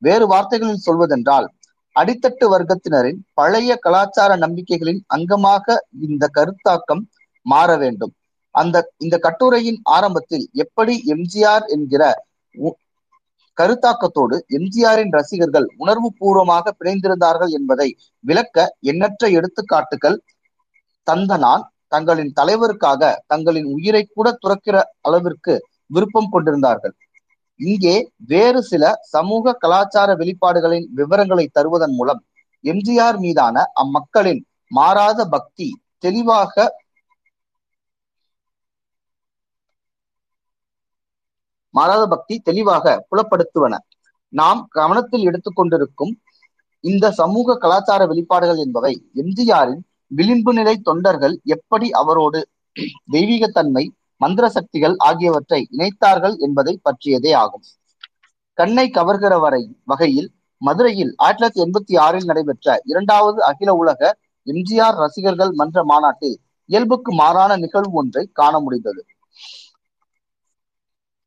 [SPEAKER 4] வேறு வார்த்தைகளில் சொல்வதென்றால் அடித்தட்டு வர்க்கத்தினரின் பழைய கலாச்சார நம்பிக்கைகளின் அங்கமாக இந்த கருத்தாக்கம் மாற வேண்டும். அந்த இந்த கட்டுரையின் ஆரம்பத்தில் எப்படி எம்ஜிஆர் என்கிற உ- கருத்தாக்கத்தோடு எம்ஜிஆரின் ரசிகர்கள் உணர்வு பூர்வமாக பிணைந்திருந்தார்கள் என்பதை விளக்க எண்ணற்ற எடுத்துக்காட்டுகள் தந்த நான் தங்களின் தலைவருக்காக தங்களின் உயிரை கூட துறக்கிற அளவிற்கு விருப்பம் கொண்டிருந்தார்கள். இங்கே வேறு சில சமூக கலாச்சார வெளிப்பாடுகளின் விவரங்களை தருவதன் மூலம் எம்ஜிஆர் மீதான அம்மக்களின் மாறாத பக்தி தெளிவாக மாறாத பக்தி தெளிவாக புலப்படுத்துவன. நாம் கவனத்தில் எடுத்துக்கொண்டிருக்கும் இந்த சமூக கலாச்சார வெளிப்பாடுகள் என்பவை எம்ஜிஆரின் விளிம்பு நிலை தொண்டர்கள் எப்படி அவரோடு தெய்வீகத்தன்மை மந்திர சக்திகள் ஆகியவற்றை இணைத்தார்கள் என்பதை பற்றியதே ஆகும். கண்ணை கவர்கிற வரை வகையில் மதுரையில் ஆயிரத்தி தொள்ளாயிரத்தி எண்பத்தி ஆறில் நடைபெற்ற இரண்டாவது அகில உலக எம்ஜிஆர் ரசிகர்கள் மன்ற மாநாட்டில் இயல்புக்கு மாறான நிகழ்வு ஒன்றை காண முடிந்தது.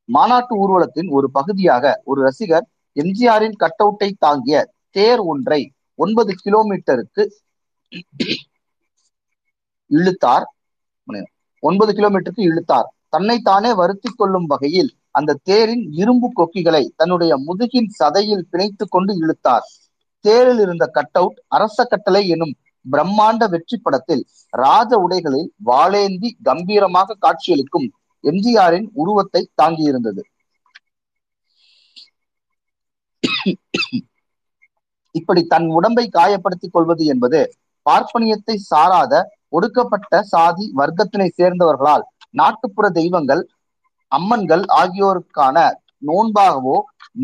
[SPEAKER 4] மாநாட்டு ஊர்வலத்தின் ஒரு பகுதியாக ஒரு ரசிகர் எம்ஜிஆரின் கட்டவுட்டை தாங்கிய தேர் ஒன்றை ஒன்பது கிலோமீட்டருக்கு இழுத்தார். ஒன்பது கிலோமீட்டருக்கு இழுத்தார். தன்னைத்தானே வருத்திக் கொள்ளும் வகையில் அந்த தேரின் இரும்பு கொக்கிகளை தன்னுடைய முதுகின் சதையில் பிணைத்துக் கொண்டு இழுத்தார். தேரில் இருந்த கட் அவுட் அரச கட்டளை எனும் பிரம்மாண்ட வெற்றி படத்தில் ராஜ உடைகளில் வாளேந்தி கம்பீரமாக காட்சியளிக்கும் எம்ஜிஆரின் உருவத்தை தாங்கியிருந்தது. இப்படி தன் உடம்பை காயப்படுத்திக் கொள்வது என்பது பார்ப்பனியத்தை சாராத ஒடுக்கப்பட்ட சாதி வர்க்கத்தினை சேர்ந்தவர்களால் நாட்டுப்புற தெய்வங்கள் அம்மன்கள் ஆகியோருக்கான நோன்பாகவோ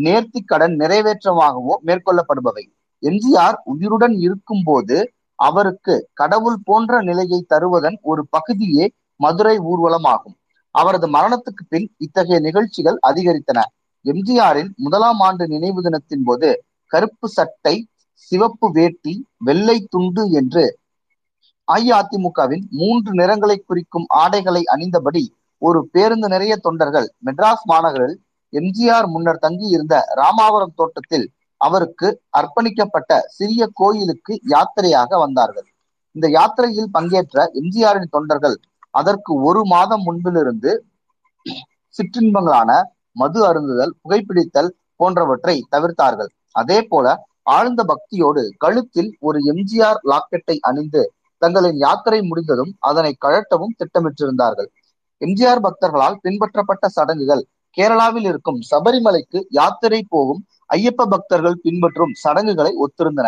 [SPEAKER 4] நேர்த்தி கடன் நிறைவேற்றமாகவோ மேற்கொள்ளப்படுபவை. எம்ஜிஆர் உயிருடன் இருக்கும் போது அவருக்கு கடவுள் போன்ற நிலையை தருவதன் ஒரு பகுதியே மதுரை ஊர்வலமாகும். அவரது மரணத்துக்கு பின் இத்தகைய நிகழ்ச்சிகள் அதிகரித்தன. எம்ஜிஆரின் முதலாம் ஆண்டு நினைவு தினத்தின் போது கருப்பு சட்டை சிவப்பு வேட்டி வெள்ளை துண்டு என்று அஇஅதிமுகவின் மூன்று நிறங்களை குறிக்கும் ஆடைகளை அணிந்தபடி ஒரு பேருந்து நிறைய தொண்டர்கள் மெட்ராஸ் மாநகரில் எம்ஜிஆர் முன்னர் தங்கி இருந்த ராமாவரம் தோட்டத்தில் அவருக்கு அர்ப்பணிக்கப்பட்ட சிறிய கோயிலுக்கு யாத்திரையாக வந்தார்கள். இந்த யாத்திரையில் பங்கேற்ற எம்ஜிஆரின் தொண்டர்கள் அதற்கு ஒரு மாதம் முன்பிலிருந்து சிற்றின்பங்களான மது அருந்துதல் புகைப்பிடித்தல் போன்றவற்றை தவிர்த்தார்கள். அதே போல ஆழ்ந்த பக்தியோடு கழுத்தில் ஒரு எம்ஜிஆர் லாக்கெட்டை அணிந்து தங்களின் யாத்திரை முடிந்ததும் அதனை கழட்டவும் திட்டமிட்டிருந்தார்கள். எம்ஜிஆர் பக்தர்களால் பின்பற்றப்பட்ட சடங்குகள் கேரளாவில் இருக்கும் சபரிமலைக்கு யாத்திரை போகும் ஐயப்ப பக்தர்கள் பின்பற்றும் சடங்குகளை ஒத்திருந்தன.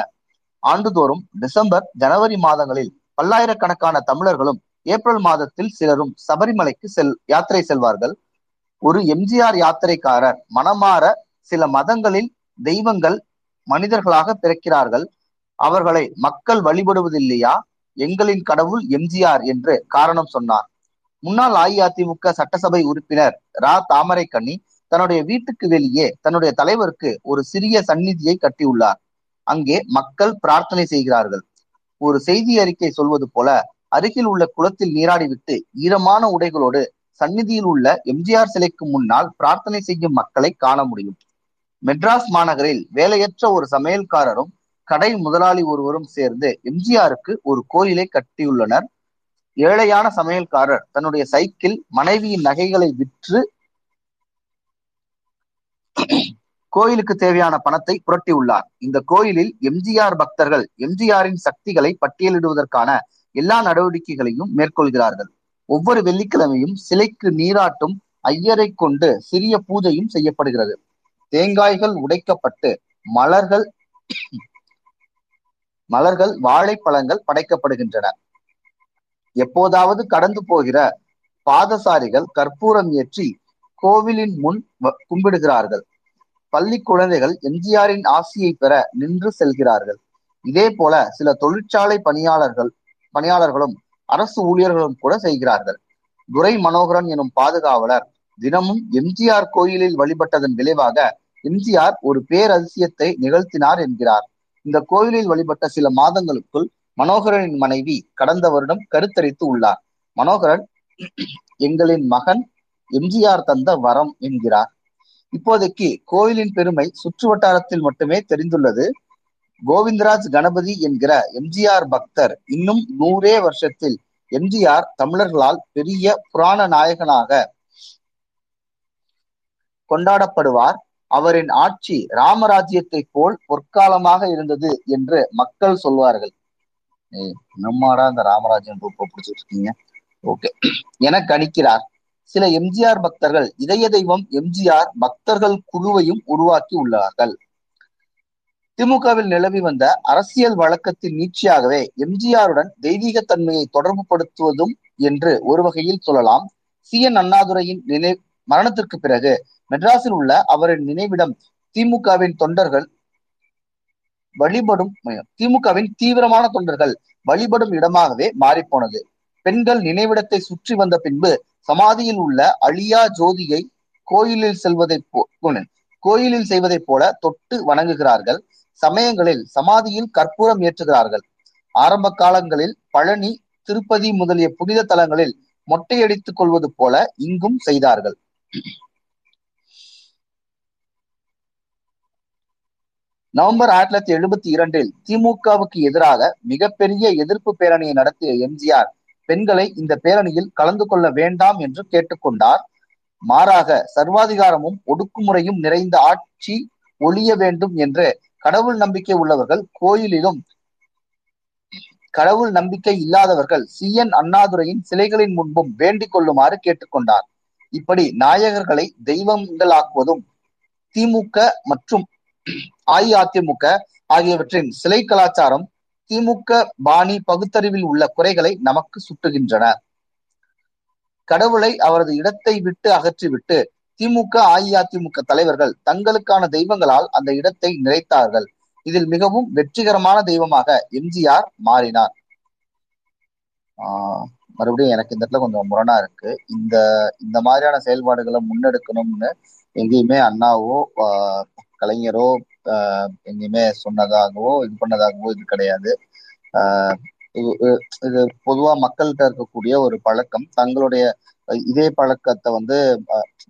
[SPEAKER 4] ஆண்டுதோறும் டிசம்பர் ஜனவரி மாதங்களில் பல்லாயிரக்கணக்கான தமிழர்களும் ஏப்ரல் மாதத்தில் சிலரும் சபரிமலைக்கு செல் யாத்திரை செல்வார்கள். ஒரு எம்ஜிஆர் யாத்திரைக்காரர் மனமாற சில மதங்களில் தெய்வங்கள் மனிதர்களாக பிறக்கிறார்கள். அவர்களை மக்கள் வழிபடுவதில்லையா? எங்களின் கடவுள் எம்ஜிஆர் என்று காரணம் சொன்னார். முன்னாள் அஇஅதிமுக சட்டசபை உறுப்பினர் ரா. தாமரைக்கண்ணி தன்னுடைய வீட்டுக்கு வெளியே தன்னுடைய தலைவருக்கு ஒரு சிறிய சந்நிதியை கட்டியுள்ளார். அங்கே மக்கள் பிரார்த்தனை செய்கிறார்கள். ஒரு செய்தி அறிக்கை சொல்வது போல அருகில் உள்ள குளத்தில் நீராடிவிட்டு ஈரமான உடைகளோடு சந்நிதியில் உள்ள எம்ஜிஆர் சிலைக்கு முன்னால் பிரார்த்தனை செய்யும் மக்களை காண முடியும். மெட்ராஸ் மாநகரில் வேலையற்ற ஒரு சமையல்காரரும் கடை முதலாளி ஒருவரும் சேர்ந்து எம்ஜிஆருக்கு ஒரு கோயிலை கட்டியுள்ளனர். ஏழையான சமையல்காரர் தன்னுடைய சைக்கிள் மனைவியின் நகைகளை விற்று கோயிலுக்கு தேவையான பணத்தை புரட்டியுள்ளார். இந்த கோயிலில் எம்ஜிஆர் பக்தர்கள் எம்ஜிஆரின் சக்திகளை பட்டியலிடுவதற்கான எல்லா நடவடிக்கைகளையும் மேற்கொள்கிறார்கள். ஒவ்வொரு வெள்ளிக்கிழமையும் சிலைக்கு நீராட்டும் ஐயரை கொண்டு சிறிய பூஜையும் செய்யப்படுகிறது. தேங்காய்கள் உடைக்கப்பட்டு மலர்கள் மலர்கள் வாழைப்பழங்கள் படைக்கப்படுகின்றன. எப்போதாவது கடந்து போகிற பாதசாரிகள் கற்பூரம் ஏற்றி கோவிலின் முன் கும்பிடுகிறார்கள். பள்ளி குழந்தைகள் எம்ஜிஆரின் ஆசியை பெற நின்று செல்கிறார்கள். இதே போல சில தொழிற்சாலை பணியாளர்கள் பணியாளர்களும் அரசு ஊழியர்களும் கூட செய்கிறார்கள். துரை மனோகரன் எனும் பாதுகாவலர் தினமும் எம்ஜிஆர் கோயிலில் வழிபட்டதன் விளைவாக எம்ஜிஆர் ஒரு பேரதிசயத்தை நிகழ்த்தினார் என்கிறார். இந்த கோயிலில் வழிபட்ட சில மாதங்களுக்குள் மனோகரனின் மனைவி கடந்த வருடம் கருத்தரித்து உள்ளார். மனோகரன் எங்களின் மகன் எம்ஜிஆர் தந்த வரம் என்கிறார். இப்போதைக்கு கோயிலின் பெருமை சுற்று வட்டாரத்தில் மட்டுமே தெரிந்துள்ளது. கோவிந்தராஜ் கணபதி என்கிற எம்ஜிஆர் பக்தர் இன்னும் நூறே வருஷத்தில் எம்ஜிஆர் தமிழர்களால் பெரிய புராண நாயகனாக கொண்டாடப்படுவார். அவரின் ஆட்சி ராமராஜ்யத்தை போல் பொற்காலமாக இருந்தது என்று மக்கள் சொல்வார்கள். நம்மாடா இந்த ராமராஜ்யம் குரூப்பை பிடிச்சிட்டு இருக்கீங்க ஓகே. என கணிக்கிறார். சில எம்ஜிஆர் பக்தர்கள் இதய தெய்வம் எம்ஜிஆர் பக்தர்கள் குழுவையும் உருவாக்கி உள்ளார்கள். திமுகவில் நிலவி வந்த அரசியல் வழக்கத்தின் நீட்சியாகவே எம்ஜிஆருடன் தெய்வீகத்தன்மையை தொடர்பு படுத்துவதும் என்று ஒரு வகையில் சொல்லலாம். சி. என். அண்ணாதுரையின் நினை மரணத்திற்கு பிறகு மெட்ராஸில் உள்ள அவரின் நினைவிடம் திமுகவின் தொண்டர்கள் வழிபடும் திமுகவின் தீவிரமான தொண்டர்கள் வழிபடும் இடமாகவே மாறிப்போனது. பெண்கள் நினைவிடத்தை சுற்றி வந்த பின்பு சமாதியில் உள்ள அழியா ஜோதியை கோயிலில் செல்வதை கோயிலில் செய்வதைப் போல தொட்டு வணங்குகிறார்கள். சமயங்களில் சமாதியில் கற்பூரம் ஏற்றுகிறார்கள். ஆரம்ப காலங்களில் பழனி திருப்பதி முதலிய புனித தலங்களில் மொட்டையடித்துக் கொள்வது போல இங்கும் செய்தார்கள். நவம்பர் ஆயிரத்தி தொள்ளாயிரத்தி எழுபத்தி இரண்டில் திமுகவுக்கு எதிராக மிகப்பெரிய எதிர்ப்பு பேரணியை நடத்திய எம்ஜிஆர் பெண்களை இந்த பேரணியில் கலந்து கொள்ள வேண்டாம் என்று கேட்டுக்கொண்டார். மாறாக சர்வாதிகாரமும் ஒடுக்குமுறையும் நிறைந்த ஆட்சி ஒழிய வேண்டும் என்று கடவுள் நம்பிக்கை உள்ளவர்கள் கோயிலிலும் கடவுள் நம்பிக்கை இல்லாதவர்கள் சி. என். அண்ணாதுரையின் சிலைகளின் முன்பும் வேண்டிக் கொள்ளுமாறு கேட்டுக்கொண்டார். இப்படி நாயகர்களை தெய்வங்களாக்குவதும் திமுக மற்றும் அஇஅதிமுக ஆகியவற்றின் சிலை கலாச்சாரம் திமுக பாணி பகுத்தறிவில் உள்ள குறைகளை நமக்கு சுட்டுகின்றன. கடவுளை அவரது இடத்தை விட்டு அகற்றிவிட்டு திமுக அஇஅதிமுக தலைவர்கள் தங்களுக்கான தெய்வங்களால் அந்த இடத்தை நிறைத்தார்கள். இதில் மிகவும் வெற்றிகரமான தெய்வமாக எம்ஜிஆர் மாறினார். ஆஹ் மறுபடியும் எனக்கு இந்த இடத்துல கொஞ்சம் முரணா இருக்கு. இந்த இந்த மாதிரியான செயல்பாடுகளை முன்னெடுக்கணும்னு எங்கேயுமே அண்ணாவோ ஆஹ் கலைஞரோ எங்கேயுமே சொன்னதாகவோ இது பண்ணதாகவோ இது கிடையாது. இது- இது- பொதுவா மக்கள்கிட்ட இருக்கக்கூடிய ஒரு பழக்கம். தங்களுடைய இதே பழக்கத்தை வந்து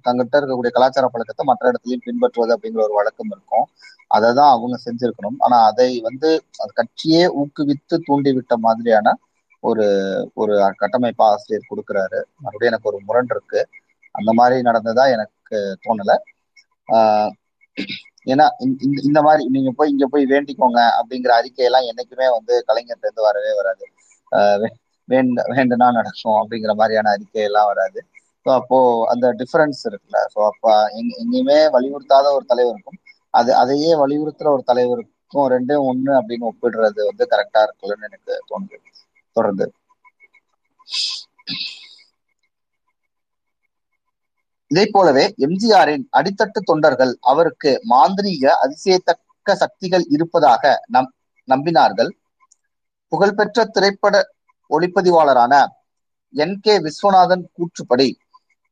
[SPEAKER 4] தங்கள்கிட்ட தங்கிட்ட இருக்கக்கூடிய கலாச்சார பழக்கத்தை மற்ற இடத்துலையும் பின்பற்றுவது அப்படிங்கிற ஒரு வழக்கம் இருக்கும். அதை தான் அவங்க செஞ்சிருக்கணும். ஆனா அதை வந்து அது கட்சியே ஊக்குவித்து தூண்டிவிட்ட மாதிரியான ஒரு ஒரு கட்டமைப்பு ஆசிரியர் கொடுக்குறாரு. மறுபடியும் எனக்கு ஒரு முரண் இருக்கு அந்த மாதிரி நடந்ததா எனக்கு தோணலை. ஆஹ் ஏன்னா இந்த- இந்த இந்த மாதிரி நீங்க போய் இங்க போய் வேண்டிக்கோங்க அப்படிங்கிற அறிக்கையெல்லாம் என்னைக்குமே வந்து கலைஞர்ல இருந்து வரவே வராது. ஆஹ் வே- வேண்ட வேண்டுனா நடக்கும் அப்படிங்கிற மாதிரியான அறிக்கையெல்லாம் வராது. ஸோ அப்போ அந்த டிஃபரன்ஸ் இருக்குல்ல. ஸோ அப்போ எங் எங்கேயுமே வலியுறுத்தாத ஒரு தலைவருக்கும் அது அதையே வலியுறுத்துற ஒரு தலைவருக்கும் ரெண்டும் ஒன்று அப்படின்னு ஒப்பிடுறது வந்து கரெக்டா இருக்குல்லன்னு எனக்கு தோணுது. தொடர்ந்து. இதை போலவே எம்ஜிஆரின் அடித்தட்டு தொண்டர்கள் அவருக்கு மாந்திரீக அதிசயத்தக்க சக்திகள் இருப்பதாக நம் நம்பினார்கள். புகழ்பெற்ற திரைப்பட ஒளிப்பதிவாளரான என் கே விஸ்வநாதன் கூற்றுப்படி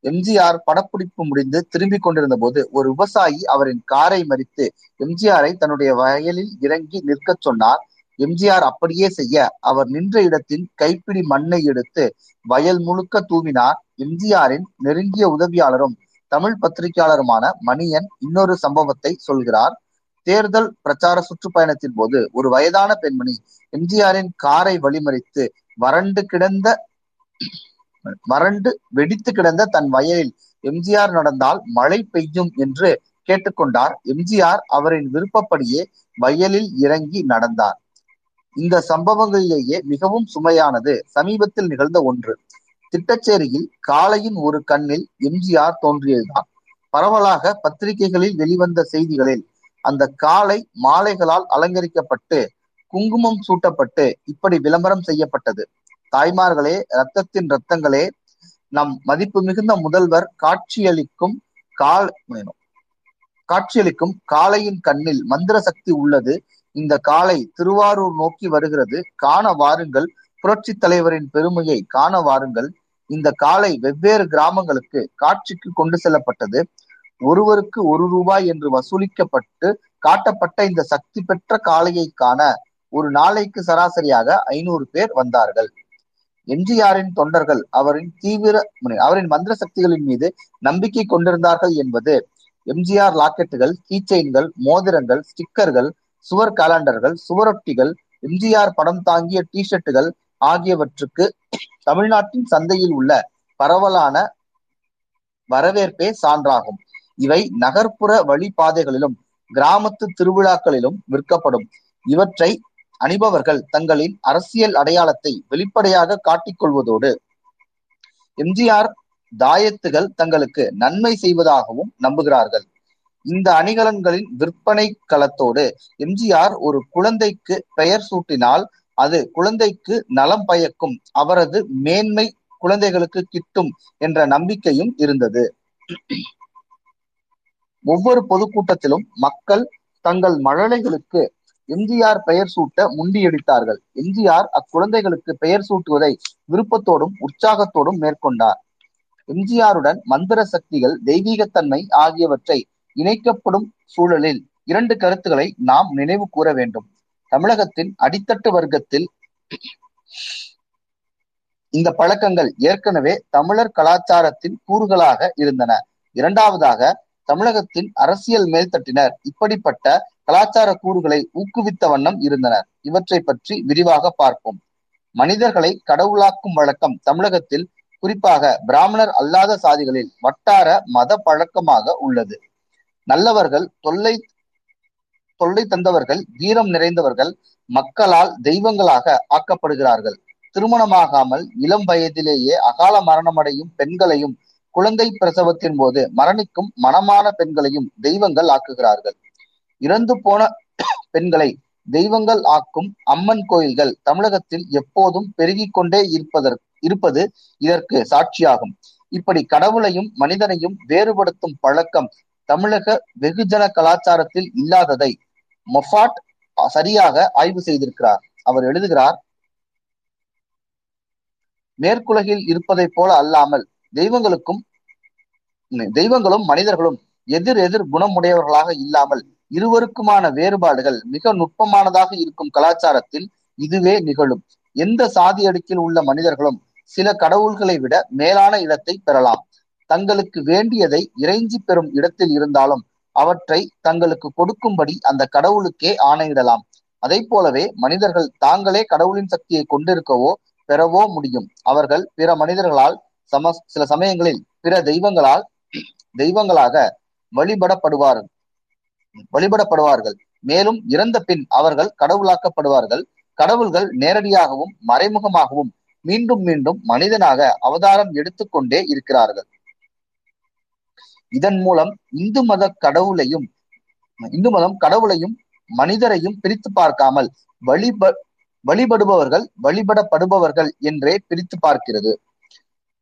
[SPEAKER 4] எம்ஜிஆர் படப்பிடிப்பு முடிந்து திரும்பிக் கொண்டிருந்த போது ஒரு விவசாயி அவரின் காரை மறித்து எம்ஜிஆரை தன்னுடைய வயலில் இறங்கி நிற்கச் சொன்னார். எம்ஜிஆர் அப்படியே செய்ய அவர் நின்ற இடத்தின் கைப்பிடி மண்ணை எடுத்து வயல் முழுக்க தூவினார் எம்ஜிஆரின் நெருங்கிய உதவியாளரும் தமிழ் பத்திரிகையாளருமான மணியன் இன்னொரு சம்பவத்தை சொல்கிறார். தேர்தல் பிரச்சார சுற்றுப்பயணத்தின் போது ஒரு வயதான பெண்மணி எம்ஜிஆரின் காரை வழிமறித்து வறண்டு கிடந்த வறண்டு வெடித்து கிடந்த தன் வயலில் எம்ஜிஆர் நடந்தால் மழை பெய்யும் என்று கேட்டுக்கொண்டார். எம்ஜிஆர் அவரின் விருப்பப்படியே வயலில் இறங்கி நடந்தார். இந்த சம்பவங்களிலேயே மிகவும் சுமையானது. சமீபத்தில் நிகழ்ந்த ஒன்று. திட்டச்சேரியில் காளையின் ஒரு கண்ணில் எம்ஜிஆர் தோன்றியதுதான். பரவலாக பத்திரிகைகளில் வெளிவந்த செய்திகளில் அந்த காளை மாலைகளால் அலங்கரிக்கப்பட்டு குங்குமம் சூட்டப்பட்டு இப்படி விளம்பரம் செய்யப்பட்டது. தாய்மார்களே ரத்தத்தின் ரத்தங்களே நம் மதிப்பு மிகுந்த முதல்வர் காட்சியளிக்கும் கால் காட்சியளிக்கும் காளையின் கண்ணில் மந்திர சக்தி உள்ளது இந்த காளை திருவாரூர் நோக்கி வருகிறது. காண வாருங்கள். புரட்சி தலைவரின் பெருமையை காண வாருங்கள். இந்த காளை வெவ்வேறு கிராமங்களுக்கு காட்சிக்கு கொண்டு செல்லப்பட்டது. ஒருவருக்கு ஒரு ரூபாய் என்று வசூலிக்கப்பட்டு காட்டப்பட்ட இந்த சக்தி பெற்ற காளையை காண ஒரு நாளைக்கு சராசரியாக ஐநூறு பேர் வந்தார்கள். எம்ஜிஆரின் தொண்டர்கள் அவரின் தீவிர அவரின் மந்திர சக்திகளின் மீது நம்பிக்கை கொண்டிருந்தார்கள் என்பது எம்ஜிஆர் லாக்கெட்டுகள் கீச்செயின்கள் மோதிரங்கள் ஸ்டிக்கர்கள் சுவர் காலண்டர்கள் சுவரொட்டிகள் எம்ஜிஆர் படம் தாங்கிய டி ஷர்ட்டுகள் ஆகியவற்றுக்கு தமிழ்நாட்டின் சந்தையில் உள்ள பரவலான வரவேற்பே சான்றாகும். இவை நகர்ப்புற வழிபாதைகளிலும் கிராமத்து திருவிழாக்களிலும் விற்கப்படும். இவற்றை அணிபவர்கள் தங்களின் அரசியல் அடையாளத்தை வெளிப்படையாக காட்டிக்கொள்வதோடு எம்ஜிஆர் தாயத்துகள் தங்களுக்கு நன்மை செய்வதாகவும் நம்புகிறார்கள். இந்த அணிகலன்களின் விற்பனை களத்தோடு எம்ஜிஆர் ஒரு குழந்தைக்கு பெயர் சூட்டினால் அது குழந்தைக்கு நலம் பயக்கும் அவரது மேன்மை குழந்தைகளுக்கு கிட்டும் என்ற நம்பிக்கையும் இருந்தது. ஒவ்வொரு பொதுக்கூட்டத்திலும் மக்கள் தங்கள் மழலைகளுக்கு எம்ஜிஆர் பெயர் சூட்ட முண்டியடித்தார்கள். எம்ஜிஆர் அக்குழந்தைகளுக்கு பெயர் சூட்டுவதை விருப்பத்தோடும் உற்சாகத்தோடும் மேற்கொண்டார். எம்ஜிஆருடன் மந்திர சக்திகள் தெய்வீகத்தன்மை ஆகியவற்றை இணைக்கப்படும் சூழலில் இரண்டு கருத்துக்களை நாம் நினைவு கூற வேண்டும். தமிழகத்தின் அடித்தட்டு வர்க்கத்தில் இந்த பழக்கங்கள் ஏற்கனவே தமிழர் கலாச்சாரத்தின் கூறுகளாக இருந்தன. இரண்டாவதாக தமிழகத்தின் அரசியல் மேல்தட்டினர் இப்படிப்பட்ட கலாச்சார கூறுகளை ஊக்குவித்த வண்ணம் இருந்தனர். இவற்றை பற்றி விரிவாக பார்ப்போம். மனிதர்களை கடவுளாக்கும் வழக்கம் தமிழகத்தில் குறிப்பாக பிராமணர் அல்லாத சாதிகளில் வட்டார மத பழக்கமாக உள்ளது. நல்லவர்கள் தொல்லை தொல்லை தந்தவர்கள் வீரம் நிறைந்தவர்கள் மக்களால் தெய்வங்களாக ஆக்கப்படுகிறார்கள். திருமணமாகாமல் இளம் வயதிலேயே அகால மரணமடையும் பெண்களையும் குழந்தை பிரசவத்தின் போது மரணிக்கும் மனமான பெண்களையும் தெய்வங்கள் ஆக்குகிறார்கள். இறந்து போன பெண்களை தெய்வங்கள் ஆக்கும் அம்மன் கோயில்கள் தமிழகத்தில் எப்போதும் பெருகிக் கொண்டே இருப்பதற்கு இருப்பது இதற்கு சாட்சியாகும். இப்படி கடவுளையும் மனிதனையும் வேறுபடுத்தும் பழக்கம் தமிழக வெகுஜன கலாச்சாரத்தில் இல்லாததை மொஃபாட் சரியாக ஆய்வு செய்திருக்கிறார். அவர் எழுதுகிறார் மேற்குலகில் இருப்பதைப் போல அல்லாமல் தெய்வங்களுக்கும் தெய்வங்களும் மனிதர்களும் எதிர் எதிர் குணமுடையவர்களாக இல்லாமல் இருவருக்குமான வேறுபாடுகள் மிக நுட்பமானதாக இருக்கும் கலாச்சாரத்தில் இதுவே நிகழும். எந்த சாதி அடுக்கில் உள்ள மனிதர்களும் சில கடவுள்களை விட மேலான இடத்தை பெறலாம். தங்களுக்கு வேண்டியதை இறைஞ்சி பெறும் இடத்தில் இருந்தாலும் அவற்றை தங்களுக்கு கொடுக்கும்படி அந்த கடவுளுக்கே ஆணையிடலாம். அதை போலவே மனிதர்கள் தாங்களே கடவுளின் சக்தியை கொண்டிருக்கவோ பெறவோ முடியும். அவர்கள் பிற மனிதர்களால் சம சில சமயங்களில் பிற தெய்வங்களால் தெய்வங்களாக வழிபடப்படுவார்கள் வழிபடப்படுவார்கள். மேலும் இறந்த பின் அவர்கள் கடவுளாக்கப்படுவார்கள். கடவுள்கள் நேரடியாகவும் மறைமுகமாகவும் மீண்டும் மீண்டும் மனிதனாக அவதாரம் எடுத்துக்கொண்டே இருக்கிறார்கள். இதன் மூலம் இந்து மத கடவுளையும் இந்து மதம் கடவுளையும் மனிதரையும் பிரித்து பார்க்காமல் வழிப வழிபடுபவர்கள் வழிபடப்படுபவர்கள் என்றே பிரித்து பார்க்கிறது.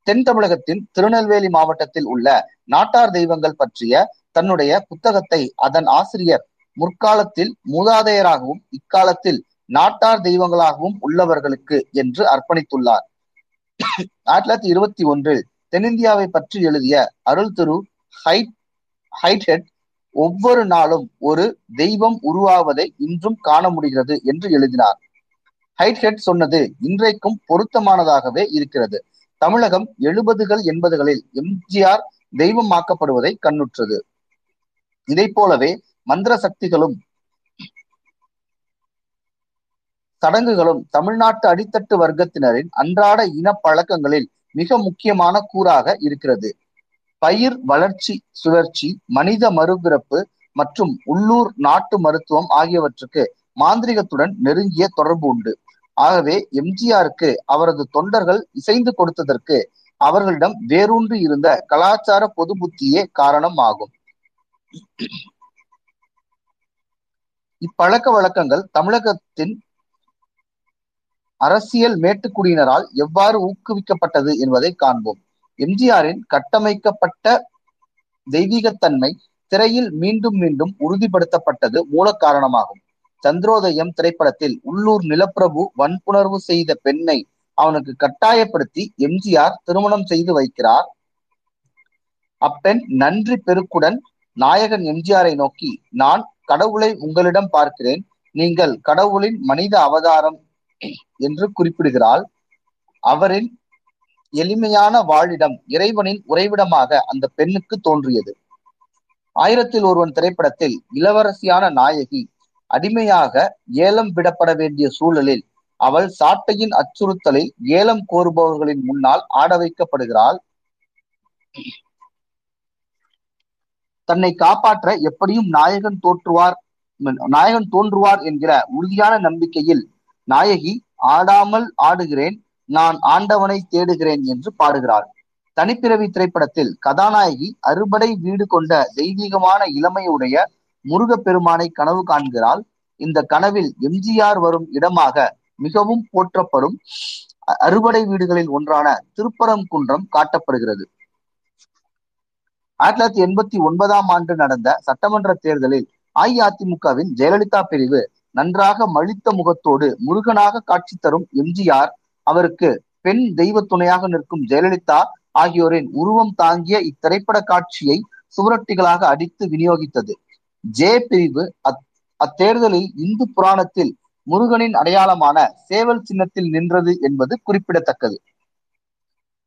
[SPEAKER 4] தென் தமிழகத்தின் திருநெல்வேலி மாவட்டத்தில் உள்ள நாட்டார் தெய்வங்கள் பற்றிய தன்னுடைய புத்தகத்தை அதன் ஆசிரியர் முற்காலத்தில் மூதாதையராகவும் இக்காலத்தில் நாட்டார் தெய்வங்களாகவும் உள்ளவர்களுக்கு என்று அர்ப்பணித்துள்ளார். ஆயிரத்தி தொள்ளாயிரத்தி இருபத்தி ஒன்றில் தென்னிந்தியாவை பற்றி எழுதிய அருள் திரு ஹைட்ஹெட் ஒவ்வொரு நாளும் ஒரு தெய்வம் உருவாவதை இன்றும் காண முடிகிறது என்று எழுதினார். ஹைட்ஹெட் சொன்னது இன்றைக்கும் பொருத்தமானதாகவே இருக்கிறது. தமிழகம் எழுபதுகள் எண்பதுகளில் எம்ஜிஆர் தெய்வமாக்கப்படுவதை கண்ணுற்றது. இதை போலவே மந்திர சக்திகளும் சடங்குகளும் தமிழ்நாட்டு அடித்தட்டு வர்க்கத்தினரின் அன்றாட இன பழக்கங்களில் மிக முக்கியமான கூறாக இருக்கிறது. பயிர் வளர்ச்சி சுழற்சி மனித மறுபிறப்பு மற்றும் உள்ளூர் நாட்டு மருத்துவம் ஆகியவற்றுக்கு மாந்திரிகத்துடன் நெருங்கிய தொடர்பு உண்டு. ஆகவே எம்ஜிஆருக்கு அவரது தொண்டர்கள் இசைந்து கொடுத்ததற்கு அவர்களிடம் வேரூன்றி இருந்த கலாச்சார பொது புத்தியே காரணம் ஆகும். இப்பழக்க வழக்கங்கள் தமிழகத்தின் அரசியல் மேட்டுக்குடியினரால் எவ்வாறு ஊக்குவிக்கப்பட்டது என்பதை காண்போம். எம்ஜிஆரின் கட்டமைக்கப்பட்ட தெய்வீகத்தன்மை திரையில் மீண்டும் மீண்டும் உறுதிப்படுத்தப்பட்டது மூல காரணமாகும். சந்திரோதயம் திரைப்படத்தில் உள்ளூர் நிலப்பிரபு வன்புணர்வு செய்த பெண்ணை அவனுக்கு கட்டாயப்படுத்தி எம்ஜிஆர் திருமணம் செய்து வைக்கிறார். அப்பெண் நன்றி பெருக்குடன் நாயகன் எம்ஜிஆரை நோக்கி நான் கடவுளை உங்களிடம் பார்க்கிறேன். நீங்கள் கடவுளின் மனித அவதாரம் என்று குறிப்பிடுகிறாள். அவரின் எளிமையான வாழிடம் இறைவனின் உறைவிடமாக அந்த பெண்ணுக்கு தோன்றியது. ஆயிரத்தில் ஒருவன் திரைப்படத்தில் இளவரசியான நாயகி அடிமையாக ஏலம் விடப்பட வேண்டிய சூழலில் அவள் சாட்டையின் அச்சுறுத்தலில் ஏலம் கோருபவர்களின் முன்னால் ஆட வைக்கப்படுகிறாள். தன்னை காப்பாற்ற எப்படியும் நாயகன் தோற்றுவார் நாயகன் தோன்றுவார் என்கிற உறுதியான நம்பிக்கையில் நாயகி ஆடாமல் ஆடுகிறேன் நான் ஆண்டவனை தேடுகிறேன் என்று பாடுகிறார். தனிப்பிறவி திரைப்படத்தில் கதாநாயகி அறுபடை வீடு கொண்ட தெய்வீகமான இளமையுடைய முருகப்பெருமானை கனவு காண்கிறாள். இந்த கனவில் எம்ஜிஆர் வரும் இடமாக மிகவும் போற்றப்படும் அறுபடை வீடுகளில் ஒன்றான திருப்பரங்குன்றம் காட்டப்படுகிறது. ஆயிரத்தி தொள்ளாயிரத்தி எண்பத்தி ஒன்பதாம் ஆண்டு நடந்த சட்டமன்ற தேர்தலில் அஇஅதிமுகவின் ஜெயலலிதா பிரிவு நன்றாக மழித்த முகத்தோடு முருகனாக காட்சி தரும் எம்ஜிஆர் அவருக்கு பெண் தெய்வ துணையாக நிற்கும் ஜெயலலிதா ஆகியோரின் உருவம் தாங்கிய இத்திரைப்பட காட்சியை சுவரொட்டிகளாக அடித்து விநியோகித்தது. ஜே பிரிவு அத்தேர்தலில் இந்து புராணத்தில் முருகனின் அடையாளமான சேவல் சின்னத்தில் நின்றது என்பது குறிப்பிடத்தக்கது.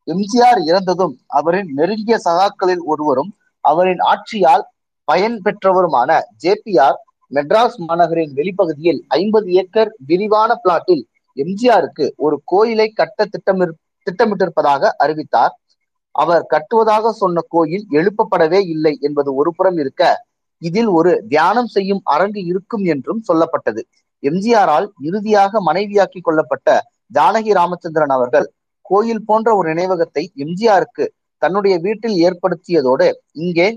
[SPEAKER 4] எம்ஜிஆர் இறந்ததும் அவரின் நெருங்கிய சகாக்களில் ஒருவரும் அவரின் ஆட்சியால் பயன் பெற்றவருமான ஜேபிஆர் மெட்ராஸ் மாநகரின் வெளிப்பகுதியில் ஐம்பது ஏக்கர் விரிவான பிளாட்டில் எம்ஜிஆருக்கு ஒரு கோயிலை கட்ட திட்டமிரு திட்டமிட்டிருப்பதாக அறிவித்தார். அவர் கட்டுவதாக சொன்ன கோயில் எழுப்பப்படவே இல்லை என்பது ஒரு புறம் இருக்க இதில் ஒரு தியானம் செய்யும் அரங்கு இருக்கும் என்றும் சொல்லப்பட்டது. எம்ஜிஆரால் இறுதியாக மனைவியாக்கி கொள்ளப்பட்ட ஜானகி ராமச்சந்திரன் அவர்கள் கோயில் போன்ற ஒரு நினைவகத்தை எம்ஜிஆருக்கு தன்னுடைய வீட்டில் ஏற்படுத்தியதோடு இங்கே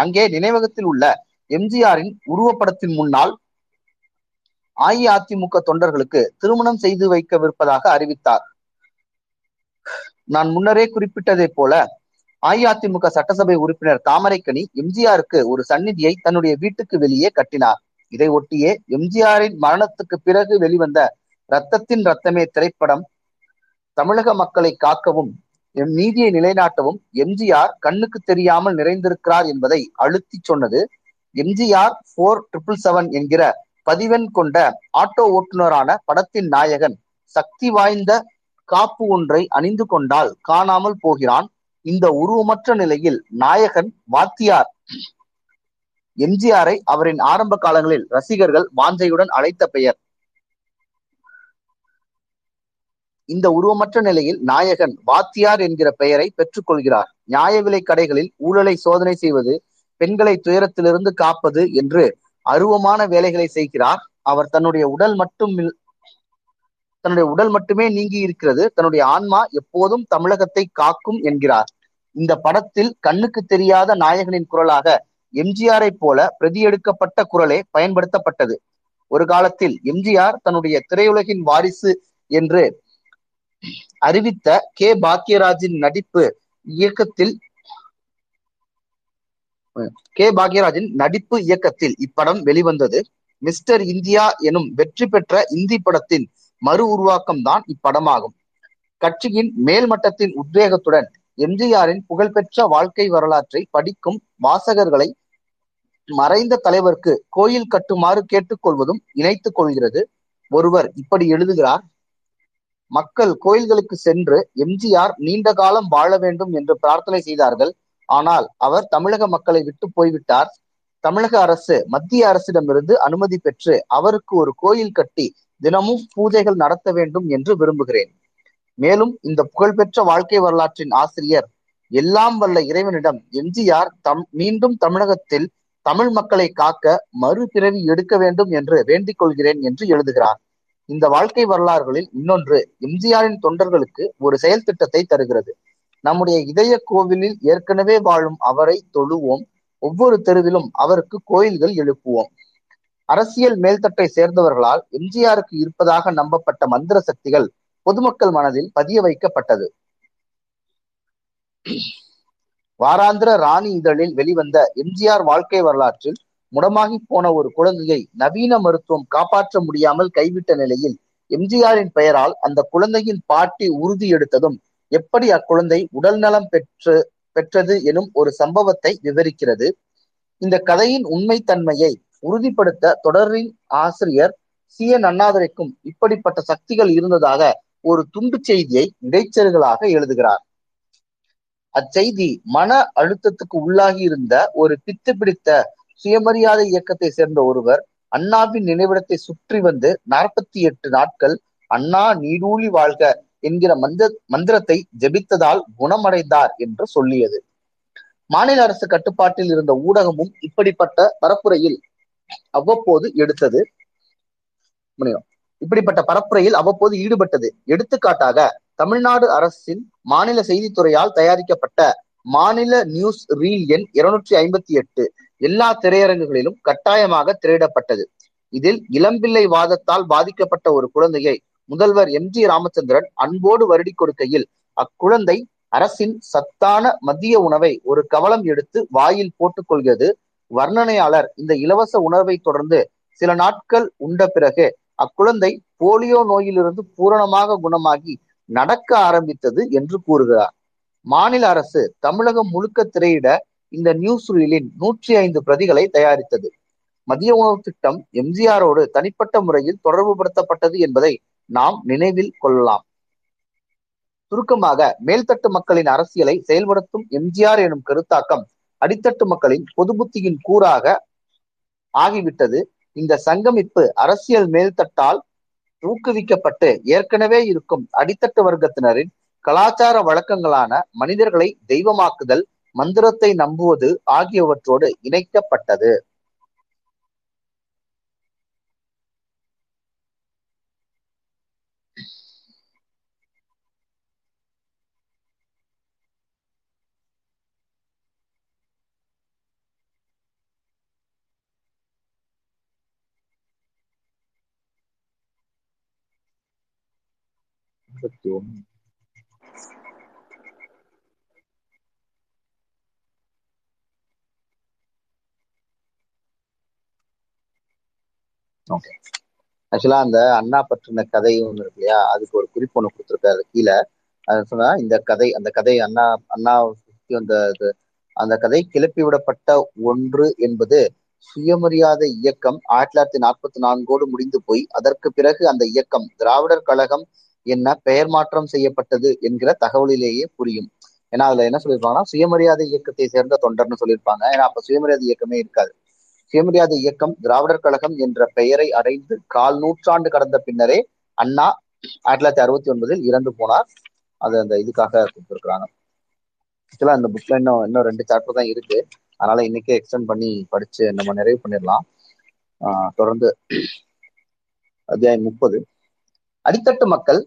[SPEAKER 4] அங்கே நினைவகத்தில் உள்ள எம்ஜிஆரின் உருவப்படத்தின் முன்னால் அஇஅதிமுக தொண்டர்களுக்கு திருமணம் செய்து வைக்கவிருப்பதாக அறிவித்தார். நான் முன்னரே குறிப்பிட்டதை போல அஇஅதிமுக சட்டசபை உறுப்பினர் தாமரைக்கனி எம்ஜிஆருக்கு ஒரு சந்நிதியை தன்னுடைய வீட்டுக்கு வெளியே கட்டினார். இதை ஒட்டியே எம்ஜிஆரின் மரணத்துக்கு பிறகு வெளிவந்த ரத்தத்தின் ரத்தமே திரைப்படம் தமிழக மக்களை காக்கவும் எம் நீதியை நிலைநாட்டவும் எம்ஜிஆர் கண்ணுக்கு தெரியாமல் நிறைந்திருக்கிறார் என்பதை அழுத்தி சொன்னது எம்ஜிஆர் போர் ட்ரிபிள் செவன் என்கிற பதிவெண் கொண்ட ஆட்டோ ஓட்டுநரான படத்தின் நாயகன் சக்தி வாய்ந்த காப்பு ஒன்றை அணிந்து கொண்டால் காணாமல் போகிறான். இந்த உருவமற்ற நிலையில் நாயகன் வாத்தியார் எம்ஜிஆரை அவரின் ஆரம்ப காலங்களில் ரசிகர்கள் வாஞ்சையுடன் அழைத்த பெயர். இந்த உருவமற்ற நிலையில் நாயகன் வாத்தியார் என்கிற பெயரை பெற்றுக்கொள்கிறார் நியாய விலை கடைகளில் ஊழலை சோதனை செய்வது பெண்களை துயரத்திலிருந்து காப்பது என்று அருவமான வேலைகளை செய்கிறார். அவர் தன்னுடைய உடல் மட்டும் தன்னுடைய உடல் மட்டுமே நீங்கி இருக்கிறது. தன்னுடைய ஆன்மா எப்போதும் தமிழகத்தை காக்கும் என்கிறார். இந்த படத்தில் கண்ணுக்கு தெரியாத நாயகனின் குரலாக எம்ஜிஆரை போல பிரதி எடுக்கப்பட்ட குரலே பயன்படுத்தப்பட்டது. ஒரு காலத்தில் எம்ஜிஆர் தன்னுடைய திரையுலகின் வாரிசு என்று அறிவித்த கே. பாக்யராஜின் நடிப்பு இயக்கத்தில் கே. பாக்யராஜின் நடிப்பு இயக்கத்தில் இப்படம் வெளிவந்தது. மிஸ்டர் இந்தியா எனும் வெற்றி பெற்ற இந்தி படத்தின் மறு உருவாக்கம் தான் இப்படமாகும். கட்சியின் மேல்மட்டத்தின் உத்வேகத்துடன் எம்ஜிஆரின் புகழ்பெற்ற வாழ்க்கை வரலாற்றை படிக்கும் வாசகர்களை மறைந்த தலைவருக்கு கோயில் கட்டுமாறு கேட்டுக்கொள்வதும் இணைத்துக் கொள்கிறது. ஒருவர் இப்படி எழுதுகிறார் மக்கள் கோயில்களுக்கு சென்று எம்ஜிஆர் நீண்ட காலம் வாழ வேண்டும் என்று பிரார்த்தனை செய்தார்கள். ஆனால் அவர் தமிழக மக்களை விட்டு போய்விட்டார். தமிழக அரசு மத்திய அரசிடமிருந்து அனுமதி பெற்று அவருக்கு ஒரு கோயில் கட்டி தினமும் பூஜைகள் நடத்த வேண்டும் என்று விரும்புகிறேன். மேலும் இந்த புகழ்பெற்ற வாழ்க்கை வரலாற்றின் ஆசிரியர் எல்லாம் வல்ல இறைவனிடம் எம்ஜிஆர் தம் மீண்டும் தமிழகத்தில் தமிழ் மக்களை காக்க மறுபிறவி எடுக்க வேண்டும் என்று வேண்டிக் கொள்கிறேன் என்று எழுதுகிறார். இந்த வாழ்க்கை வரலாறுகளில் இன்னொன்று எம்ஜிஆரின் தொண்டர்களுக்கு ஒரு செயல் திட்டத்தை தருகிறது. நம்முடைய இதய கோவிலில் ஏற்கனவே வாழும் அவரை தொழுவோம். ஒவ்வொரு தெருவிலும் அவருக்கு கோயில்கள் எழுப்புவோம். அரசியல் மேல்தட்டை சேர்ந்தவர்களால் எம்ஜிஆருக்கு இருப்பதாக நம்பப்பட்ட மந்திர சக்திகள் பொதுமக்கள் மனதில் பதிய வைக்கப்பட்டது. வாராந்திர ராணி இதழில் வெளிவந்த எம்ஜிஆர் வாழ்க்கை வரலாற்றில் முடமாகி போன ஒரு குழந்தையை நவீன மருத்துவம் காப்பாற்ற முடியாமல் கைவிட்ட நிலையில் எம்ஜிஆரின் பெயரால் அந்த குழந்தையின் பாட்டி உறுதி எடுத்ததும் எப்படி அக்குழந்தை உடல் நலம் பெற்று பெற்றது எனும் ஒரு சம்பவத்தை விவரிக்கிறது. இந்த கதையின் உண்மைத்தன்மையை உறுதிப்படுத்த தொடரின் ஆசிரியர் சி. என். அண்ணாதுரைக்கும் இப்படிப்பட்ட சக்திகள் இருந்ததாக ஒரு துண்டு செய்தியை இடைச்சல்களாக எழுதுகிறார். அச்செய்தி மன அழுத்தத்துக்கு உள்ளாகி இருந்த ஒரு பித்து பிடித்த சுயமரியாதை இயக்கத்தை சேர்ந்த ஒருவர் அண்ணாவின் நினைவிடத்தை சுற்றி வந்து நாற்பத்தி எட்டு நாட்கள் அண்ணா நீடூழி வாழ்க என்கிற மந்திர மந்திரத்தை ஜெபித்ததால் குணமடைந்தார் என்று சொல்லியது. மாநில அரசு கட்டுப்பாட்டில் இருந்த ஊடகமும் இப்படிப்பட்ட பரப்புரையில் அவ்வப்போது எடுத்தது. இப்படிப்பட்ட பரப்புரையில் அவ்வப்போது ஈடுபட்டது. எடுத்துக்காட்டாக தமிழ்நாடு அரசின் மாநில செய்தித்துறையால் தயாரிக்கப்பட்ட மாநில நியூஸ் ரீல் எண் இருநூற்றி ஐம்பத்தி எட்டு எல்லா திரையரங்குகளிலும் கட்டாயமாக திரையிடப்பட்டது. இதில் இளம்பிள்ளை வாதத்தால் பாதிக்கப்பட்ட ஒரு குழந்தையை முதல்வர் எம் ஜி ராமச்சந்திரன் அன்போடு வருடி கொடுக்கையில் அக்குழந்தை அரசின் சத்தான மதிய உணவை ஒரு கவலம் எடுத்து வாயில் போட்டுக் கொள்கிறது. வர்ணனையாளர் இந்த இலவச உணர்வை தொடர்ந்து சில நாட்கள் உண்ட பிறகு அக்குழந்தை போலியோ நோயிலிருந்து பூரணமாக குணமாகி நடக்க ஆரம்பித்தது என்று கூறுகிறார். மாநில அரசு தமிழகம் முழுக்க திரையிட இந்த நியூஸ் ரீலின் நூற்றி ஐந்து பிரதிகளை தயாரித்தது. மதிய உணவு திட்டம் எம்ஜிஆரோடு தனிப்பட்ட முறையில் தொடர்பு படுத்தப்பட்டது என்பதை நாம் நினைவில் கொள்ளலாம். சுருக்கமாக மேல்தட்டு மக்களின் அரசியலை செயல்படுத்தும் எம்ஜிஆர் எனும் கருத்தாக்கம் அடித்தட்டு மக்களின் பொது புத்தியின் கூறாக ஆகிவிட்டது. இந்த சங்கமிப்பு அரசியல் மேல்தட்டால் ஊக்குவிக்கப்பட்டு ஏற்கனவே இருக்கும் அடித்தட்டு வர்க்கத்தினரின் கலாச்சார வழக்கங்களான மனிதர்களை தெய்வமாக்குதல் மந்திரத்தை நம்புவது ஆகியவற்றோடு இணைக்கப்பட்டது. இருபத்தி ஓகே ஆக்சுவலா அந்த அண்ணா பற்றின கதை ஒன்று இருக்கு இல்லையா? அதுக்கு ஒரு குறிப்பு ஒன்று கொடுத்துருக்காரு கீழே. அது சொன்னா இந்த கதை அந்த கதை அண்ணா அண்ணா சுத்தி வந்த அந்த கதை கிளப்பி விடப்பட்ட ஒன்று என்பது சுயமரியாதை இயக்கம் ஆயிரத்தி தொள்ளாயிரத்தி நாற்பத்தி நான்கோடு முடிந்து போய் அதற்கு பிறகு அந்த இயக்கம் திராவிடர் கழகம் என்ன பெயர் மாற்றம் செய்யப்பட்டது என்கிற தகவலிலேயே புரியும். ஏன்னா அதுல என்ன சொல்லியிருப்பாங்கன்னா சுயமரியாதை இயக்கத்தை சேர்ந்த தொண்டர்னு சொல்லியிருப்பாங்க. ஏன்னா அப்ப சுயமரியாதை இயக்கமே இருக்காது. சுயமரியாதை இயக்கம் திராவிடர் கழகம் என்ற பெயரை அடைந்து கால் நூற்றாண்டு கடந்த பின்னரே அண்ணா ஆயிரத்தி தொள்ளாயிரத்தி அறுபத்தி ஒன்பதில் இறந்து போனார். அது அந்த இதுக்காக கொடுத்துருக்காங்க ஆக்சுவலா அந்த புக்ல இன்னும் இன்னும் ரெண்டு சாப்டர் தான் இருக்கு. அதனால இன்னைக்கே எக்ஸ்டெண்ட் பண்ணி படிச்சு நம்ம நிறைவு பண்ணிடலாம். தொடர்ந்து அத்தியாயம் முப்பது. அடித்தட்டு மக்கள்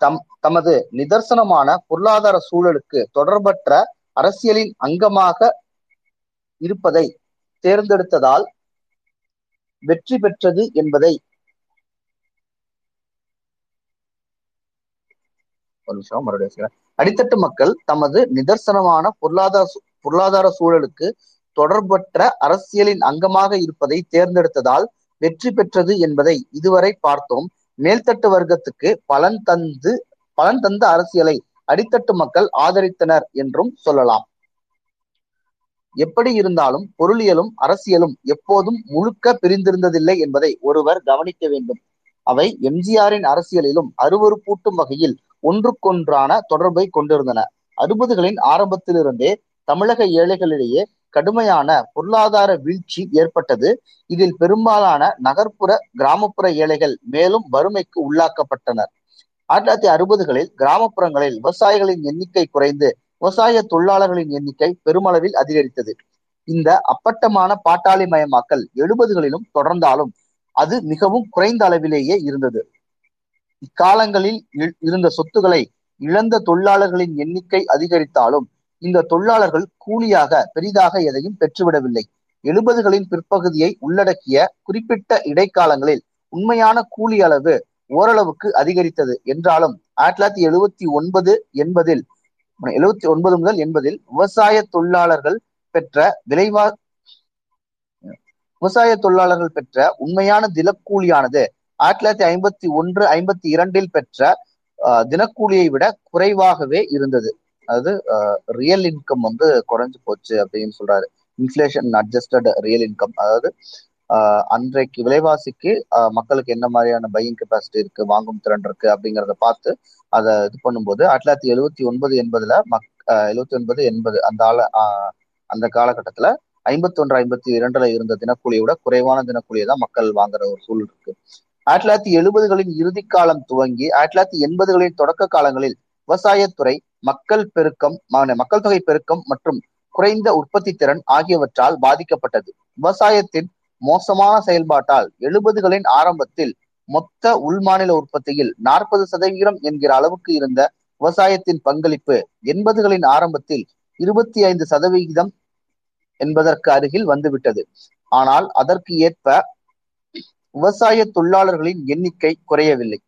[SPEAKER 4] தம் தமது நிதர்சனமான பொருளாதார சூழலுக்கு தொடர்பற்ற அரசியலின் அங்கமாக இருப்பதை தேர்ந்தெடுத்ததால் வெற்றி பெற்றது என்பதை ஒரு நிமிஷம் மறுபடியும் அடித்தட்டு மக்கள் தமது நிதர்சனமான பொருளாதார பொருளாதார சூழலுக்கு தொடர்பற்ற அரசியலின் அங்கமாக இருப்பதை தேர்ந்தெடுத்ததால் வெற்றி பெற்றது என்பதை இதுவரை பார்த்தோம். மேல்தட்டு வர்க்கத்துக்கு பலன் தந்து பலன் தந்த அரசியலை அடித்தட்டு மக்கள் ஆதரித்தனர் என்றும் சொல்லலாம். எப்படி இருந்தாலும் பொருளியலும் அரசியலும் எப்போதும் முழுக்க பிரிந்திருந்ததில்லை என்பதை ஒருவர் கவனிக்க வேண்டும். அவை எம்ஜிஆரின் அரசியலிலும் அருவருப்பூட்டும் வகையில் ஒன்றுக்கொன்றான தொடர்பை கொண்டிருந்தன. அறுபதுகளின் ஆரம்பத்திலிருந்தே தமிழக ஏழைகளிடையே கடுமையான பொருளாதார வீழ்ச்சி ஏற்பட்டது. இதில் பெரும்பாலான நகர்ப்புற கிராமப்புற ஏழைகள் மேலும் வறுமைக்கு உள்ளாக்கப்பட்டனர். ஆயிரத்தி தொள்ளாயிரத்தி அறுபதுகளில் கிராமப்புறங்களில் விவசாயிகளின் எண்ணிக்கை குறைந்து விவசாய தொழிலாளர்களின் எண்ணிக்கை பெருமளவில் அதிகரித்தது. இந்த அப்பட்டமான பாட்டாளிமயமாக்கல் எழுபதுகளிலும் தொடர்ந்தாலும் அது மிகவும் குறைந்த அளவிலேயே இருந்தது. இக்காலங்களில் இருந்த சொத்துக்களை இழந்த தொழிலாளர்களின் எண்ணிக்கை அதிகரித்தாலும் இந்த தொழிலாளர்கள் கூலியாக பெரிதாக எதையும் பெற்றுவிடவில்லை. எழுபதுகளின் பிற்பகுதியை உள்ளடக்கிய குறிப்பிட்ட இடைக்காலங்களில் உண்மையான கூலி அளவு ஓரளவுக்கு அதிகரித்தது. என்றாலும் ஆயிரத்தி தொள்ளாயிரத்தி எழுபத்தி ஒன்பது எண்பதில் எழுபத்தி ஒன்பது முதல் எண்பதில் விவசாய தொழிலாளர்கள் பெற்ற விலைவா விவசாய தொழிலாளர்கள் பெற்ற உண்மையான தினக்கூலியானது ஆயிரத்தி தொள்ளாயிரத்தி ஐம்பத்தி ஒன்று ஐம்பத்தி இரண்டில் பெற்ற தினக்கூலியை விட குறைவாகவே இருந்தது. அதாவது ரியல் இன்கம் வந்து குறைஞ்சு போச்சு அப்படின்னு சொல்றாரு. இன்ஃபிளேஷன் அட்ஜஸ்டட் ரியல் இன்கம் அதாவது ஆஹ், அன்றைக்கு விலைவாசிக்கு மக்களுக்கு என்ன மாதிரியான பையிங் கெப்பாசிட்டி இருக்கு வாங்கும் திறன் இருக்கு அப்படிங்கிறத பார்த்து அதை இது பண்ணும்போது ஆயிரத்தி தொள்ளாயிரத்தி எழுபத்தி ஒன்பது எண்பதுல மக் எழுபத்தி ஒன்பது எண்பது அந்த ஆள அந்த காலகட்டத்துல ஐம்பத்தி ஒன்று ஐம்பத்தி இரண்டுல இருந்த தினக்கூலியை விட குறைவான தினக்கூலியை தான் மக்கள் வாங்குற ஒரு சூழல் இருக்கு. ஆயிரத்தி தொள்ளாயிரத்தி எழுபதுகளின் இறுதி காலம் துவங்கி ஆயிரத்தி தொள்ளாயிரத்தி எண்பதுகளின் தொடக்க காலங்களில் விவசாயத்துறை மக்கள் பெருக்கம் மக்கள் தொகை பெருக்கம் மற்றும் குறைந்த உற்பத்தி திறன் ஆகியவற்றால் பாதிக்கப்பட்டது. விவசாயத்தின் மோசமான செயல்பாட்டால் எழுபதுகளின் ஆரம்பத்தில் மொத்த உள்மாநில உற்பத்தியில் நாற்பது சதவீதம் என்கிற அளவுக்கு இருந்த விவசாயத்தின் பங்களிப்பு எண்பதுகளின் ஆரம்பத்தில் இருபத்தி ஐந்து சதவிகிதம் என்பதற்கு அருகில் வந்துவிட்டது. ஆனால் அதற்கு ஏற்ப விவசாய தொழிலாளர்களின் எண்ணிக்கை குறையவில்லை.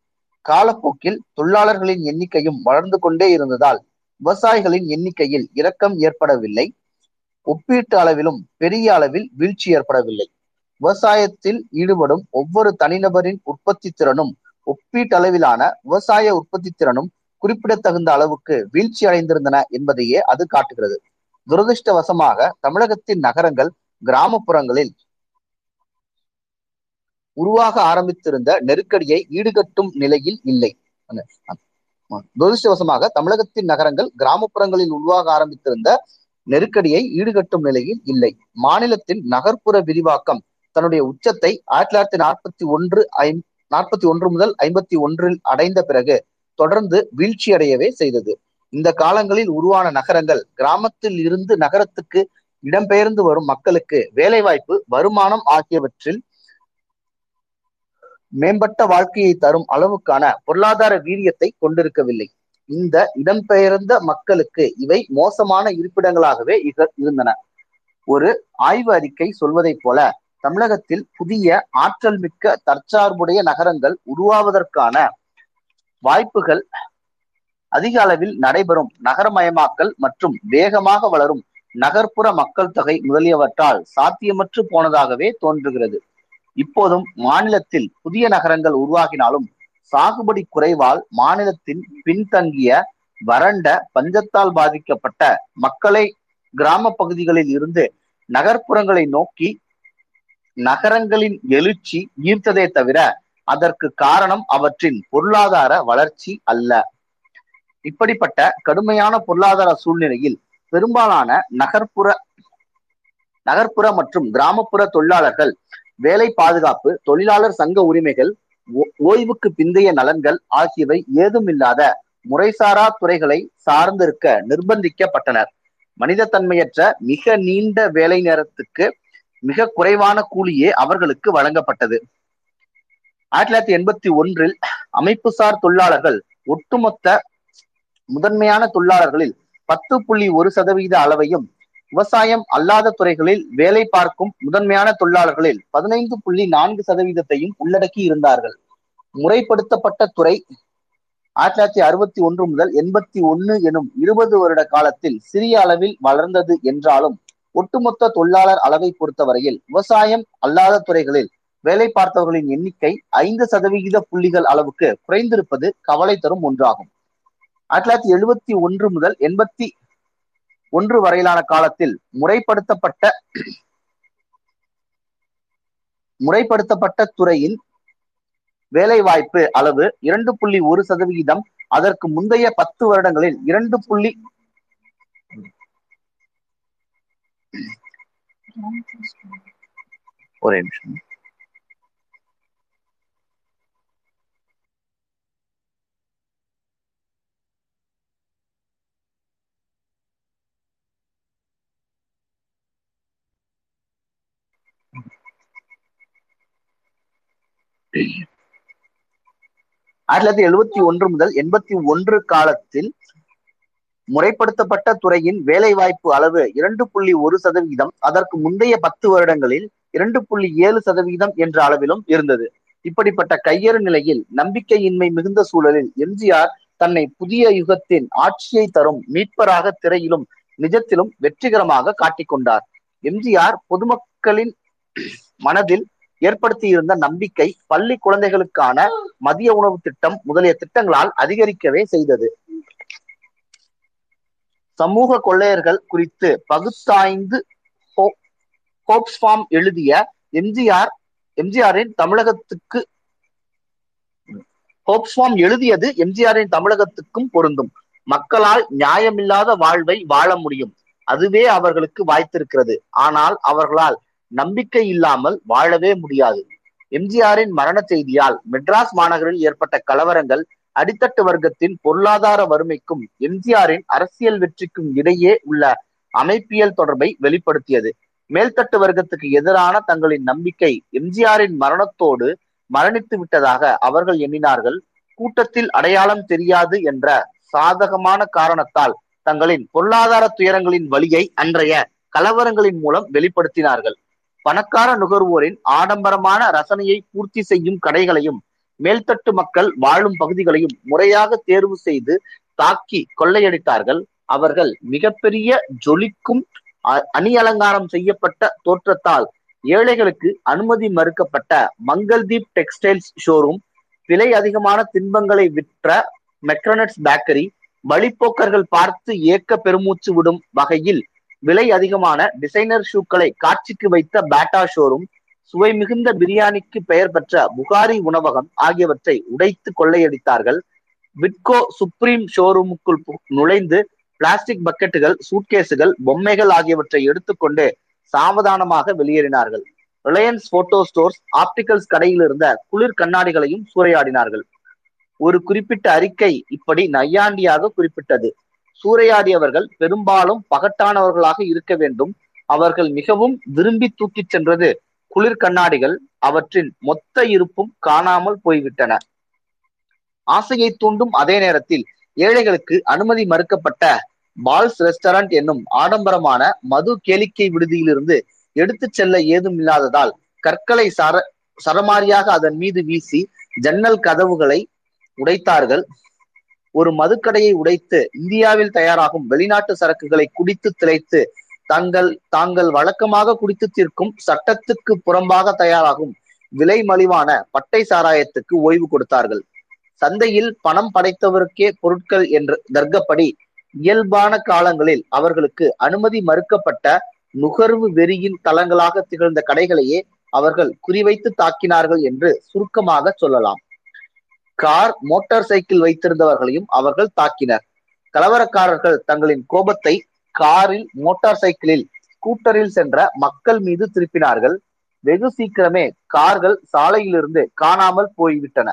[SPEAKER 4] காலப்போக்கில் தொழிலாளர்களின் எண்ணிக்கையும் வளர்ந்து கொண்டே இருந்ததால் விவசாயிகளின் எண்ணிக்கையில் இறக்கம் ஏற்படவில்லை. ஒப்பீட்டு அளவிலும் பெரிய அளவில் வீழ்ச்சி ஏற்படவில்லை. விவசாயத்தில் ஈடுபடும் ஒவ்வொரு தனிநபரின் உற்பத்தி திறனும் ஒப்பீட்டளவிலான விவசாய உற்பத்தி திறனும் குறிப்பிடத்தகுந்த அளவுக்கு வீழ்ச்சி அடைந்திருந்தன என்பதையே அது காட்டுகிறது. துரதிருஷ்டவசமாக தமிழகத்தின் நகரங்கள் கிராமப்புறங்களில் உருவாக ஆரம்பித்திருந்த நெருக்கடியை ஈடுகட்டும் நிலையில் இல்லை. துரதிருஷ்டவசமாக தமிழகத்தின் நகரங்கள் கிராமப்புறங்களில் உருவாக ஆரம்பித்திருந்த நெருக்கடியை ஈடுகட்டும் நிலையில் இல்லை. மாநிலத்தின் நகர்ப்புற விரிவாக்கம் தன்னுடைய உச்சத்தை ஆயிரத்தி தொள்ளாயிரத்தி நாற்பத்தி ஒன்று ஐ நாற்பத்தி ஒன்று முதல் ஐம்பத்தி ஒன்றில் அடைந்த பிறகு தொடர்ந்து வீழ்ச்சியடையவே செய்தது. இந்த காலங்களில் உருவான நகரங்கள் கிராமத்தில் இருந்து நகரத்துக்கு இடம்பெயர்ந்து வரும் மக்களுக்கு வேலைவாய்ப்பு வருமானம் ஆகியவற்றில் மேம்பட்ட வாழ்க்கையை தரும் அளவுக்கான பொருளாதார வீரியத்தை கொண்டிருக்கவில்லை. இந்த இடம்பெயர்ந்த மக்களுக்கு இவை மோசமான இருப்பிடங்களாகவே இக- இருந்தன. ஒரு ஆய்வு அறிக்கை சொல்வதைப் போல தமிழகத்தில் புதிய ஆற்றல் மிக்க தற்சார்புடைய நகரங்கள் உருவாவதற்கான வாய்ப்புகள் அதிக அளவில் நடைபெறும். நகரமயமாக்கல் மற்றும் வேகமாக வளரும் நகர்ப்புற மக்கள் தொகை முதலியவற்றால் சாத்தியமற்று போனதாகவே தோன்றுகிறது. இப்போதும் மாநிலத்தில் புதிய நகரங்கள் உருவாகினாலும் சாகுபடி குறைவால் மாநிலத்தின் பின்தங்கிய வறண்ட பஞ்சத்தால் பாதிக்கப்பட்ட மக்களை கிராம பகுதிகளில் இருந்து நகர்ப்புறங்களை நோக்கி நகரங்களின் எழுச்சி ஈர்த்ததே தவிர அதற்கு காரணம் அவற்றின் பொருளாதார வளர்ச்சி அல்ல. இப்படிப்பட்ட கடுமையான பொருளாதார சூழ்நிலையில் பெரும்பாலான நகர்ப்புற நகர்ப்புற மற்றும் கிராமப்புற தொழிலாளர்கள் வேலை பாதுகாப்பு தொழிலாளர் சங்க உரிமைகள் ஓய்வுக்கு பிந்தைய நலன்கள் ஆகியவை ஏதுமில்லாத முறைசாரா துறைகளை சார்ந்திருக்க நிர்பந்திக்கப்பட்டனர். மனித தன்மையற்ற மிக நீண்ட வேலை நேரத்துக்கு மிக குறைவான கூலியே அவர்களுக்கு வழங்கப்பட்டது. ஆயிரத்தி தொள்ளாயிரத்தி எண்பத்தி ஒன்றில் அமைப்புசார் தொழிலாளர்கள் ஒட்டுமொத்த முதன்மையான தொழிலாளர்களில் பத்து புள்ளி ஒரு சதவீத அளவையும் விவசாயம் அல்லாத துறைகளில் வேலை பார்க்கும் முதன்மையான தொழிலாளர்களில் பதினைந்து புள்ளி நான்கு சதவீதத்தையும் உள்ளடக்கி இருந்தார்கள். முறைப்படுத்தப்பட்ட துறை ஆயிரத்தி தொள்ளாயிரத்தி அறுபத்தி ஒன்று முதல் எண்பத்தி ஒன்னு எனும் இருபது வருட காலத்தில் சிறிய அளவில் வளர்ந்தது என்றாலும் ஒட்டுமொத்த தொழிலாளர் அளவை பொறுத்தவரையில் விவசாயம் அல்லாத துறைகளில் வேலை பார்த்தவர்களின் எண்ணிக்கை ஐந்து சதவிகித புள்ளிகள் அளவுக்கு குறைந்திருப்பது கவலை தரும் ஒன்றாகும். ஆயிரத்தி தொள்ளாயிரத்தி எழுபத்தி ஒன்று முதல் எண்பத்தி ஒன்று வரையிலான காலத்தில் முறைப்படுத்தப்பட்ட முறைப்படுத்தப்பட்ட துறையின் வேலைவாய்ப்பு அளவு இரண்டு புள்ளி ஒரு சதவிகிதம். அதற்கு முந்தைய பத்து வருடங்களில் இரண்டு புள்ளி ஒரே நிமிஷம். ஆயிரத்தி தொள்ளாயிரத்தி எழுபத்தி ஒன்று முதல் எண்பத்தி ஒன்று காலத்தில் முறைப்படுத்தப்பட்ட துறையின் வேலைவாய்ப்பு அளவு இரண்டு புள்ளி ஒரு சதவிகிதம் அதற்கு முந்தைய பத்து வருடங்களில் இரண்டு புள்ளி ஏழு சதவிகிதம் என்ற அளவிலும் இருந்தது. இப்படிப்பட்ட கையறு நிலையில் நம்பிக்கையின்மை மிகுந்த சூழலில் எம்ஜிஆர் தன்னை புதிய யுகத்தின் ஆட்சியை தரும் மீட்பராக திரையிலும் நிஜத்திலும் வெற்றிகரமாக காட்டிக்கொண்டார். எம்ஜிஆர் பொதுமக்களின் மனதில் ஏற்படுத்தியிருந்த நம்பிக்கை பள்ளி குழந்தைகளுக்கான மதிய உணவு திட்டம் முதலிய திட்டங்களால் அதிகரிக்கவே செய்தது. சமூக கொள்ளையர்கள் குறித்து பகுத்தாய்ந்து ஹோப்ஸ்பாம் எழுதிய எம்ஜிஆர் எம்ஜிஆரின் தமிழகத்துக்கு ஹோப்ஸ்வாம் எழுதியது எம்ஜிஆரின் தமிழகத்துக்கும் பொருந்தும். மக்களால் நியாயமில்லாத வாழ்வை வாழ முடியும். அதுவே அவர்களுக்கு வாய்த்திருக்கிறது. ஆனால் அவர்களால் நம்பிக்கை இல்லாமல் வாழவே முடியாது. எம்ஜிஆரின் மரண செய்தியால் மெட்ராஸ் மாநகரில் ஏற்பட்ட கலவரங்கள் அடித்தட்டு வர்க்கத்தின் பொருளாதார வறுமைக்கும் எம்ஜிஆரின் அரசியல் வெற்றிக்கும் இடையே உள்ள அமைப்பியல் தொடர்பை வெளிப்படுத்தியது. மேல்தட்டு வர்க்கத்துக்கு எதிரான தங்களின் நம்பிக்கை எம்ஜிஆரின் மரணத்தோடு மரணித்து விட்டதாக அவர்கள் எண்ணினார்கள். கூட்டத்தில் அடையாளம் தெரியாது என்ற சாதகமான காரணத்தால் தங்களின் பொருளாதார துயரங்களின் வழியை அன்றைய கலவரங்களின் மூலம் வெளிப்படுத்தினார்கள். பணக்கார நுகர்வோரின் ஆடம்பரமான ரசனையை பூர்த்தி செய்யும் கடைகளையும் மேல்தட்டு மக்கள் வாழும் பகுதிகளையும் முறையாக தேர்வு செய்து தாக்கி கொள்ளையடித்தார்கள். அவர்கள் மிகப்பெரிய ஜொலிக்கும் அணி அலங்காரம் செய்யப்பட்ட தோற்றத்தால் ஏழைகளுக்கு அனுமதி மறுக்கப்பட்ட மங்கள்தீப் டெக்ஸ்டைல்ஸ் ஷோரூம் விலை அதிகமான தின்பங்களை விற்ற மெக்ரனட்ஸ் பேக்கரி வழிப்போக்கர்கள் பார்த்து ஏக்க பெருமூச்சு விடும் வகையில் விலை அதிகமான டிசைனர் ஷூக்களை காட்சிக்கு வைத்த பேட்டா ஷோரூம் சுவை மிகுந்த பிரியாணிக்கு பெயர் பெற்ற புகாரி உணவகம் ஆகியவற்றை உடைத்து கொள்ளையடித்தார்கள். விட்கோ சுப்ரீம் ஷோரூமுக்குள் நுழைந்து பிளாஸ்டிக் பக்கெட்டுகள் சூட்கேஸுகள் பொம்மைகள் ஆகியவற்றை எடுத்துக்கொண்டு சாவதானமாக வெளியேறினார்கள். ரிலையன்ஸ் போட்டோ ஸ்டோர்ஸ் ஆப்டிகல்ஸ் கடையில் இருந்த குளிர் கண்ணாடிகளையும் சூறையாடினார்கள். ஒரு குறிப்பிட்ட அறிக்கை இப்படி நையாண்டியாக குறிப்பிட்டது. சூறையாடியவர்கள் பெரும்பாலும் பகட்டானவர்களாக இருக்க வேண்டும். அவர்கள் மிகவும் விரும்பி தூக்கிச் சென்றது குளிர் கண்ணாடிகள். அவற்றின் மொத்த இருப்பும் காணாமல் போய்விட்டன. ஆசையை தூண்டும் அதே நேரத்தில் ஏழைகளுக்கு அனுமதி மறுக்கப்பட்ட பால்ஸ் ரெஸ்டாரண்ட் என்னும் ஆடம்பரமான மது கேளிக்கை விடுதியிலிருந்து எடுத்துச் செல்ல ஏதும் இல்லாததால் கற்களை சர சரமாரியாக அதன் மீது வீசி ஜன்னல் கதவுகளை உடைத்தார்கள். ஒரு மதுக்கடையை உடைத்து இந்தியாவில் தயாராகும் வெளிநாட்டு சரக்குகளை குடித்து திளைத்து தங்கள் தாங்கள் வழக்கமாக குடித்து தீர்க்கும் சட்டத்துக்கு புறம்பாக தயாராகும் விலை மலிவான பட்டை சாராயத்துக்கு ஓய்வு கொடுத்தார்கள். சந்தையில் பணம் படைத்தவருக்கே பொருட்கள் என்று தர்க்கப்படி இயல்பான காலங்களில் அவர்களுக்கு அனுமதி மறுக்கப்பட்ட நுகர்வு வெறியின் தளங்களாக திகழ்ந்த கடைகளையே அவர்கள் குறிவைத்து தாக்கினார்கள் என்று சுருக்கமாக சொல்லலாம். கார் மோட்டார் சைக்கிள் வைத்திருந்தவர்களையும் அவர்கள் தாக்கினர். கலவரக்காரர்கள் தங்களின் கோபத்தை காரில் மோட்டார் சைக்கிளில் ஸ்கூட்டரில் சென்ற மக்கள் மீது திருப்பினார்கள். வெகு சீக்கிரமே கார்கள் சாலையிலிருந்து காணாமல் போய்விட்டன.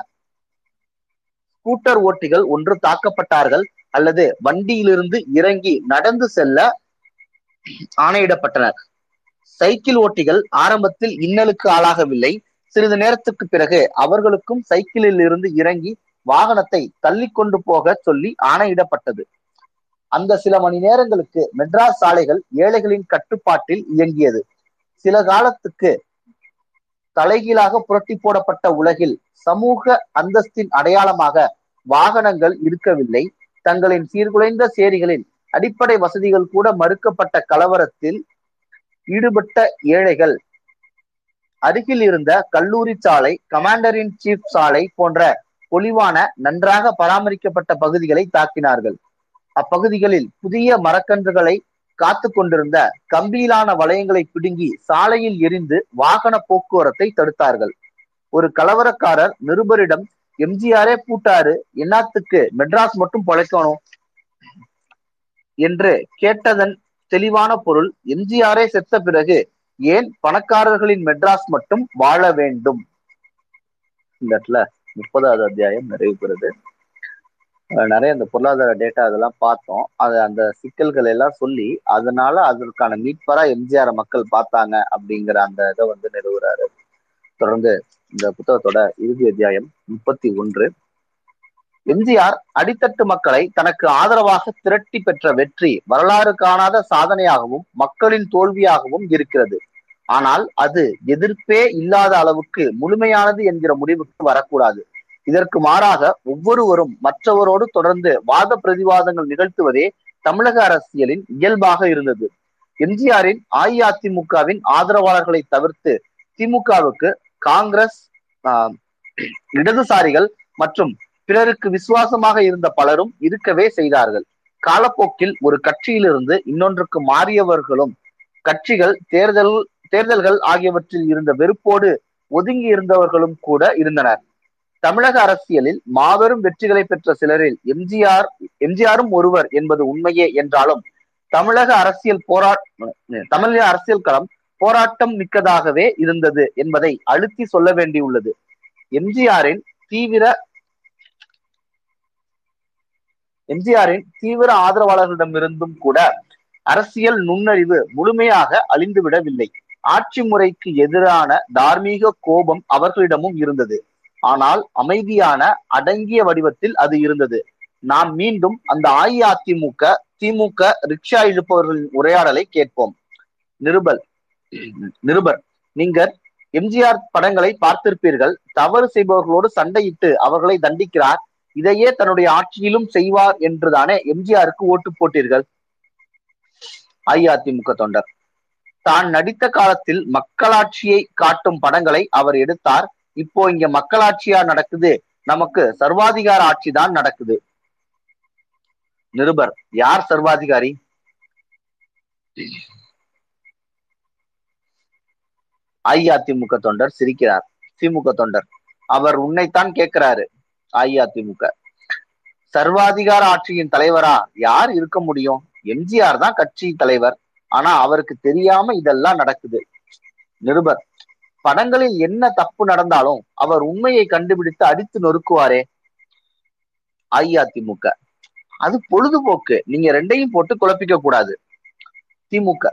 [SPEAKER 4] ஸ்கூட்டர் ஓட்டிகள் ஒன்று தாக்கப்பட்டார்கள் அல்லது வண்டியிலிருந்து இறங்கி நடந்து செல்ல ஆணையிடப்பட்டனர். சைக்கிள் ஓட்டிகள் ஆரம்பத்தில் இன்னலுக்கு ஆளாகவில்லை. சிறிது நேரத்துக்கு பிறகு அவர்களுக்கும் சைக்கிளில் இருந்து இறங்கி வாகனத்தை தள்ளி கொண்டு போக சொல்லி ஆணையிடப்பட்டது. அந்த சில மணி நேரங்களுக்கு மெட்ராஸ் சாலைகள் ஏழைகளின் கட்டுப்பாட்டில் இயங்கியது. சில காலத்துக்கு தலைகீழாக புரட்டி போடப்பட்ட உலகில் சமூக அந்தஸ்தின் அடையாளமாக வாகனங்கள் இருக்கவில்லை. தங்களின் சீர்குலைந்த சேரிகளில் அடிப்படை வசதிகள் கூட மறுக்கப்பட்ட கலவரத்தில் ஈடுபட்ட ஏழைகள் அருகில் இருந்த கல்லூரி சாலை கமாண்டர் இன் சீஃப் சாலை போன்ற பொலிவான நன்றாக பராமரிக்கப்பட்ட பகுதிகளை தாக்கினார்கள். அப்பகுதிகளில் புதிய மரக்கன்றுகளை காத்து கொண்டிருந்த கம்பியிலான வளையங்களை பிடுங்கி சாலையில் எரிந்து வாகன போக்குவரத்தை தடுத்தார்கள். ஒரு கலவரக்காரர் நிருபரிடம் எம்ஜிஆரே பூட்டாரு என்னத்துக்கு மெட்ராஸ் மட்டும் பழைக்கணும்? என்று கேட்டதன் தெளிவான பொருள் எம்ஜிஆரே செத்த பிறகு ஏன் பணக்காரர்களின் மெட்ராஸ் மட்டும் வாழ வேண்டும்? இந்த இடத்துல முப்பதாவது அத்தியாயம் நிறைவு பெறுது. நிறைய இந்த பொருளாதார டேட்டா அதெல்லாம் பார்த்தோம். அது அந்த சிக்கல்கள் எல்லாம் சொல்லி அதனால அதற்கான மீட்பரா எம்ஜிஆர் மக்கள் பார்த்தாங்க அப்படிங்கிற அந்த இதை வந்து நிறுவுறாரு. தொடர்ந்து இந்த புத்தகத்தோட இறுதி அத்தியாயம் முப்பத்தி ஒன்று. எம்ஜிஆர் அடித்தட்டு மக்களை தனக்கு ஆதரவாக திரட்டி பெற்ற வெற்றி வரலாறு காணாத சாதனையாகவும் மக்களின் தோல்வியாகவும் இருக்கிறது. ஆனால் அது எதிர்ப்பே இல்லாத அளவுக்கு முழுமையானது என்கிற முடிவுக்கு வரக்கூடாது. இதற்கு மாறாக ஒவ்வொருவரும் மற்றவரோடு தொடர்ந்து வாத பிரதிவாதங்கள் நிகழ்த்துவதே தமிழக அரசியலின் இயல்பாக இருந்தது. எம்ஜிஆரின் அஇஅதிமுகவின் ஆதரவாளர்களை தவிர்த்து திமுகவுக்கு காங்கிரஸ் இடதுசாரிகள் மற்றும் பிறருக்கு விசுவாசமாக இருந்த பலரும் இருக்கவே செய்தார்கள். காலப்போக்கில் ஒரு கட்சியிலிருந்து இன்னொன்றுக்கு மாறியவர்களும் கட்சிகள் தேர்தல் தேர்தல்கள் ஆகியவற்றில் இருந்த வெறுப்போடு ஒதுங்கி இருந்தவர்களும் கூட இருந்தனர். தமிழக அரசியலில் மாபெரும் வெற்றிகளை பெற்ற சிலரில் எம்ஜிஆர் எம்ஜிஆரும் ஒருவர் என்பது உண்மையே என்றாலும் தமிழக அரசியல் போரா தமிழக அரசியல் களம் போராட்டம் மிக்கதாகவே இருந்தது என்பதை அழுத்தி சொல்ல வேண்டியுள்ளது. எம்ஜிஆரின் தீவிர எம்ஜிஆரின் தீவிர ஆதரவாளர்களிடமிருந்தும் கூட அரசியல் நுண்ணறிவு முழுமையாக அழிந்துவிடவில்லை. ஆட்சி முறைக்கு எதிரான தார்மீக கோபம் அவர்களிடமும் இருந்தது. ஆனால் அமைதியான அடங்கிய வடிவத்தில் அது இருந்தது. நாம் மீண்டும் அந்த அஇஅதிமுக திமுக ரிக்ஷா இழுப்பவர்களின் உரையாடலை கேட்போம். நிருபல் நிருபர் நீங்கள் எம்ஜிஆர் படங்களை பார்த்திருப்பீர்கள். தவறு செய்பவர்களோடு சண்டையிட்டு அவர்களை தண்டிக்கிறார். இதையே தன்னுடைய ஆட்சியிலும் செய்வார் என்றுதானே எம்ஜிஆருக்கு ஓட்டு போட்டீர்கள்? அஇஅதிமுக தொண்டர். தான் நடித்த காலத்தில் மக்களாட்சியை காட்டும் படங்களை அவர் எடுத்தார். இப்போ இங்க மக்களாட்சியா நடக்குது. நமக்கு சர்வாதிகார ஆட்சி தான் நடக்குது. நிருபர் யார் சர்வாதிகாரி? அஇஅதிமுக தொண்டர் சிரிக்கிறார். திமுக தொண்டர். அவர் உன்னைத்தான் கேட்கிறாரு அஇஅதிமுக. சர்வாதிகார ஆட்சியின் தலைவரா யார் இருக்க முடியும்? எம்ஜிஆர் தான் கட்சி தலைவர். ஆனா அவருக்கு தெரியாம இதெல்லாம் நடக்குது. நிருபர் படங்களில் என்ன தப்பு நடந்தாலும் அவர் உண்மையை கண்டுபிடித்து அடித்து நொறுக்குவாரே? அஇஅதிமுக. அது பொழுதுபோக்கு. நீங்க ரெண்டையும் போட்டு குழப்பிக்க கூடாது. திமுக.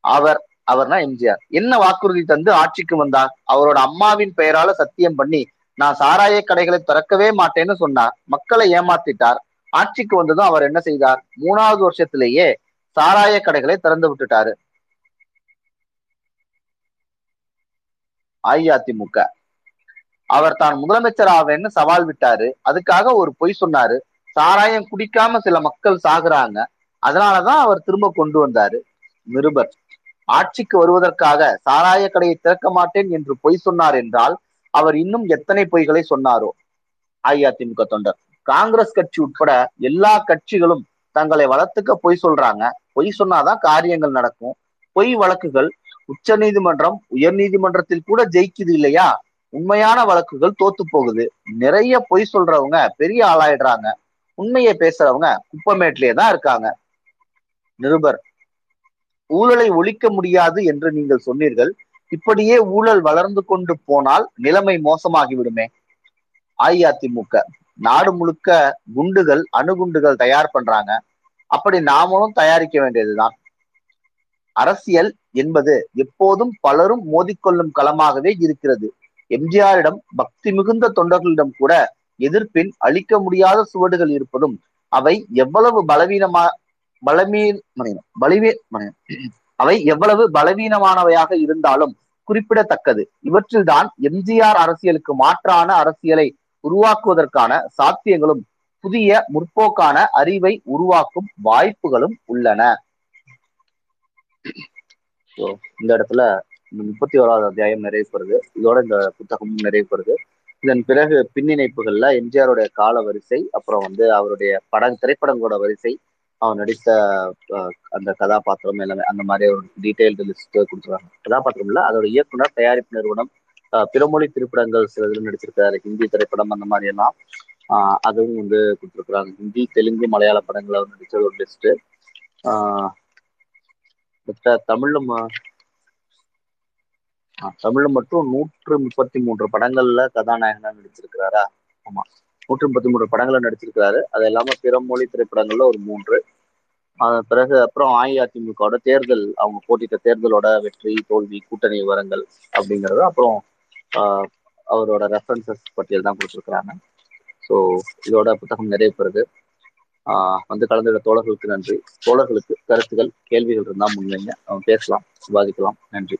[SPEAKER 4] அவர் அவர்னா எம்ஜிஆர். என்ன வாக்குறுதி தந்து ஆட்சிக்கு வந்தார்? அவரோட அம்மாவின் பெயரால சத்தியம் பண்ணி நான் சாராய கடைகளை திறக்கவே மாட்டேன்னு சொன்னார். மக்களை ஏமாத்திட்டார். ஆட்சிக்கு வந்ததும் அவர் என்ன செய்தார்? மூணாவது வருஷத்திலேயே சாராய கடைகளை திறந்து விட்டுட்டாரு. அஇஅதிமுக. அவர் தான் முதலமைச்சர் ஆவேன்னு சவால் விட்டாரு. அதுக்காக ஒரு பொய் சொன்னாரு. சாராயம் குடிக்காம சில மக்கள் சாகுறாங்க. அதனாலதான் அவர் திரும்ப கொண்டு வந்தாரு. நிருபர். ஆட்சிக்கு வருவதற்காக சாராய கடையை திறக்க மாட்டேன் என்று பொய் சொன்னார் என்றால் அவர் இன்னும் எத்தனை பொய்களை சொன்னாரோ? அஇஅதிமுக தொண்டர். காங்கிரஸ் கட்சி உட்பட எல்லா கட்சிகளும் தங்களை வளர்த்துக்க பொய் சொல்றாங்க. பொய் சொன்னாதான் காரியங்கள் நடக்கும். பொய் வழக்குகள் உச்ச நீதிமன்றம் உயர் நீதிமன்றத்தில் கூட ஜெயிக்குது இல்லையா? உண்மையான வழக்குகள் தோத்து போகுது. நிறைய பொய் சொல்றவங்க பெரிய ஆளாயிடுறாங்க. உண்மையை பேசுறவங்க குப்பமேட்டிலே தான் இருக்காங்க. நிருபர் ஊழலை ஒழிக்க முடியாது என்று நீங்கள் சொன்னீர்கள். இப்படியே ஊழல் வளர்ந்து கொண்டு போனால் நிலைமை மோசமாகி விடுமே அஇஅதிமுக நாடு முழுக்க குண்டுகள் அணுகுண்டுகள் தயார் பண்றாங்க. அப்படி நாமளும் தயாரிக்க வேண்டியதுதான். அரசியல் என்பது எப்போதும் பலரும் மோதிக்கொள்ளும் களமாகவே இருக்கிறது. எம்ஜிஆரிடம் பக்தி மிகுந்த தொண்டர்களிடம் கூட எதிர்ப்பின் அழிக்க முடியாத சுவடுகள் இருப்பதும் அவை எவ்வளவு பலவீனமா பலமீன் பலவீ அவை எவ்வளவு பலவீனமானவையாக இருந்தாலும் குறிப்பிடத்தக்கது. இவற்றில்தான் எம்ஜிஆர் அரசியலுக்கு மாற்றான அரசியலை உருவாக்குவதற்கான சாத்தியங்களும் புதிய முற்போக்கான அறிவை உருவாக்கும் வாய்ப்புகளும் உள்ளன. இந்த இடத்துல இந்த முப்பத்தி ஓராவது அத்தியாயம் நிறைவு பெறுது. இதோட இந்த புத்தகமும் நிறைவு பெறுது. இதன் பிறகு பின்னிணைப்புகள்ல எம்ஜிஆருடைய கால வரிசை அப்புறம் வந்து அவருடைய பட திரைப்படங்களோட வரிசை அவர் நடித்த அந்த கதாபாத்திரம் எல்லாமே அந்த மாதிரி ஒரு டீட்டெயில்டு லிஸ்ட் கொடுத்துருவாங்க கதாபாத்திரம் இல்லை அதோட இயக்குனர் தயாரிப்பு நிறுவனம் பிறமொழி திரைப்படங்கள் சில இதில் நடிச்சிருக்காரு. ஹிந்தி திரைப்படம் அந்த மாதிரி எல்லாம். அதுவும் வந்து கொடுத்துருக்குறாங்க. ஹிந்தி தெலுங்கு மலையாள படங்களை வந்து நடிச்ச ஒரு லிஸ்ட் தமிழ்ல தமிழ்ல மட்டும் நூற்று முப்பத்தி மூன்று படங்கள்ல கதாநாயகனா நடிச்சிருக்கிறாரா? ஆமா. நூற்றி முப்பத்தி மூன்று படங்கள்ல நடிச்சிருக்கிறாரு. அது இல்லாம பிற மொழி திரைப்படங்கள்ல ஒரு மூன்று. அதன் பிறகு அப்புறம் அஇஅதிமுகவோட தேர்தல் அவங்க போட்டிட்ட தேர்தலோட வெற்றி தோல்வி கூட்டணி விவரங்கள் அப்படிங்கிறது. அப்புறம் அவரோட ரெஃபரன்சஸ் பட்டியல் தான் கொடுத்துருக்குறாங்க. ஸோ இதோட புத்தகம் நிறைய பெறுது. வந்து கலந்துட தோழர்களுக்கு நன்றி. தோழர்களுக்கு கருத்துகள் கேள்விகள் இருந்தால் முன்வைங்க. பேசலாம் விவாதிக்கலாம். நன்றி.